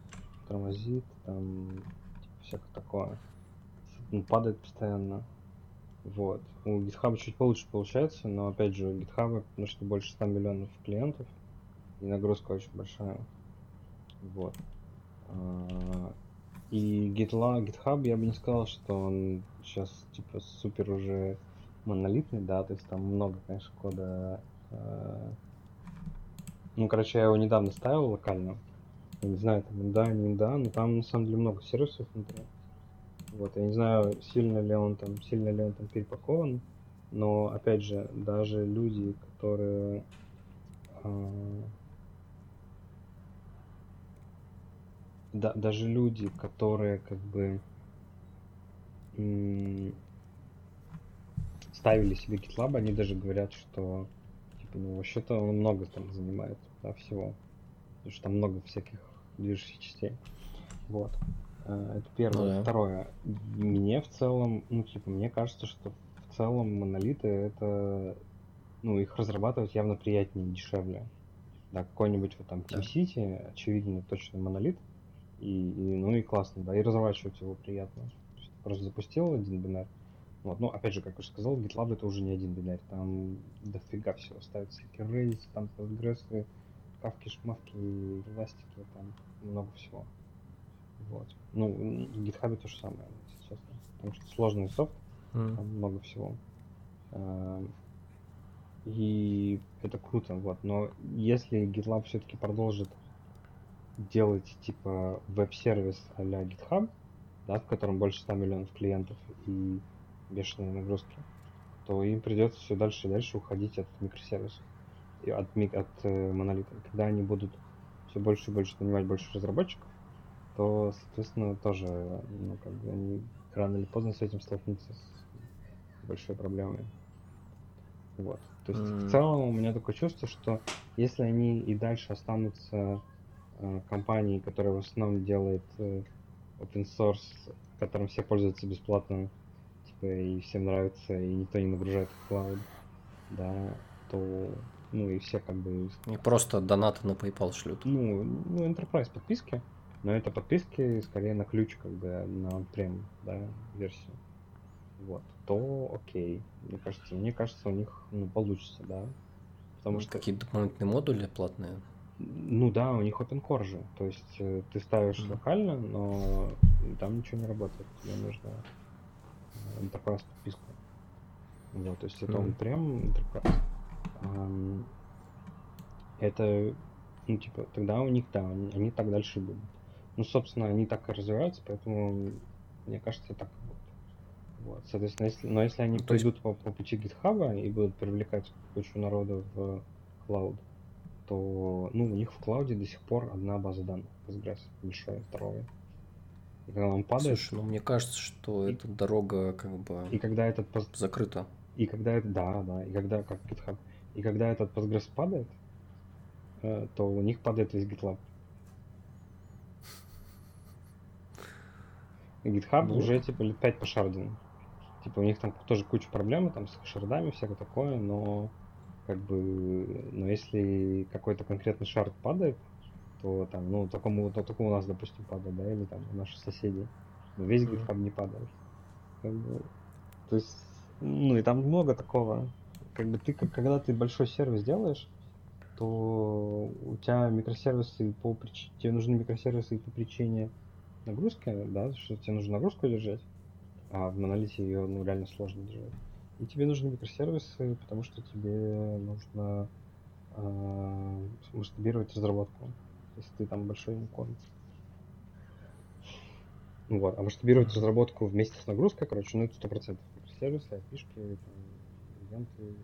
тормозит, там типа, всякое такое. Он падает постоянно. Вот. У GitHub чуть получше получается, но опять же у GitHub, потому что больше 100 миллионов клиентов, и нагрузка очень большая. Вот. И GitLab, GitHub, я бы не сказал, что он сейчас типа супер уже монолитный, да, то есть там много, конечно, кода. э, Ну, короче, я его недавно ставил локально. Я не знаю, там да, не да, но там на самом деле много сервисов внутри. Вот, я не знаю, сильно ли он там, сильно ли он там перепакован. Но, опять же, даже люди, которые а, да, даже люди, которые как бы ставили себе GitLab, они даже говорят, что типа, ну, вообще-то он много там занимает да, всего. Потому что там много всяких движущих частей. Вот. А, это первое. Ну, да. Второе. Мне в целом, ну, типа, мне кажется, что в целом монолиты это, ну, их разрабатывать явно приятнее и дешевле. Да, какой-нибудь вот там Team City, очевидно, точно монолит. И, и, ну и классно, да, и разворачивать его приятно. Просто запустил один бинар. Вот, ну, опять же, как я уже сказал, GitLab это уже не один бинар, там дофига всего ставится, Redis, там Postgres, кавки, шмавки, эластики, там много всего. Вот. Ну, в GitHub то же самое, если честно. Потому что сложный софт, mm. там много всего. Эм, и это круто, вот. Но если GitLab все-таки продолжит делать типа веб-сервис а-ля GitHub, да, в котором больше 100 миллионов клиентов и бешеные нагрузки, то им придется все дальше и дальше уходить от микросервисов и от, от э, монолита. Когда они будут все больше и больше нанимать больше разработчиков, то, соответственно, тоже, ну, как бы они рано или поздно с этим столкнутся с большой проблемой. Вот. То есть mm. в целом у меня такое чувство, что если они и дальше останутся э, компанией, которая в основном делает э, open source, которым все пользуются бесплатно, типа и всем нравится, и никто не нагружает в клауд, да, то ну и все как бы... И просто донаты на PayPal шлют. Ну, ну Enterprise подписки, но это подписки скорее на ключ, как бы на прем, да, версию. Вот, то окей. Мне кажется, мне кажется, у них ну, получится, да. Потому Может, что какие-то дополнительные модули платные? Ну да, у них open core же. То есть э, ты ставишь mm-hmm. локально, но там ничего не работает. Тебе нужно э, enterprise подписку. Вот, то есть это mm-hmm. он прям enterprise. Это, ну, типа, тогда у них, да, они, они так дальше будут. Ну, собственно, они так и развиваются, поэтому, мне кажется, так вот, соответственно, если, но если они пойдут по, по пути GitHub и будут привлекать кучу народа в клауд, то ну, у них в клауде до сих пор одна база данных, Postgres, большая, здоровая. И когда он падает... Слушай, ну мне кажется, что и, эта дорога как бы и когда этот пост... закрыта. И когда это, да, да, и когда, как GitHub, и когда этот Postgres падает, э, то у них падает весь GitLab. GitHub ну. уже типа лет 5 пошарден. Типа у них там тоже куча проблем там с шардами, всякое такое, но как бы, но если какой-то конкретный шард падает, то там, ну, такому, то, только у нас, допустим, падает, да, или там у наших соседей. Но весь GitHub не падает. Как бы, то есть, ну, и там много такого. Как бы ты, когда ты большой сервис делаешь, то у тебя микросервисы по причине, тебе нужны микросервисы по причине нагрузки, да, что тебе нужно нагрузку держать, а в монолите ее ну, реально сложно держать. И тебе нужны микросервисы, потому что тебе нужно э, масштабировать разработку, если ты там большой юникорн. Вот. А масштабировать разработку вместе с нагрузкой, короче, ну это сто процентов. Микросервисы, опишки, ивенты,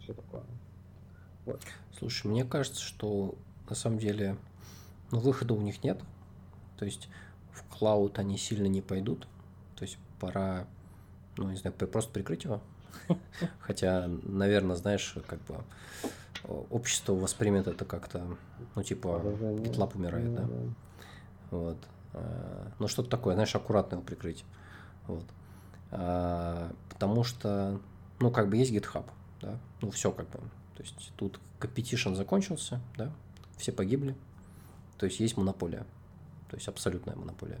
все такое. Вот. Слушай, мне кажется, что на самом деле ну, выхода у них нет. То есть в клауд они сильно не пойдут. То есть пора, ну, не знаю, просто прикрыть его. (laughs) Хотя, наверное, знаешь, как бы общество воспримет это как-то, ну, типа, GitLab умирает, да? Вот. А, ну, что-то такое, знаешь, аккуратно его прикрыть. Вот. А, потому что, ну, как бы есть GitHub, да? Ну, все как бы. То есть тут competition закончился, да? Все погибли. То есть есть монополия то есть абсолютная монополия.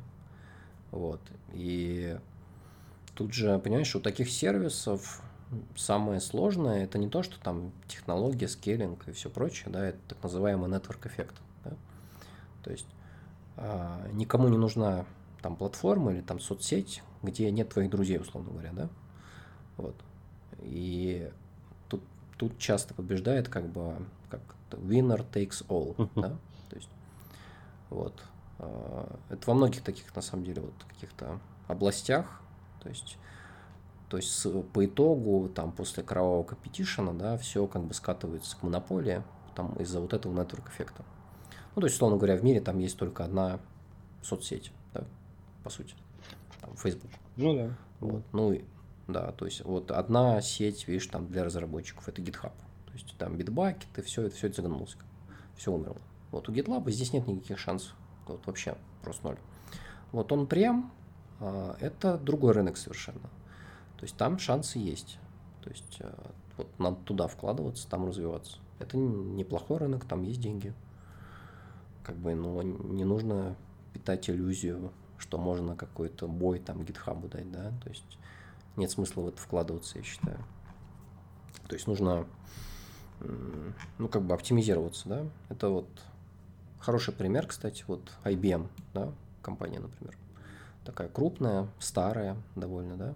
Вот. И тут же, понимаешь, у таких сервисов самое сложное это не то, что там технология, скейлинг и все прочее, да, это так называемый network эффект. Да? То есть а, никому не нужна там платформа или там соцсеть, где нет твоих друзей, условно говоря, да. Вот. И тут, тут часто побеждает как бы как winner takes all, да. То есть вот. А, это во многих таких, на самом деле, вот каких-то областях. То есть То есть по итогу, там, после кровавого компетишена, да, все как бы скатывается к монополии, там, из-за вот этого нетворк-эффекта. Ну, то есть, условно говоря, в мире там есть только одна соцсеть, да, по сути, там, Facebook. Ну да. Вот, ну, да, то есть, вот одна сеть, видишь, там, для разработчиков, это GitHub. То есть, там, Bitbucket, и все, это все это загнулось, все умерло. Вот у GitLab здесь нет никаких шансов, вот вообще просто ноль. Вот он прям, это другой рынок совершенно. То есть там шансы есть. То есть э, вот надо туда вкладываться, там развиваться. Это неплохой рынок, там есть деньги. Как бы, но не нужно питать иллюзию, что можно какой-то бой там гитхабу дать, да. То есть нет смысла в это вкладываться, я считаю. То есть нужно, ну, как бы оптимизироваться, да. Это вот хороший пример, кстати, вот IBM, да, компания, например. Такая крупная, старая довольно, да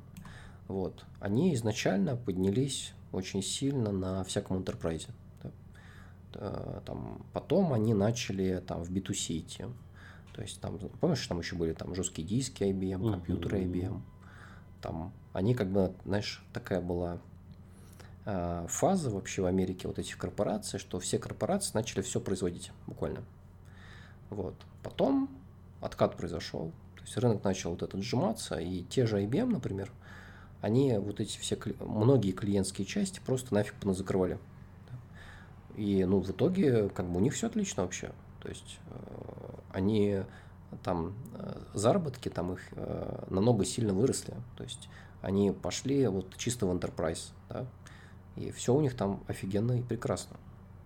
вот, они изначально поднялись очень сильно на всяком enterprise. Да. Э, там, потом они начали там, в B2C идти. То есть там, помнишь, там еще были там жесткие диски IBM, компьютеры IBM. Там они как бы, знаешь, такая была э, фаза вообще в Америке вот этих корпораций, что все корпорации начали все производить буквально. Вот. Потом откат произошел, то есть рынок начал вот этот сжиматься, и те же IBM, например, они вот эти все, многие клиентские части просто нафиг закрывали. И, ну, в итоге, как бы у них все отлично вообще. То есть, э, они там, э, заработки там их э, намного сильно выросли. То есть, они пошли вот чисто в enterprise, да, и все у них там офигенно и прекрасно.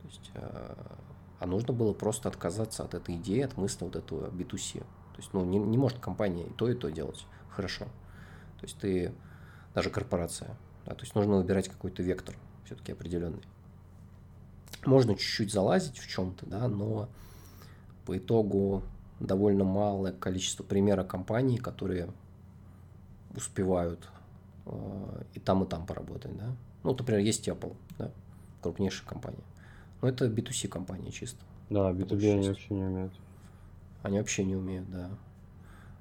То есть, а нужно было просто отказаться от этой идеи, от мысли вот этого B2C. То есть, ну, не, не может компания и то, и то делать хорошо. То есть, ты даже корпорация. Да, то есть нужно выбирать какой-то вектор все-таки определенный. Можно чуть-чуть залазить в чем-то, да, но по итогу довольно малое количество примера компаний, которые успевают э, и там, и там поработать, да. Ну, например, есть Apple, да, крупнейшая компания. Но это B2C компания чисто. Да, B2B они вообще не умеют. Они вообще не умеют, да.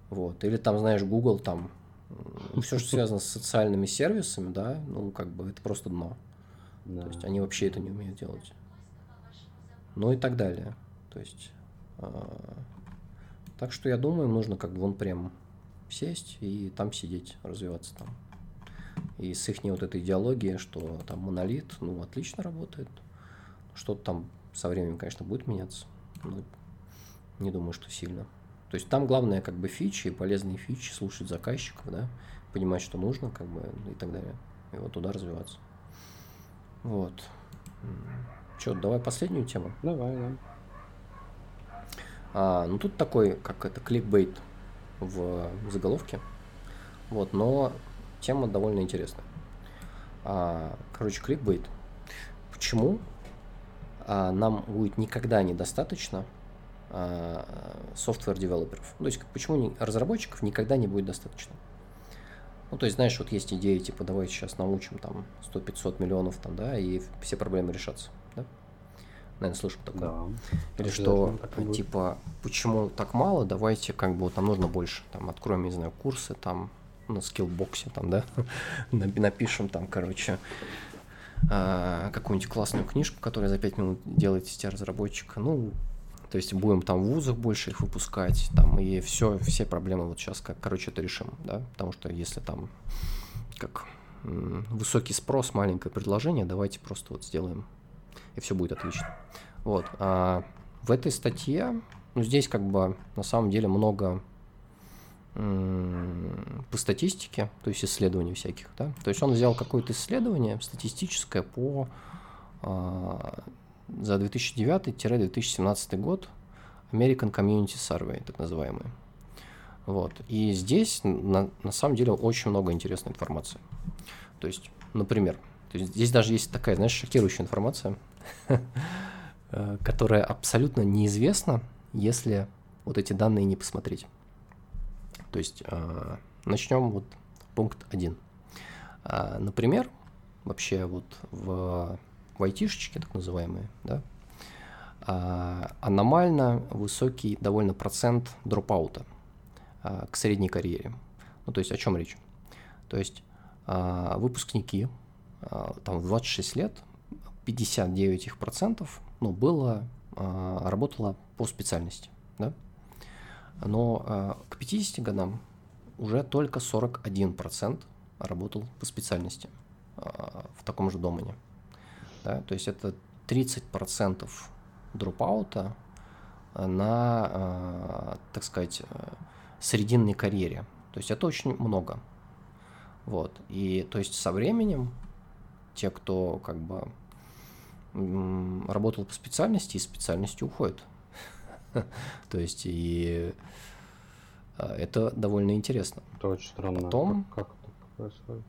Вот. Или там, знаешь, Google там все, что связано с социальными сервисами, да, ну, как бы это просто дно. Да. То есть они вообще это не умеют делать. Ну и так далее. То есть, э, так что я думаю, нужно как бы вон прям сесть и там сидеть, развиваться там. И с их вот этой идеологией, что там монолит, ну, отлично работает. Что-то там со временем, конечно, будет меняться. Но не думаю, что сильно. То есть там главное как бы фичи, полезные фичи, слушать заказчиков, да, понимать, что нужно, как бы, и так далее. И вот туда развиваться. Вот. Че, давай последнюю тему? Давай, да. А, ну тут такой, как это, кликбейт в заголовке. Вот, но тема довольно интересная. А, короче, кликбейт. Почему а, нам будет никогда недостаточно software девелоперов. То есть почему разработчиков никогда не будет достаточно. Ну, то есть, знаешь, вот есть идеи, типа, давай сейчас научим там 100-500 миллионов, там, да, и все проблемы решатся, да? Наверное, слышал такое. Да. Или что, типа, почему так мало, давайте, как бы, вот нам нужно больше, там, откроем, не знаю, курсы, там, на скиллбоксе, там, да, (laughs) напишем там, короче, а, какую-нибудь классную книжку, которая за 5 минут делает из тебя разработчика, ну, то есть будем там в вузах больше их выпускать, там, и все, все проблемы вот сейчас, как, короче, это решим, да, потому что если там как высокий спрос, маленькое предложение, давайте просто вот сделаем, и все будет отлично. Вот, а в этой статье, ну, здесь как бы на самом деле много по статистике, то есть исследований всяких, да, то есть он взял какое-то исследование статистическое по а, за 2009-2017 год American Community Survey, так называемый. Вот. И здесь на, на самом деле очень много интересной информации. То есть, например, то есть здесь даже есть такая, знаешь, шокирующая информация, (laughs) э, которая абсолютно неизвестна, если вот эти данные не посмотреть. То есть э, начнем вот пункт один. А, например, вообще вот в в айтишечке, так называемые, да, а, аномально высокий довольно процент дропаута а, к средней карьере. Ну, то есть о чем речь? То есть а, выпускники, а, там в 26 лет, 59 их процентов, ну, было, а, работало по специальности, да? Но а, к 50 годам уже только 41% работал по специальности в таком же домене. Да? То есть это 30% дропаута на, а, так сказать, э, срединной карьере. То есть это очень много. Вот. И то есть со временем те, кто как бы работал по специальности, из специальности уходят. (laughs) То есть и это довольно интересно. Это очень странно. Потом... Как, как это происходит?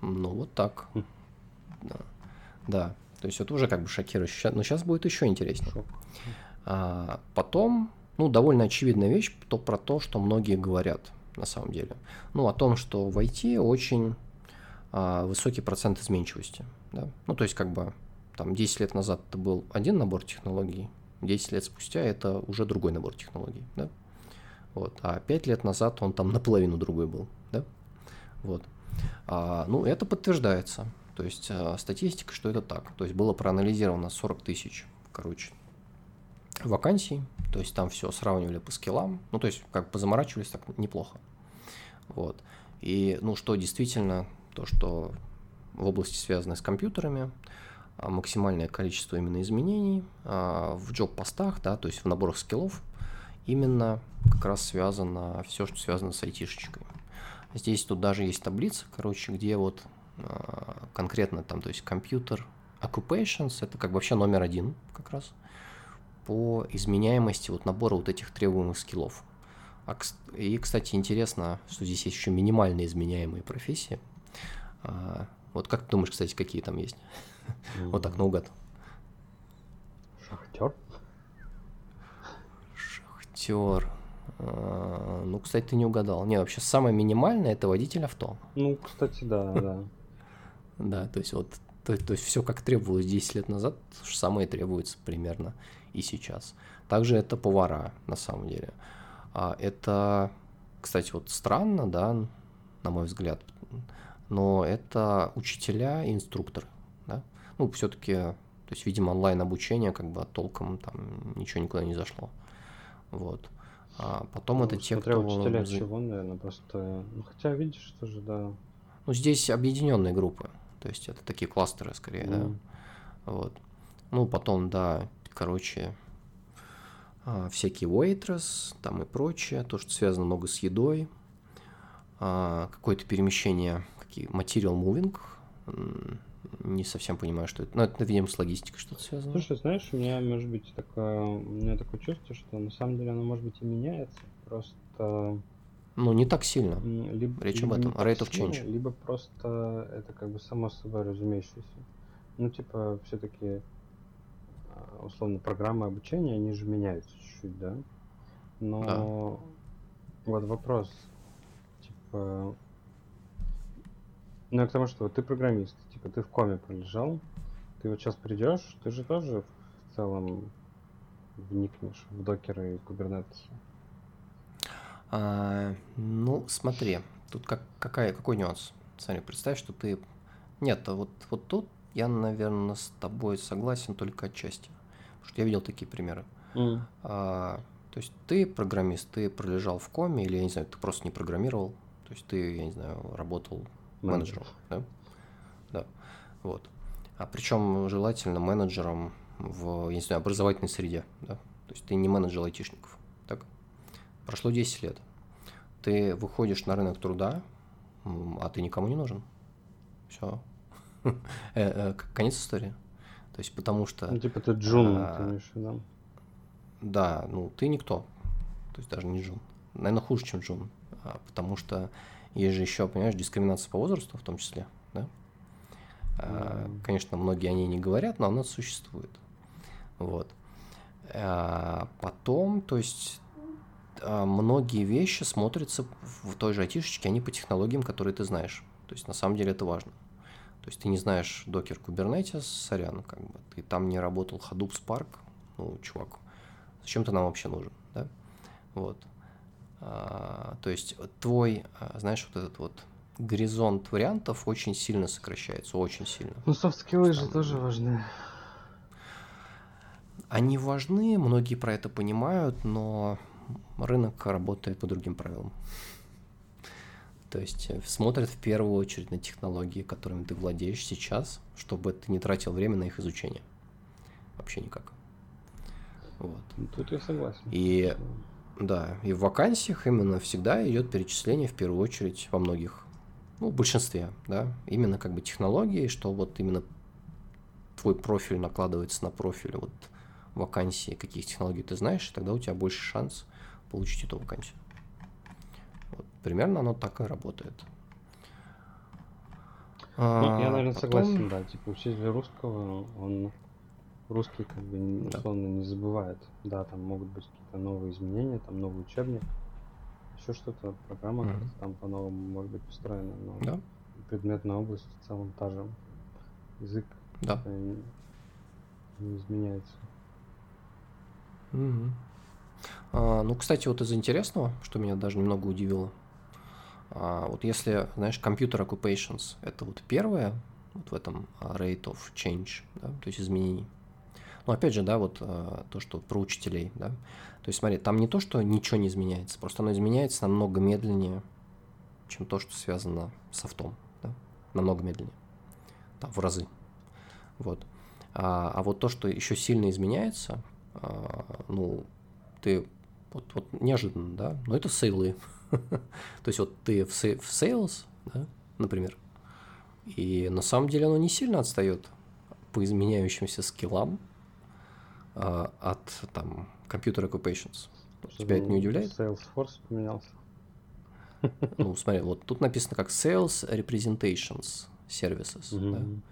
Ну, вот так. Да. Да. То есть это уже как бы шокирующе. Но сейчас будет еще интереснее. Шок. А, потом, ну, довольно очевидная вещь, то про то, что многие говорят на самом деле. Ну, о том, что в IT очень а, высокий процент изменчивости. Да? Ну, то есть, как бы, там, 10 лет назад это был один набор технологий, 10 лет спустя это уже другой набор технологий, да? Вот. А 5 лет назад он там наполовину другой был, да? Вот. А, ну, это подтверждается. То есть а, статистика, что это так. То есть было проанализировано 40 тысяч, короче, вакансий. То есть там все сравнивали по скиллам. Ну, то есть как позаморачивались так неплохо. Вот. И, ну, что действительно, то, что в области, связанной с компьютерами, а, максимальное количество именно изменений а, в джоб-постах, да, то есть в наборах скиллов, именно как раз связано все, что связано с айтишечкой. Здесь тут даже есть таблица, короче, где вот конкретно там, то есть компьютер occupations, это как вообще номер один как раз по изменяемости вот набора вот этих требуемых скиллов. И, кстати, интересно, что здесь есть еще минимально изменяемые профессии. Вот как ты думаешь, кстати, какие там есть? (laughs) Вот так, наугад. Шахтер? Шахтер. А, ну, кстати, ты не угадал. Не, вообще самое минимальное это водитель авто. Ну, кстати, да, да. Да, то есть вот, то, то есть все как требовалось 10 лет назад, то же самое требуется примерно и сейчас. Также это повара, на самом деле. А это, кстати, вот странно, да, на мой взгляд, но это учителя и инструкторы ну, все-таки, то есть, видимо, онлайн обучение как бы толком там ничего никуда не зашло. Вот. А потом ну, это те, кто... учителя чего, наверное, просто... Ну, хотя, видишь, тоже, да. Ну, здесь объединенные группы. То есть, это такие кластеры, скорее, mm. да. Вот. Ну, потом, да, короче, а, всякие waitress там и прочее, то, что связано много с едой, а, какое-то перемещение, какие material moving, не совсем понимаю, что это. Ну, это, видимо, с логистикой что-то связано. Слушай, знаешь, у меня, может быть, такое, у меня такое чувство, что на самом деле оно, может быть, и меняется, просто... Ну, не так сильно. Либо, Речь либо об этом. Rate of change. Сильно, либо просто это как бы само собой разумеющееся. Ну, типа, все-таки, а, условно, программы обучения, они же меняются чуть-чуть, да? Но да. вот вопрос, типа, ну, к тому, что вот ты программист, типа ты в коме пролежал, ты вот сейчас придешь, ты же тоже в целом вникнешь в докеры и кубернетесы. А, ну, смотри, тут как, какая, какой нюанс? Смотри, представь, что ты... Нет, а вот, вот тут я, наверное, с тобой согласен только отчасти. Потому что я видел такие примеры. Mm. А, то есть ты программист, ты пролежал в коме, или, я не знаю, ты просто не программировал. То есть ты, я не знаю, работал менеджером, да? Да. Вот. А причем желательно менеджером в, я не знаю, образовательной среде, да? То есть ты не менеджер айтишников? Прошло 10 лет. Ты выходишь на рынок труда, а ты никому не нужен. Все. (laughs) Э, э, конец истории. То есть потому что... Ну, типа ты джун, а, ты имеешь в виду? Да, ну ты никто. То есть даже не джун. Наверное, хуже, чем джун. А, потому что есть же еще, понимаешь, дискриминация по возрасту в том числе, да? Mm. Конечно, многие о ней не говорят, но она существует. Вот. А потом, то есть, а, многие вещи смотрятся в той же айтишечке, они по технологиям, которые ты знаешь. То есть, на самом деле, это важно. То есть, ты не знаешь докер Kubernetes, сорян, как бы, ты там не работал Hadoop Spark, ну, чувак, зачем ты нам вообще нужен, да? Вот. А, то есть твой, а, знаешь, вот этот вот горизонт вариантов очень сильно сокращается, очень сильно. Ну, софт-скиллы же тоже важны. Они важны, многие про это понимают, но рынок работает по другим правилам. То есть э, смотрят в первую очередь на технологии, которыми ты владеешь сейчас, чтобы ты не тратил время на их изучение. Вообще никак. Вот. Ну, тут я согласен. И да, и в вакансиях именно всегда идет перечисление в первую очередь во многих, ну, в большинстве, да, именно как бы технологии, что вот именно твой профиль накладывается на профиль вот вакансии, каких технологий ты знаешь, тогда у тебя больше шанс получить эту вакансию. Вот, примерно оно так и работает. Ну, а, я, наверное, потом... согласен, да. Типа учитель русского, он русский как бы условно да. не забывает. Да, там могут быть какие-то новые изменения, там новый учебник, еще что-то, программа mm-hmm. как-то там по-новому может быть устроена, но да. предметная область в целом та же. Язык да. не, не изменяется. Угу. А, ну, кстати, вот из интересного, что меня даже немного удивило, а, вот если, знаешь, computer occupations, это вот первое, вот в этом а, rate of change, да, то есть изменений. Но опять же, да, вот то, что про учителей, да. То есть смотри, там не то, что ничего не изменяется, просто оно изменяется намного медленнее, чем то, что связано с софтом, да, намного медленнее, там, в разы. Вот. А, а вот то, что еще сильно изменяется, ну, ты вот, вот неожиданно, да, но это сейлы. (laughs) То есть вот ты в, сей, в sales, да, например, и на самом деле оно не сильно отстает по изменяющимся скиллам а, от там computer occupations. Тебя это не удивляет? Salesforce поменялся. Ну, смотри, вот тут написано как Sales Representations Services. Mm-hmm. Да?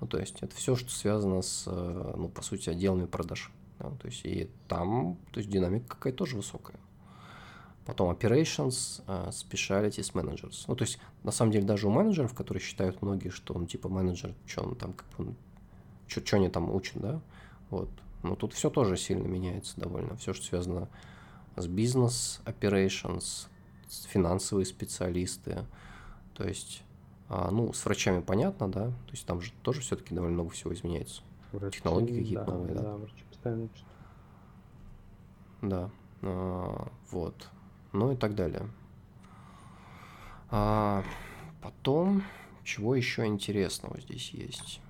Ну, то есть это все, что связано с, э, ну, по сути, отделами продаж. Да, то есть и там то есть динамика какая-то тоже высокая. Потом operations, uh, specialities, managers. Ну, то есть, на самом деле, даже у менеджеров, которые считают многие, что он типа менеджер, что он там, как он, что они там учат, да, вот. Но тут все тоже сильно меняется довольно. Все, что связано с бизнес, operations, финансовые специалисты. То есть, а, ну, с врачами понятно, да, то есть там же тоже все-таки довольно много всего изменяется. Врачи, Технологии какие-то да, новые, да. Да, врачи постоянно учат. Да, а, вот. Ну и так далее. А, потом, чего еще интересного здесь есть?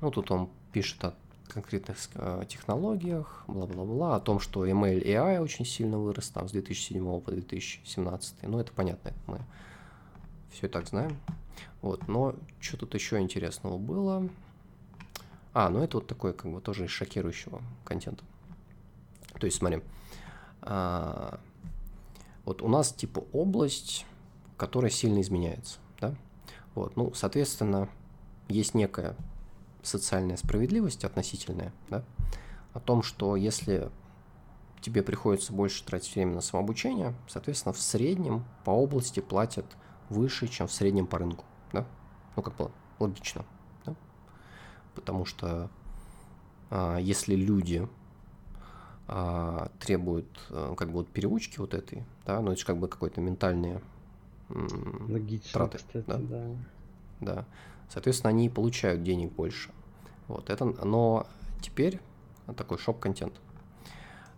Ну, тут он пишет о конкретных э, технологиях, бла-бла-бла, о том, что ML AI очень сильно вырос там с 2007 по 2017. Ну, это понятно, это мы все и так знаем. Вот, но что тут еще интересного было? А, ну это вот такое, как бы, тоже из шокирующего контента. То есть, смотри, а, вот у нас типа область, которая сильно изменяется, да? Вот, ну, соответственно, есть некая социальная справедливость относительная, да, о том, что если тебе приходится больше тратить время на самообучение, соответственно, в среднем по области платят выше, чем в среднем по рынку, да? Ну, как бы логично? Потому что а, если люди а, требуют а, как бы вот переучки вот этой, да, ну это же как бы какой-то ментальные Логично, траты, кстати, да? да. Да. Соответственно, они получают денег больше. Вот это, но теперь такой шок-контент.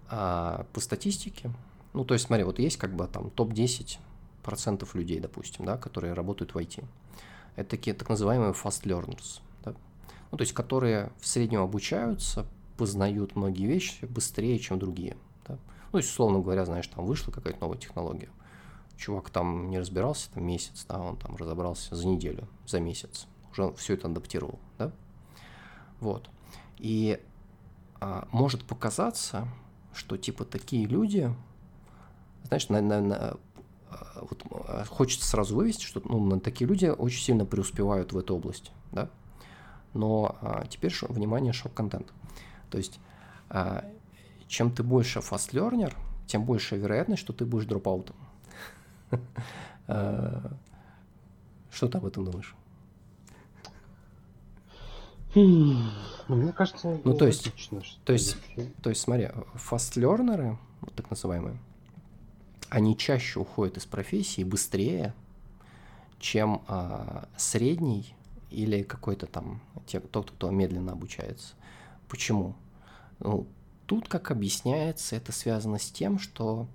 А по статистике, ну, то есть, смотри, вот есть как бы там топ-10 процентов людей, допустим, да, которые работают в IT. Это такие так называемые fast learners? Ну, то есть, которые в среднем обучаются, познают многие вещи быстрее, чем другие. Да? Ну, есть, условно говоря, знаешь, там вышла какая-то новая технология. Чувак там не разбирался там месяц, да, он там разобрался за неделю, за месяц. Уже все это адаптировал, да? Вот. И а, может показаться, что типа такие люди, знаешь, на, на, на, вот, а, хочется сразу вывести, что ну, такие люди очень сильно преуспевают в этой области, да. Но а, теперь шо, внимание, шок-контент. То есть, а, чем ты больше фаст-лернер, тем больше вероятность, что ты будешь дропаутом. (laughs) А, что ты об этом думаешь? Ну, мне кажется, ну, то есть, то есть, то есть, смотри, фастлернеры, вот так называемые, они чаще уходят из профессии быстрее, чем а, средний или какой-то там те, тот, кто медленно обучается. Почему? Ну, тут, как объясняется, это связано с тем, что,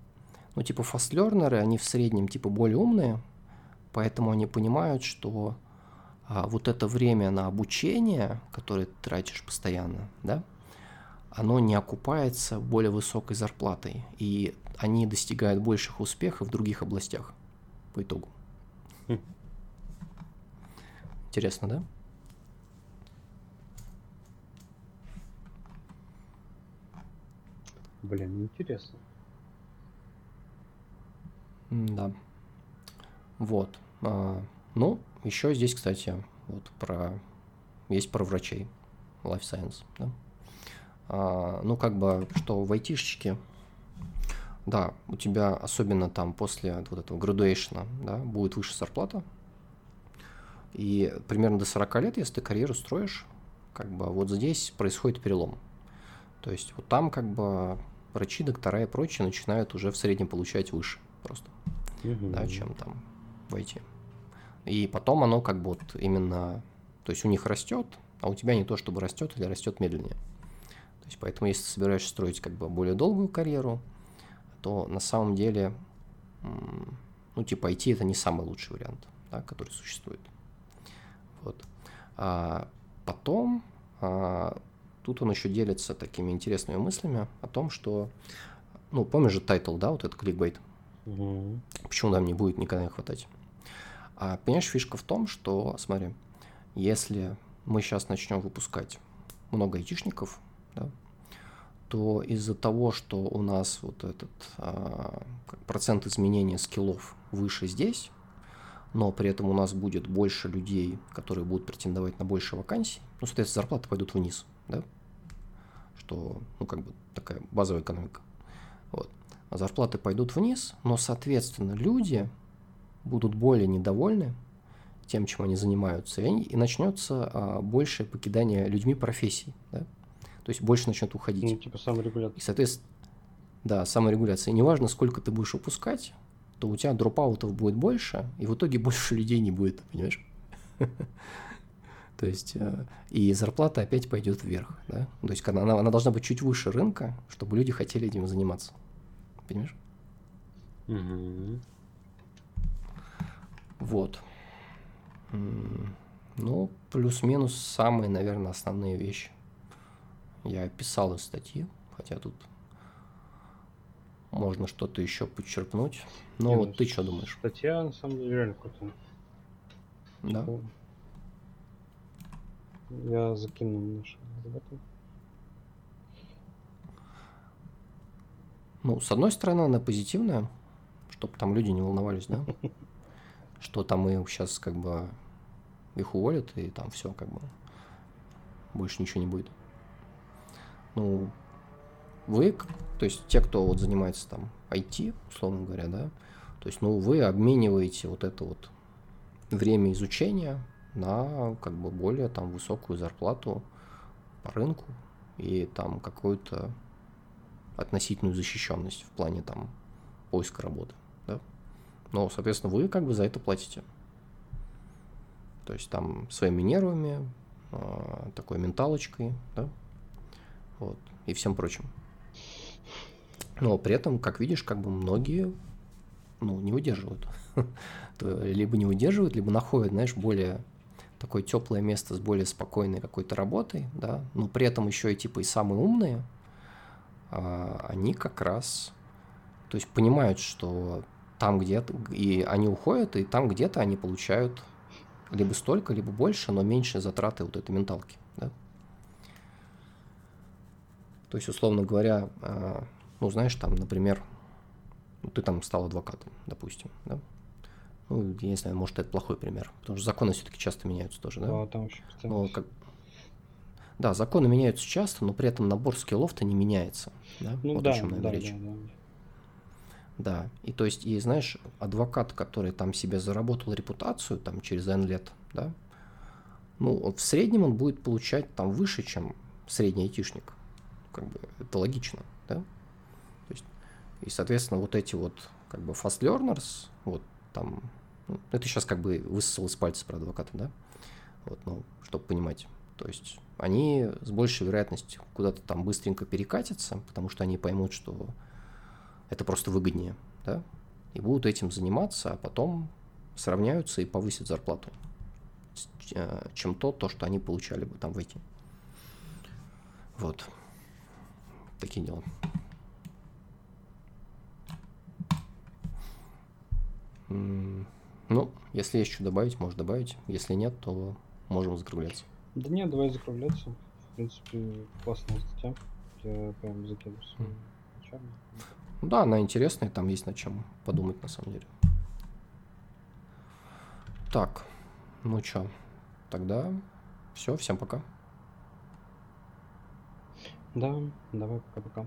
ну, типа, фастлернеры, они в среднем, типа, более умные, поэтому они понимают, что а, вот это время на обучение, которое ты тратишь постоянно, да, оно не окупается более высокой зарплатой, и они достигают больших успехов в других областях по итогу. Интересно, да? Блин, интересно. Да. Вот. А, ну, еще здесь, кстати, вот про есть про врачей. Life Science, да? А, ну, как бы, что в айтишечке, да, у тебя особенно там после вот этого graduation, да, будет выше зарплата, и примерно до 40 лет, если ты карьеру строишь, как бы вот здесь происходит перелом. То есть вот там как бы врачи, доктора и прочие начинают уже в среднем получать выше просто, mm-hmm. да, чем там в IT. И потом оно как бы вот именно, то есть у них растет, а у тебя не то чтобы растет или растет медленнее. То есть поэтому если ты собираешься строить как бы более долгую карьеру, то на самом деле, ну типа IT это не самый лучший вариант, да, который существует. Вот. А потом а, тут он еще делится такими интересными мыслями о том, что, ну, помнишь же title, да, вот этот кликбейт? Угу. Почему нам не будет никогда не хватать? А понимаешь, фишка в том, что, смотри, если мы сейчас начнем выпускать много айтишников, да, то из-за того, что у нас вот этот а, процент изменения скиллов выше здесь, но при этом у нас будет больше людей, которые будут претендовать на больше вакансий, ну, соответственно, зарплаты пойдут вниз, да? Что, ну, как бы такая базовая экономика. Вот. А зарплаты пойдут вниз, но, соответственно, люди будут более недовольны тем, чем они занимаются, и, они, и начнется а, большее покидание людьми профессий, да? То есть больше начнет уходить. Ну, типа саморегуляция. И, соответственно, да, саморегуляция. И неважно, сколько ты будешь упускать, то у тебя дропаутов будет больше, и в итоге (laughs) больше людей не будет, понимаешь? (laughs) То есть, э, и зарплата опять пойдет вверх, да? То есть, она, она должна быть чуть выше рынка, чтобы люди хотели этим заниматься. Понимаешь? Вот. Ну, плюс-минус самые, наверное, основные вещи. Я писал из статьи, хотя тут можно что-то еще подчеркнуть. Но Не, вот ну, ты что думаешь? Статья, на самом деле, реально крутая. Да. Я закину немножко. Ну, с одной стороны, она позитивная, чтобы там люди не волновались, да? (laughs) Что там и сейчас как бы их уволят, и там все как бы больше ничего не будет. Ну, вы, то есть те, кто вот занимается там IT, условно говоря, да, то есть, ну, вы обмениваете вот это вот время изучения на как бы более там высокую зарплату по рынку и там какую-то относительную защищенность в плане там поиска работы, да. Но, соответственно, вы как бы за это платите. То есть там своими нервами, а, такой менталочкой, да, вот, и всем прочим. Но при этом, как видишь, как бы многие ну, не выдерживают. (laughs) либо не выдерживают, либо находят, знаешь, более такое теплое место с более спокойной какой-то работой, да, но при этом еще и типа и самые умные, а, они как раз, то есть понимают, что там где-то, и они уходят, и там где-то они получают либо столько, либо больше, но меньше затраты вот этой менталки, да. То есть, условно говоря, а, ну, знаешь, там, например, ну, ты там стал адвокатом, допустим, да? Ну, я не знаю, может, это плохой пример, потому что законы все-таки часто меняются тоже, да? Да, там еще но, как... Да, законы меняются часто, но при этом набор скиллов-то не меняется, да? Ну, вот да, о чем, наверное, да, речь. Да, да. Да, и то есть, и знаешь, адвокат, который там себе заработал репутацию там через N лет, да, ну, в среднем он будет получать там выше, чем средний айтишник. Как бы это логично, да? И, соответственно, вот эти вот как бы fast learners, вот там Ну, это сейчас как бы высосал из пальца про адвоката, да? Вот, ну, чтобы понимать. То есть они с большей вероятностью куда-то там быстренько перекатятся, потому что они поймут, что это просто выгоднее, да, и будут этим заниматься, а потом сравняются и повысят зарплату, э, чем то, то, что они получали бы там в IT. Вот. Такие дела. Ну, если есть что добавить, можно добавить. Если нет, то можем закругляться. Да нет, давай закругляться. В принципе, классная статья. Я прям закидываюсь. Mm. Ну да, она интересная, там есть над чем подумать на самом деле. Так, ну чё, тогда все, всем пока. Да, давай пока-пока.